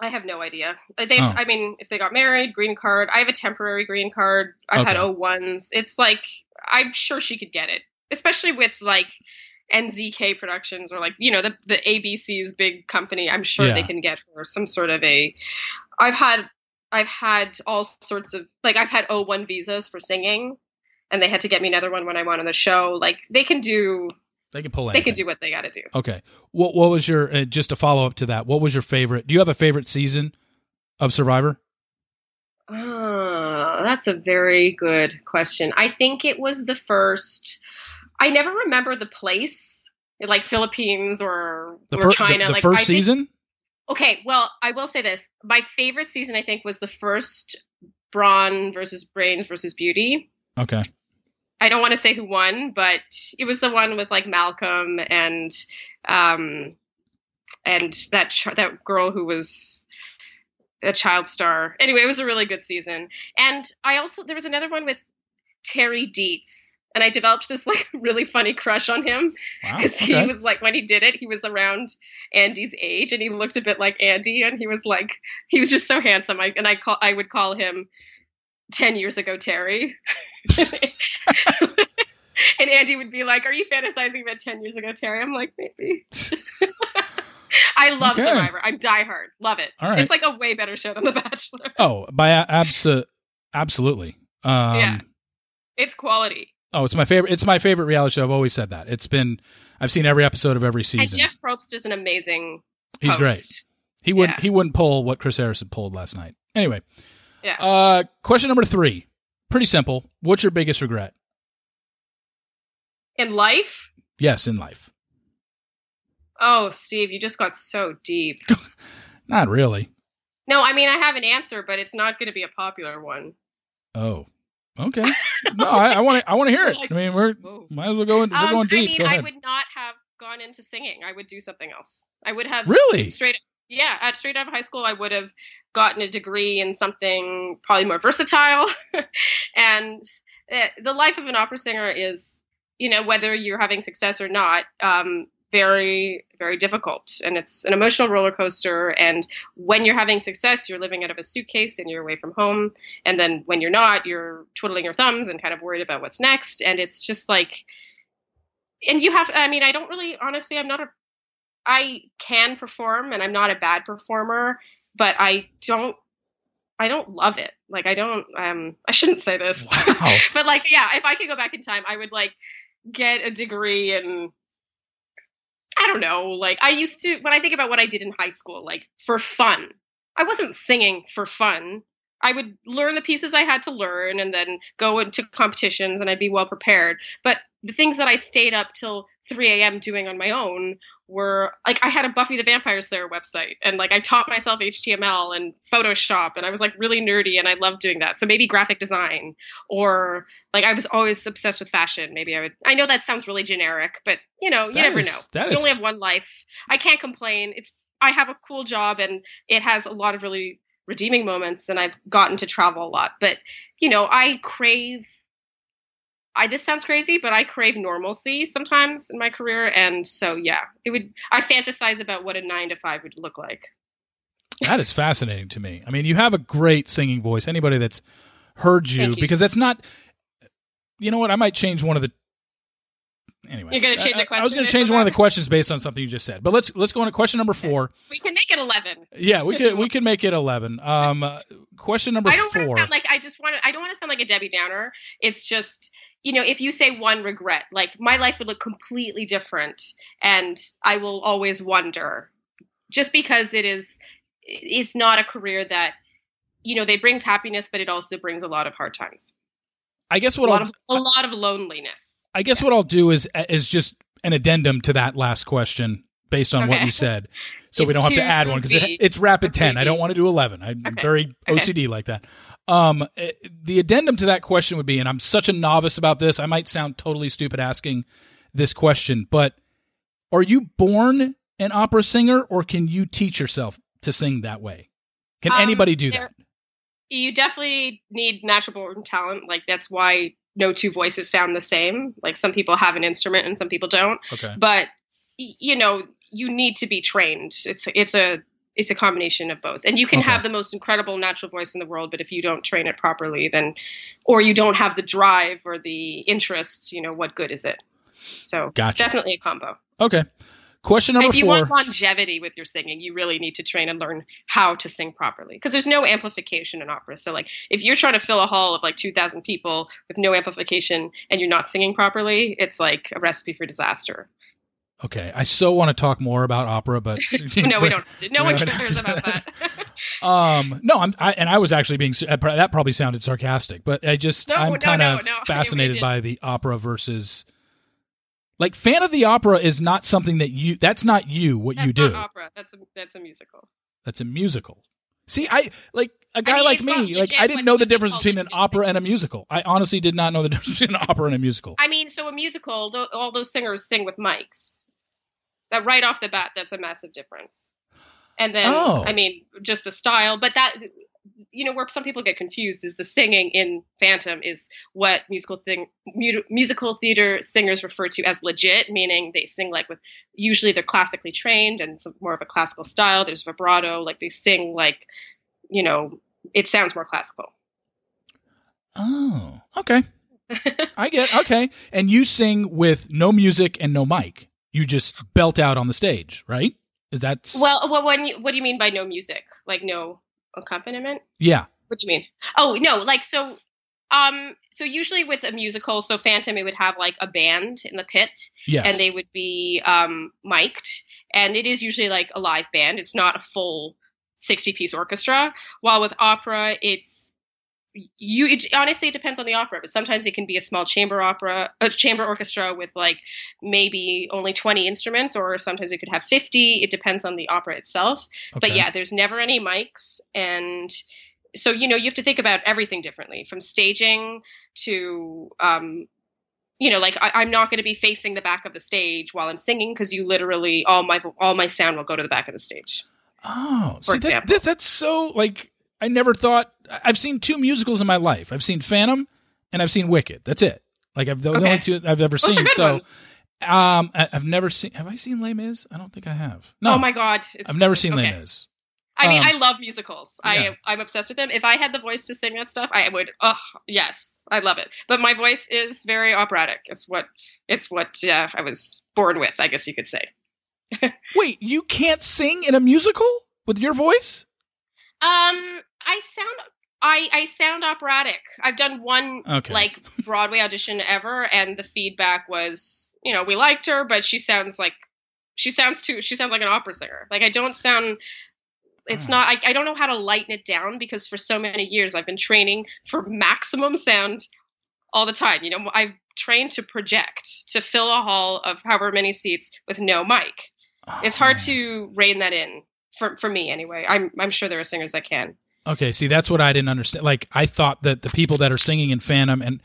I have no idea. They, Oh. I mean, if they got married, green card. I have a temporary green card. I've had Okay. O ones. It's like I'm sure she could get it, especially with like NZK Productions or like you know the the ABC's big company. I'm sure they can get her some sort of a. I've had I've had all sorts of like I've had O one visas for singing, and they had to get me another one when I went on the show. Like they can do They can pull it. they can do what they got to do. Okay. What What was your uh, just a follow up to that? What was your favorite? Do you have a favorite season of Survivor? Oh, that's a very good question. I think it was the first. I never remember the place, like Philippines or The, or fir- China. the, the like first think- season. okay, well, I will say this: my favorite season, I think, was the first Brawn versus Brains versus Beauty. Okay. I don't want to say who won, but it was the one with like Malcolm and um and that ch- that girl who was a child star. Anyway, it was a really good season. And I also there was another one with Terry Deitz. And I developed this like really funny crush on him Wow. because Okay. he was like when he did it, he was around Andy's age and he looked a bit like Andy and he was like he was just so handsome. I and I call I would call him ten years ago Terry. and Andy would be like, Are you fantasizing about ten years ago, Terry? I'm like, maybe. I love Okay. Survivor. I'm diehard. Love it. Right. It's like a way better show than The Bachelor. oh, by abso- absolutely. Um, Yeah. It's quality. Oh, it's my favorite. It's my favorite reality show. I've always said that. It's been. I've seen every episode of every And season. Jeff Probst is an amazing He's host. great. He wouldn't. Yeah. He wouldn't pull what Chris Harrison pulled last night. Anyway. Yeah. Uh, question number three. Pretty simple. What's your biggest regret? In life? Yes, in life. Oh, Steve, you just got so deep. Not really. No, I mean I have an answer, but it's not going to be a popular one. Oh. Okay. No, I want to. I want to hear it. I mean, we're Whoa. might as well go. In, we're Um, going I mean, go I would not have gone into singing. I would do something else. I would have Really? straight. Yeah, at straight out of high school, I would have gotten a degree in something probably more versatile. and uh, the life of an opera singer is, you know, whether you're having success or not, um, very, very difficult. And it's an emotional roller coaster. And when you're having success, you're living out of a suitcase and you're away from home. And then when you're not, you're twiddling your thumbs and kind of worried about what's next. And it's just like, and you have, I mean, I don't really, honestly, I'm not a, I can perform and I'm not a bad performer, but I don't, I don't love it. Like, I don't, um, I shouldn't say this. Wow. but like, yeah, if I could go back in time, I would like get a degree in, I don't know, like I used to, when I think about what I did in high school, like for fun, I wasn't singing for fun. I would learn the pieces I had to learn and then go into competitions and I'd be well prepared. But the things that I stayed up till 3 a.m. doing on my own were like I had a Buffy the Vampire Slayer website and like I taught myself HTML and Photoshop and I was like really nerdy and I loved doing that. So maybe graphic design or like I was always obsessed with fashion. Maybe I would I know that sounds really generic, but you know, you That never is- know. that you is- only have one life. I can't complain. It's I have a cool job and it has a lot of really redeeming moments and I've gotten to travel a lot. But, you know, I crave I this sounds crazy, but I crave normalcy sometimes in my career and so yeah, it would I fantasize about what a 9 to 5 would look like. That is fascinating to me. I mean, you have a great singing voice. Anybody that's heard you, because that's not. You know what? I might change one of the anyway, You're gonna change I- the question I was going to change one of the questions based on something you just said. But let's let's go on to question number four. We can make it eleven. Yeah, we could we could make it eleven. Um, uh, question number I don't want to sound like I just want to. I don't want to sound like a Debbie Downer. It's just you know, if you say one regret, like my life would look completely different, and I will always wonder, just because it is, it's not a career that, you know, they brings happiness, but it also brings a lot of hard times, I guess a what lot I'll of a lot of loneliness. I guess what I'll do is is just an addendum to that last question based on what you said, so we don't have to add one because it, it's rapid ten. I don't want to do eleven. I'm Okay. very Okay. OCD like that. Um, eh, the addendum to that question would be, and I'm such a novice about this. I might sound totally stupid asking this question, but are you born an opera singer, or can you teach yourself to sing that way? Can Um, anybody do there- that? You definitely need natural born talent. Like that's why no two voices sound the same. Like some people have an instrument and some people don't. Okay. but you know you need to be trained it's it's a it's a combination of both and you can Okay. have the most incredible natural voice in the world but if you don't train it properly then or you don't have the drive or the interest you know what good is it so Gotcha. definitely a combo Okay. Question number if you four. want longevity with your singing you really need to train and learn how to sing properly because there's no amplification in opera so like if you're trying to fill a hall of like 2000 people with no amplification and you're not singing properly it's like a recipe for disaster Okay, I so want to talk more about opera, but no, we don't. No one cares about that. Um, no, I'm, I, and I was actually being uh, that probably sounded sarcastic, but I just No, I'm no, kind of no, fascinated by the opera versus like fan of the opera is not something that you that's not you what That's you do. not opera. That's a that's a musical. That's a musical. See, I like a guy mean, like me. Like I didn't know the difference between an opera and a musical. I honestly did not know the difference between an opera and a musical. I mean, so a musical, all those singers sing with mics. That right off the bat, that's a massive difference. And then, Oh. I mean, just the style, but that, you know, where some people get confused is the singing in Phantom is what musical thing, mu- musical theater singers refer to as legit, meaning they sing like with, usually they're classically trained and some more of a classical style. There's vibrato, like they sing like, you know, it sounds more classical. Oh, okay. I get okay. And you sing with no music and no mic. You just belt out on the stage, right? Is that Well, well, when you, what do you mean by no music? Like no accompaniment? yeah? What do you mean? Oh no, like so. Um, so usually with a musical, so Phantom, it would have like a band in the pit, Yes. and they would be um mic'd, and it is usually like a live band. It's not a full sixty-piece orchestra. While with opera, it's you. It, honestly, it depends on the opera, but sometimes it can be a small chamber opera, a chamber orchestra with like maybe only twenty instruments, or sometimes it could have fifty. It depends on the opera itself. But yeah, there's never any mics. And so, you know, you have to think about everything differently from staging to, um, you know, like I, I'm not going to be facing the back of the stage while I'm singing because you literally all my all my sound will go to the back of the stage. Oh, see, that, example. that, that's so like I never thought. I've seen two musicals in my life. I've seen Phantom and I've seen Wicked. That's it. Like I've those are the Okay. only two I've ever Those are seen. good So, ones. um, I, I've never seen. Have I seen Les Mis? I don't think I have. No, Oh my god, it's, I've never seen okay. Les Mis. I mean, Um, I love musicals. yeah. I I'm obsessed with them. If I had the voice to sing that stuff, I would. Oh yes, I love it. But my voice is very operatic. It's what it's what uh, I was born with, I guess you could say. Wait, you can't sing in a musical with your voice? Um, I sound I I sound operatic. I've done one Okay. like Broadway audition ever, and the feedback was, you know, we liked her, but she sounds like she sounds too. She sounds like an opera singer. Like I don't sound. It's Oh. not. I, I don't know how to lighten it down because for so many years I've been training for maximum sound all the time. You know, I've trained to project to fill a hall of however many seats with no mic. Oh, it's hard Oh. to rein that in for for me anyway. I'm I'm sure there are singers that can. Okay, see, that's what I didn't understand. Like, I thought that the people that are singing in Phantom and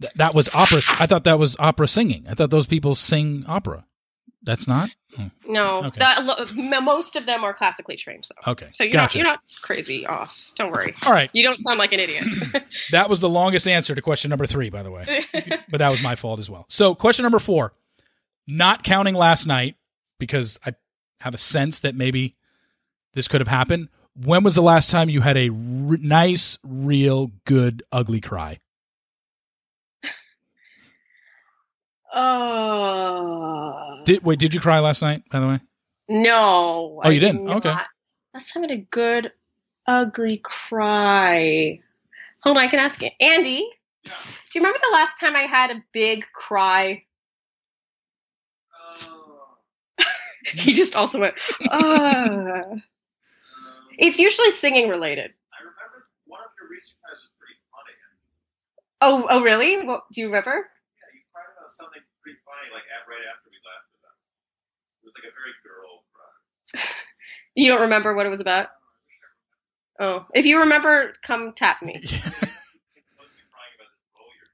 th- that was opera. I thought that was opera singing. I thought those people sing opera. That's not. Hmm. No, Okay. that, most of them are classically trained though. Okay, So you're gotcha. not you're not crazy off. Don't worry. All right, You don't sound like an idiot. that was the longest answer to question number three, by the way. but that was my fault as well. So, question number four, not counting last night because I have a sense that maybe this could have happened. When was the last time you had a r- nice, real, good, ugly cry? Oh. Did wait? Did you cry last night? By the way. no. Oh, you I did didn't? Okay. Last time I had a good, ugly cry. Hold on, I can ask it. Andy, do you remember the last time I had a big cry? He just also went, uh. It's usually singing related. I remember one of your recent cries was pretty funny. Oh, oh, really? What, do you remember? Yeah, you cried about something pretty funny, like at, right after we left. About. It was like a very girl cry. You don't remember what it was about? Oh, if you remember, come tap me. You're supposed to be crying about this role you're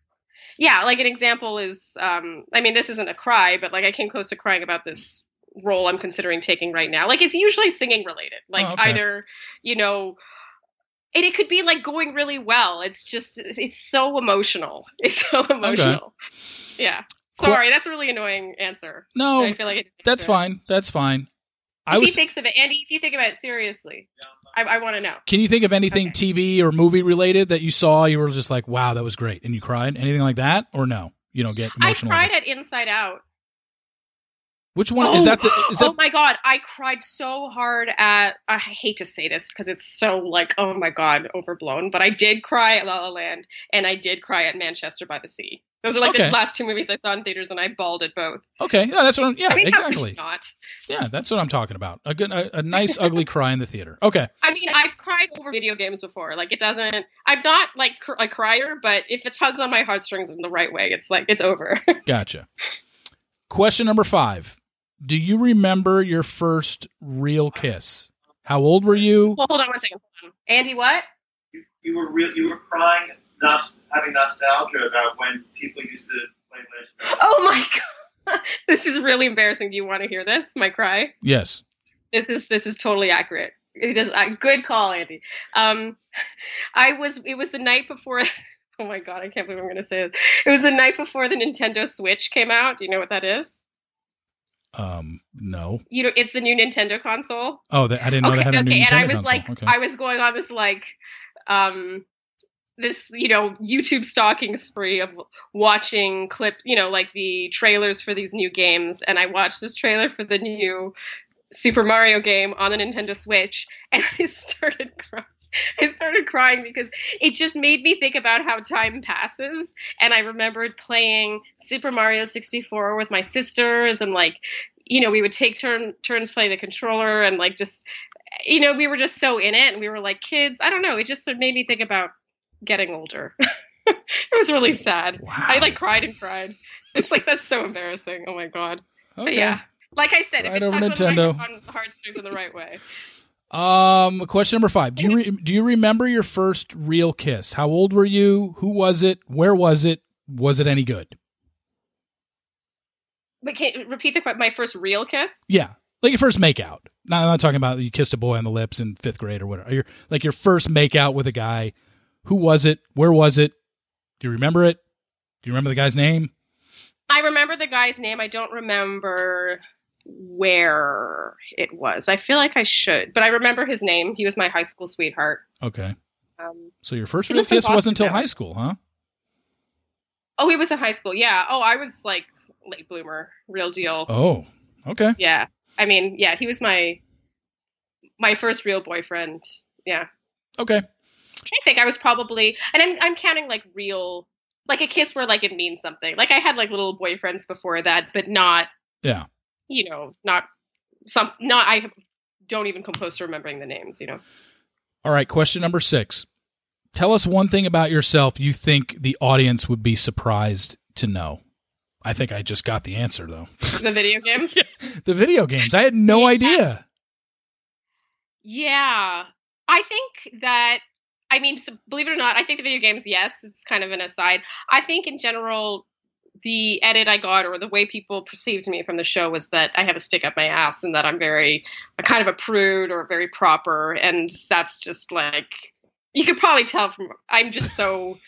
Yeah, like an example is, um, I mean, this isn't a cry, but like I came close to crying about this role I'm considering taking right now. Like it's usually singing related, like Oh, okay. either, you know, and it could be like going really well. It's just, it's so emotional. It's so emotional. Yeah. Cool. Sorry, that's a really annoying answer. no, I feel like I that's fine. That's fine. I If was. he thinks of it, Andy, if you think about it seriously, I, I want to know. Can you think of anything Okay. TV or movie related that you saw? You were just like, "Wow, that was great," and you cried. Anything like that, or no? You don't get I cried at Inside Out. Which one is oh, that? The, is oh that? my god, I cried so hard at. I hate to say this because it's so like, oh my god, overblown. But I did cry at La La Land, and I did cry at Manchester by the Sea. Those are like Okay. the last two movies I saw in theaters, and I bawled at both. Okay, yeah, that's what. I'm, yeah, I mean, exactly. not? Yeah, that's what I'm talking about. A good, a, a nice, ugly cry in the theater. Okay, I mean, I've cried over video games before. Like, it doesn't. I'm not like cr- a crier, but if it tugs on my heartstrings in the right way, it's like it's over. gotcha. Question number five: Do you remember your first real kiss? How old were you? well, hold on one second. Hold on. Andy, what? You, you were real. You were crying, nos- having nostalgia about when people used to play Legend. Oh my god, this is really embarrassing. Do you want to hear this? My cry. Yes. This is this is totally accurate. It is a good call, Andy. Um, I was it was the night before. Oh my god, I can't believe I'm going to say it. It was the night before the Nintendo Switch came out. Do you know what that is? Um. No. You know, it's the new Nintendo console. Oh, that, I didn't know okay, they had a okay. new And I was console. like, okay. I was going on this like, um, this you know YouTube stalking spree of watching clip, you know, like the trailers for these new games, and I watched this trailer for the new Super Mario game on the Nintendo Switch, and I started crying. I started crying because it just made me think about how time passes. And I remembered playing Super Mario 64 with my sisters, and like, you know, we would take turn, turns playing the controller, and like, just, you know, we were just so in it, and we were like kids. I don't know. It just sort of made me think about getting older. it was really sad. wow. I like cried and cried. It's like that's so embarrassing. Oh my god. But yeah. Like I said, Right if it tugs on on the heartstrings in the right way. Um, question number five. Do you re- do you remember your first real kiss? How old were you? Who was it? Where was it? Was it any good? But can repeat the my first real kiss? Yeah, like your first makeout. Now I'm not talking about you kissed a boy on the lips in fifth grade or whatever. Your like your first makeout with a guy. Who was it? Where was it? Do you remember it? Do you remember the guy's name? I remember the guy's name. I don't remember where it was. I feel like I should, but I remember his name. He was my high school sweetheart. Okay, Um, so your first real kiss wasn't until high school, huh? oh, he was in high school. Yeah. Oh, I was like late bloomer, real deal. Oh, okay. Yeah. I mean, yeah, he was my my first real boyfriend. Yeah. Okay. To think. I was probably, and I'm I'm counting like real, like a kiss where like it means something. Like I had like little boyfriends before that, but not, Yeah. You know, not some, not I don't even come close to remembering the names. You know. All right. Question number six. Tell us one thing about yourself you think the audience would be surprised to know. I think I just got the answer though. The video games. the video games. I had no idea. Yeah. I think that I mean, believe it or not, I think the video games, yes, it's kind of an aside. I think in general, the edit I got or the way people perceived me from the show was that I have a stick up my ass and that I'm very a kind of a prude or very proper, and that's just like you could probably tell from I'm just so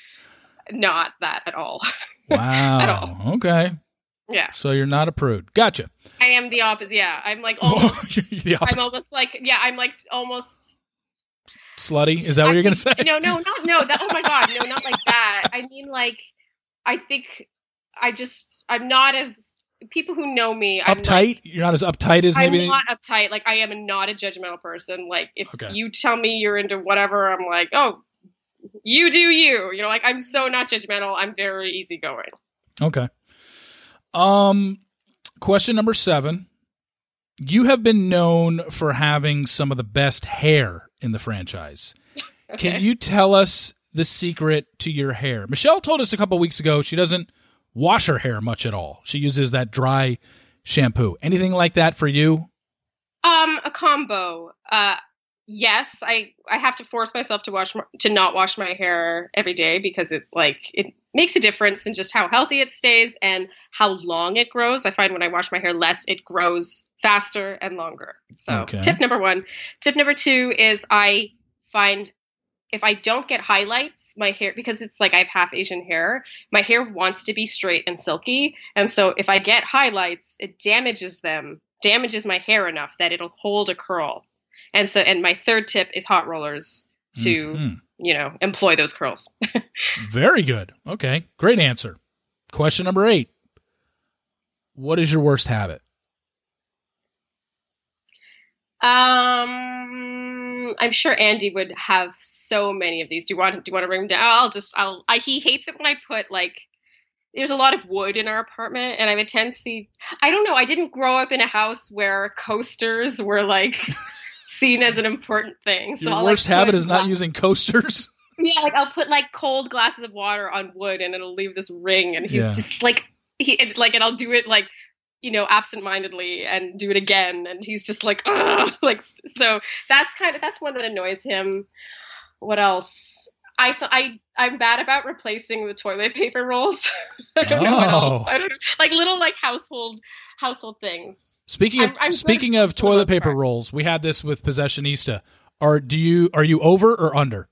not that at all. Wow. at all. Okay. Yeah, So you're not a prude. Gotcha. I am the opposite. Yeah, I'm like almost. the I'm almost like yeah, I'm like almost Slutty. Is that what I you're going to say? No, no, not no. That, oh my god, no, not like that. I mean, like, I think I just I'm not as people who know me. I'm uptight. Like, You're not as uptight as maybe. I'm not uptight. Like I am not a judgmental person. Like if Okay. you tell me you're into whatever, I'm like, oh, you do you. You know, like I'm so not judgmental. I'm very easygoing. Okay. Um, question number seven. You have been known for having some of the best hair in the franchise. Okay. Can you tell us the secret to your hair? Michelle told us a couple weeks ago she doesn't wash her hair much at all. She uses that dry shampoo. Anything like that for you? Um, a combo. Uh, yes, I I have to force myself to wash to not wash my hair every day because it like it makes a difference in just how healthy it stays and how long it grows. I find when I wash my hair less, it grows faster and longer. So Okay. tip number one. Tip number two is I find if I don't get highlights, my hair because it's like I have half Asian hair, my hair wants to be straight and silky, and so if I get highlights, it damages them, damages my hair enough that it'll hold a curl. And so, and my third tip is hot rollers to Mhm. you know employ those curls. Very good. Okay. Great answer. Question number eight. What is your worst habit? Um, Um, I'm sure Andy would have so many of these. Do you want? Do you want to bring them down? I'll just. I'll. I, he hates it when I put like. There's a lot of wood in our apartment, and I have a tendency. I don't know. I didn't grow up in a house where coasters were like seen as an important thing. So Your I'll, like, worst habit is not using coasters. Yeah, like I'll put like cold glasses of water on wood, and it'll leave this ring, and he's Yeah. just like he and, like, and I'll do it like you know absentmindedly and do it again, and he's just like Ugh! like so that's kind of that's one that annoys him. What else? I so I I'm bad about replacing the toilet paper rolls. I don't know what else. Oh. I don't know, like little like household household things. Speaking of I'm- I'm speaking of toilet paper part. rolls, we had this with Possessionista. Are do you are you over or under?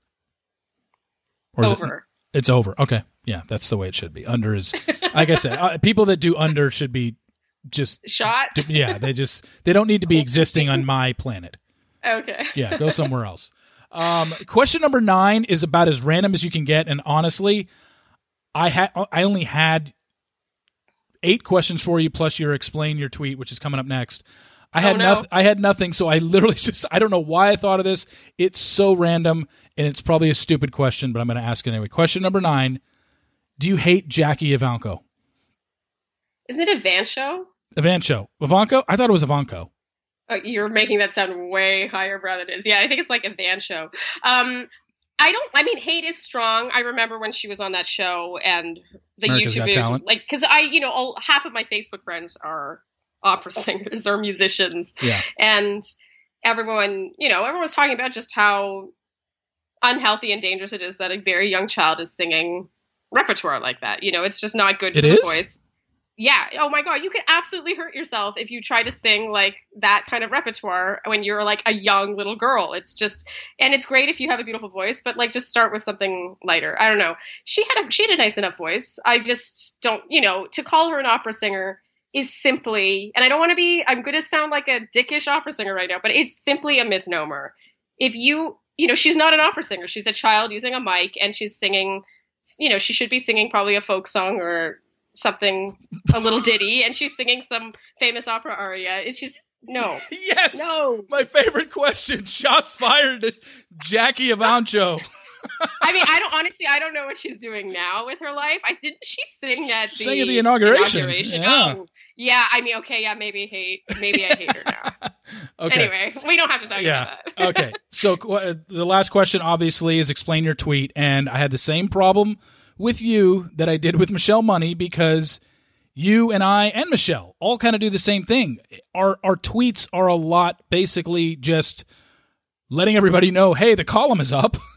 Or is it- Over. it's over. Okay. Yeah, that's the way it should be. Under is like I said, uh, people that do under should be just Shot. yeah, they just they don't need to be existing on my planet. Okay. Yeah, go somewhere else. Um, question number nine is about as random as you can get, and honestly, I had I only had eight questions for you plus your explain your tweet, which is coming up next. I had Oh, no. nothing. I had nothing, so I literally just I don't know why I thought of this. It's so random, and it's probably a stupid question, but I'm going to ask it anyway. Question number nine: Do you hate Jackie Ivanko? Isn't it a van show? Ivancho, Ivanko? I thought it was Ivanko. Oh, you're making that sound way higher brow than it is. Yeah, I think it's like a van show. Um, I don't. I mean, hate is strong. I remember when she was on that show and the America's YouTube videos, like because I, you know, all, half of my Facebook friends are opera singers or musicians, Yeah, and everyone, you know, everyone was talking about just how unhealthy and dangerous it is that a very young child is singing repertoire like that. You know, it's just not good for It the is? voice. Yeah. Oh my God. You could absolutely hurt yourself if you try to sing like that kind of repertoire when you're like a young little girl. It's just, and it's great if you have a beautiful voice, but like just start with something lighter. I don't know. She had a she had a nice enough voice. I just don't, you know, to call her an opera singer is simply, and I don't want to be, I'm going to sound like a dickish opera singer right now, but it's simply a misnomer. If you, you know, she's not an opera singer. She's a child using a mic and she's singing, you know, she should be singing probably a folk song or something, a little ditty, and she's singing some famous opera aria. It's just, no, yes. no. My favorite question: Shots fired at Jackie Ivancho. I mean, I don't, honestly, I don't know what she's doing now with her life. I didn't she sing at the, at the inauguration. Yeah. Oh, yeah. I mean, okay, yeah, maybe hate, maybe I hate her now. Okay. Anyway, we don't have to talk Yeah. about that. okay. So qu- uh, the last question, obviously, is explain your tweet. And I had the same problem with you that I did with Michelle Money because you and I and Michelle all kind of do the same thing. Our our tweets are a lot basically just letting everybody know, hey, the column is up.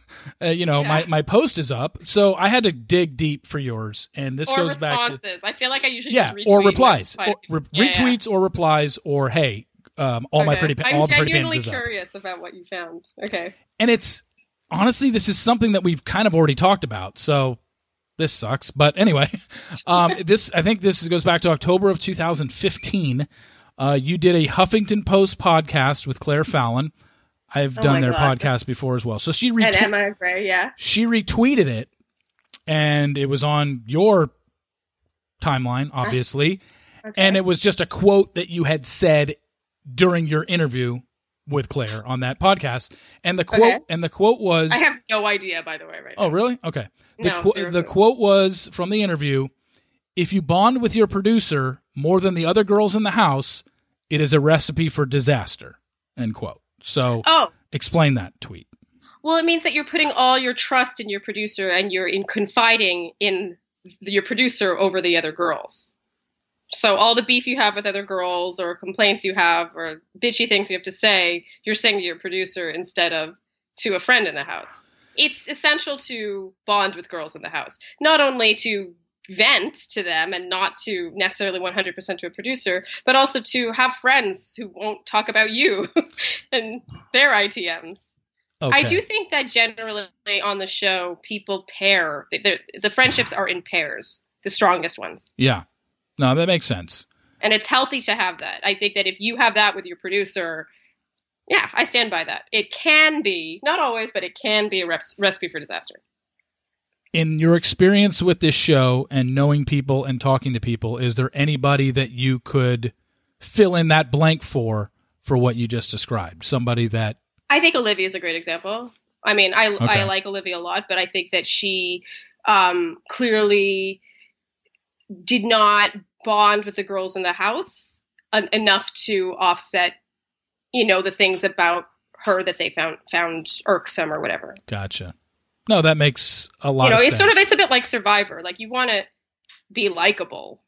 Uh, you know, my, Yeah. my post is up. So I had to dig deep for yours. And this or goes back to responses. I feel like I usually yeah, just retweet or replies, or re- yeah, yeah. retweets or replies, or hey, um, all my pretty pa- I'm all pretty genuinely pins is up. curious about what you found. Okay. And it's honestly, this is something that we've kind of already talked about. So this sucks, but anyway, um, this I think this goes back to October of 2015. Uh, you did a Huffington Post podcast with Claire Fallon. I've Oh done their God. podcast before as well. So she retweeted Emma Gray, yeah. she retweeted it and it was on your timeline, obviously, Okay. and it was just a quote that you had said during your interview with Claire on that podcast. And the quote Okay. and the quote was I have no idea, by the way, right Oh, now. really? Okay. The, No, qu- the quote was from the interview If you bond with your producer more than the other girls in the house, it is a recipe for disaster. End quote. So Oh, explain that tweet. well, it means that you're putting all your trust in your producer and you're in confiding in your producer over the other girls. So all the beef you have with other girls or complaints you have or bitchy things you have to say, you're saying to your producer instead of to a friend in the house. It's essential to bond with girls in the house, not only to vent to them and not to necessarily 100% to a producer, but also to have friends who won't talk about you and their ITMs. Okay. I do think that generally on the show, people pair. The, the friendships are in pairs, the strongest ones. Yeah. No, that makes sense. And it's healthy to have that. I think that if you have that with your producer, yeah, I stand by that. It can be, not always, but it can be a reps, recipe for disaster. In your experience with this show and knowing people and talking to people, is there anybody that you could fill in that blank for for what you just described? Somebody that I think Olivia is a great example. I mean, I Okay. I like Olivia a lot, but I think that she um, clearly did not bond with the girls in the house en- enough to offset, you know, the things about her that they found found irksome or whatever. gotcha. No, that makes a lot you know, it's sense. sort of it's a bit like Survivor. Like you want to be likable,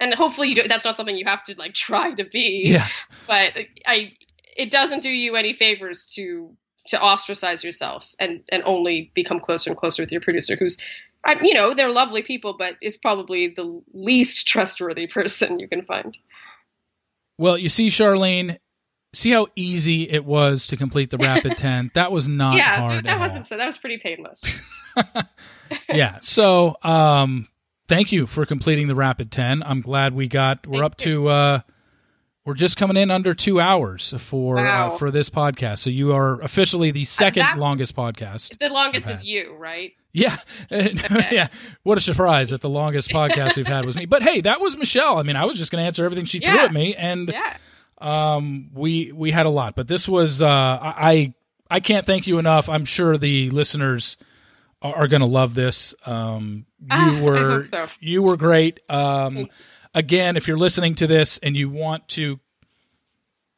and hopefully you do. That's not something you have to like try to be. yeah. but I it doesn't do you any favors to to ostracize yourself and and only become closer and closer with your producer who's I, you know they're lovely people but is probably the least trustworthy person you can find Well, you see, Sharleen, see how easy it was to complete the rapid 10? That was not yeah hard. that at wasn't all. so that was pretty painless yeah. So, um, thank you for completing the rapid 10. I'm glad we got, we're Thank up to, uh, we're just coming in under two hours for uh, for this podcast. So you are officially the second that- longest podcast. the longest is you right Yeah, yeah. What a surprise that the longest podcast we've had was me. But hey, that was Michelle. I mean, I was just going to answer everything she threw Yeah. at me, and yeah um we we had a lot but this was uh i i can't thank you enough i'm sure the listeners are, are gonna love this um you Ah, were so. you were great um again if you're listening to this and you want to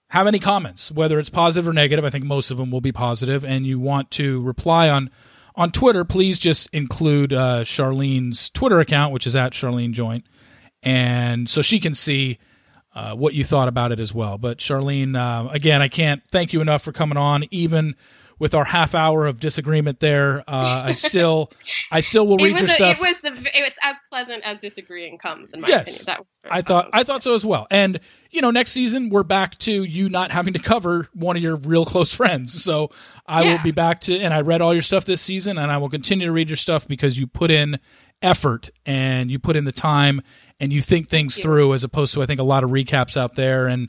have any comments whether it's positive or negative i think most of them will be positive and you want to reply on on twitter please just include uh sharleen's twitter account which is at sharleen joynt and so she can see uh, what you thought about it as well. But Sharleen, uh, again, I can't thank you enough for coming on, even with our half hour of disagreement there. Uh, I still, I still will read your a, stuff. it was the it was as pleasant as disagreeing comes in my Yes. opinion that was I thought, pleasant. I thought so as well. And you know, next season we're back to you not having to cover one of your real close friends. So I will be back to, and I read all your stuff this season, and I will continue to read your stuff because you put in effort and you put in the time and you think things through as opposed to I think a lot of recaps out there and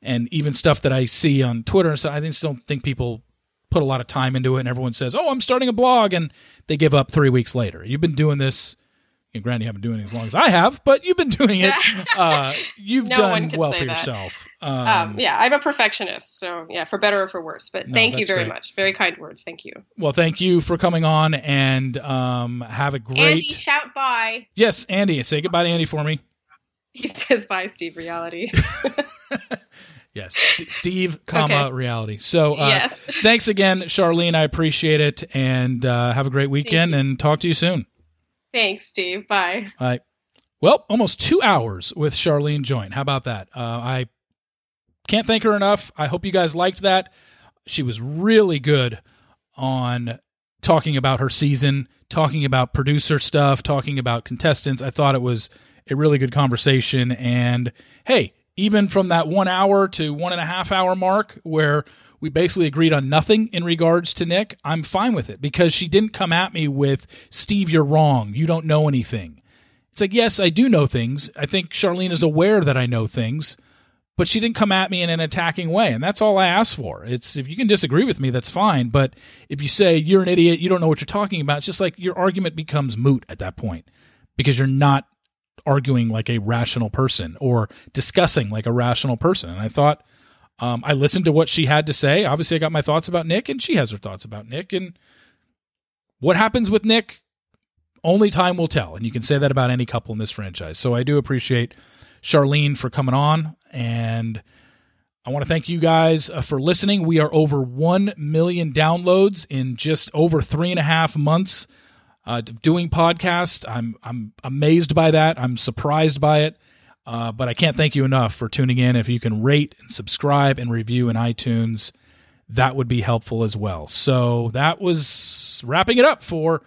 and even stuff that I see on Twitter and so I just don't think people put a lot of time into it and everyone says, "Oh, I'm starting a blog," and they give up three weeks later. You've been doing this. You know, granted, you haven't been doing it as long as I have, but you've been doing it. uh, you've No done well for that. yourself. Um, um, yeah i'm a perfectionist so yeah for better or for worse but No, thank you very great. much very kind words thank you Well, thank you for coming on, and um, have a great. andy shout bye yes, Andy, say goodbye to Andy for me. he says bye steve reality Yes, St- Steve, comma Okay. reality. So, uh, yes thanks again, Sharleen. I appreciate it, and uh, have a great weekend. And talk to you soon. thanks steve bye All right. Well, almost two hours with Sharleen Joynt. How about that? Uh, I can't thank her enough. I hope you guys liked that. She was really good on talking about her season, talking about producer stuff, talking about contestants. I thought it was a really good conversation. And hey, even from that one hour to one and a half hour mark where we basically agreed on nothing in regards to Nick, I'm fine with it because she didn't come at me with, Steve, you're wrong. You don't know anything. It's like, yes, I do know things. I think Sharleen is aware that I know things, but she didn't come at me in an attacking way. And that's all I asked for. It's if you can disagree with me, that's fine. But if you say you're an idiot, you don't know what you're talking about, it's just like your argument becomes moot at that point because you're not arguing like a rational person or discussing like a rational person. And I thought um, I listened to what she had to say. Obviously, I got my thoughts about Nick, and she has her thoughts about Nick. And what happens with Nick, only time will tell. And you can say that about any couple in this franchise. So I do appreciate Sharleen for coming on. And I want to thank you guys uh, for listening. We are over 1 million downloads in just over three and a half months uh, doing podcast. I'm, I'm amazed by that. I'm surprised by it. Uh, but I can't thank you enough for tuning in. If you can rate and subscribe and review in iTunes, that would be helpful as well. So that was wrapping it up for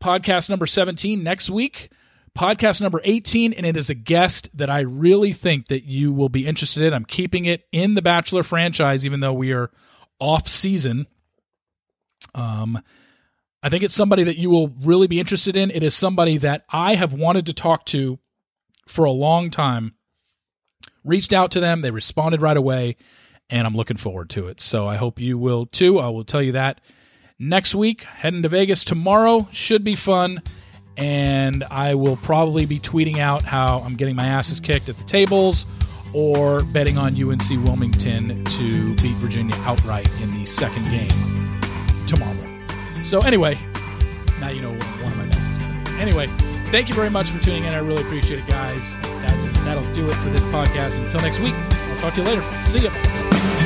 podcast number 17 next week. Podcast number 18, and it is a guest that I really think that you will be interested in. I'm keeping it in the Bachelor franchise, even though we are off season. Um, I think it's somebody that you will really be interested in. It is somebody that I have wanted to talk to for a long time. Reached out to them, they responded right away, and I'm looking forward to it. So I hope you will too. I will tell you that next week. Heading to Vegas tomorrow should be fun. And I will probably be tweeting out how I'm getting my asses kicked at the tables or betting on UNC Wilmington to beat Virginia outright in the second game tomorrow. So, anyway, now you know what one of my bets is going to be. Anyway, thank you very much for tuning in. I really appreciate it, guys. That, that'll do it for this podcast. Until next week, I'll talk to you later. See ya.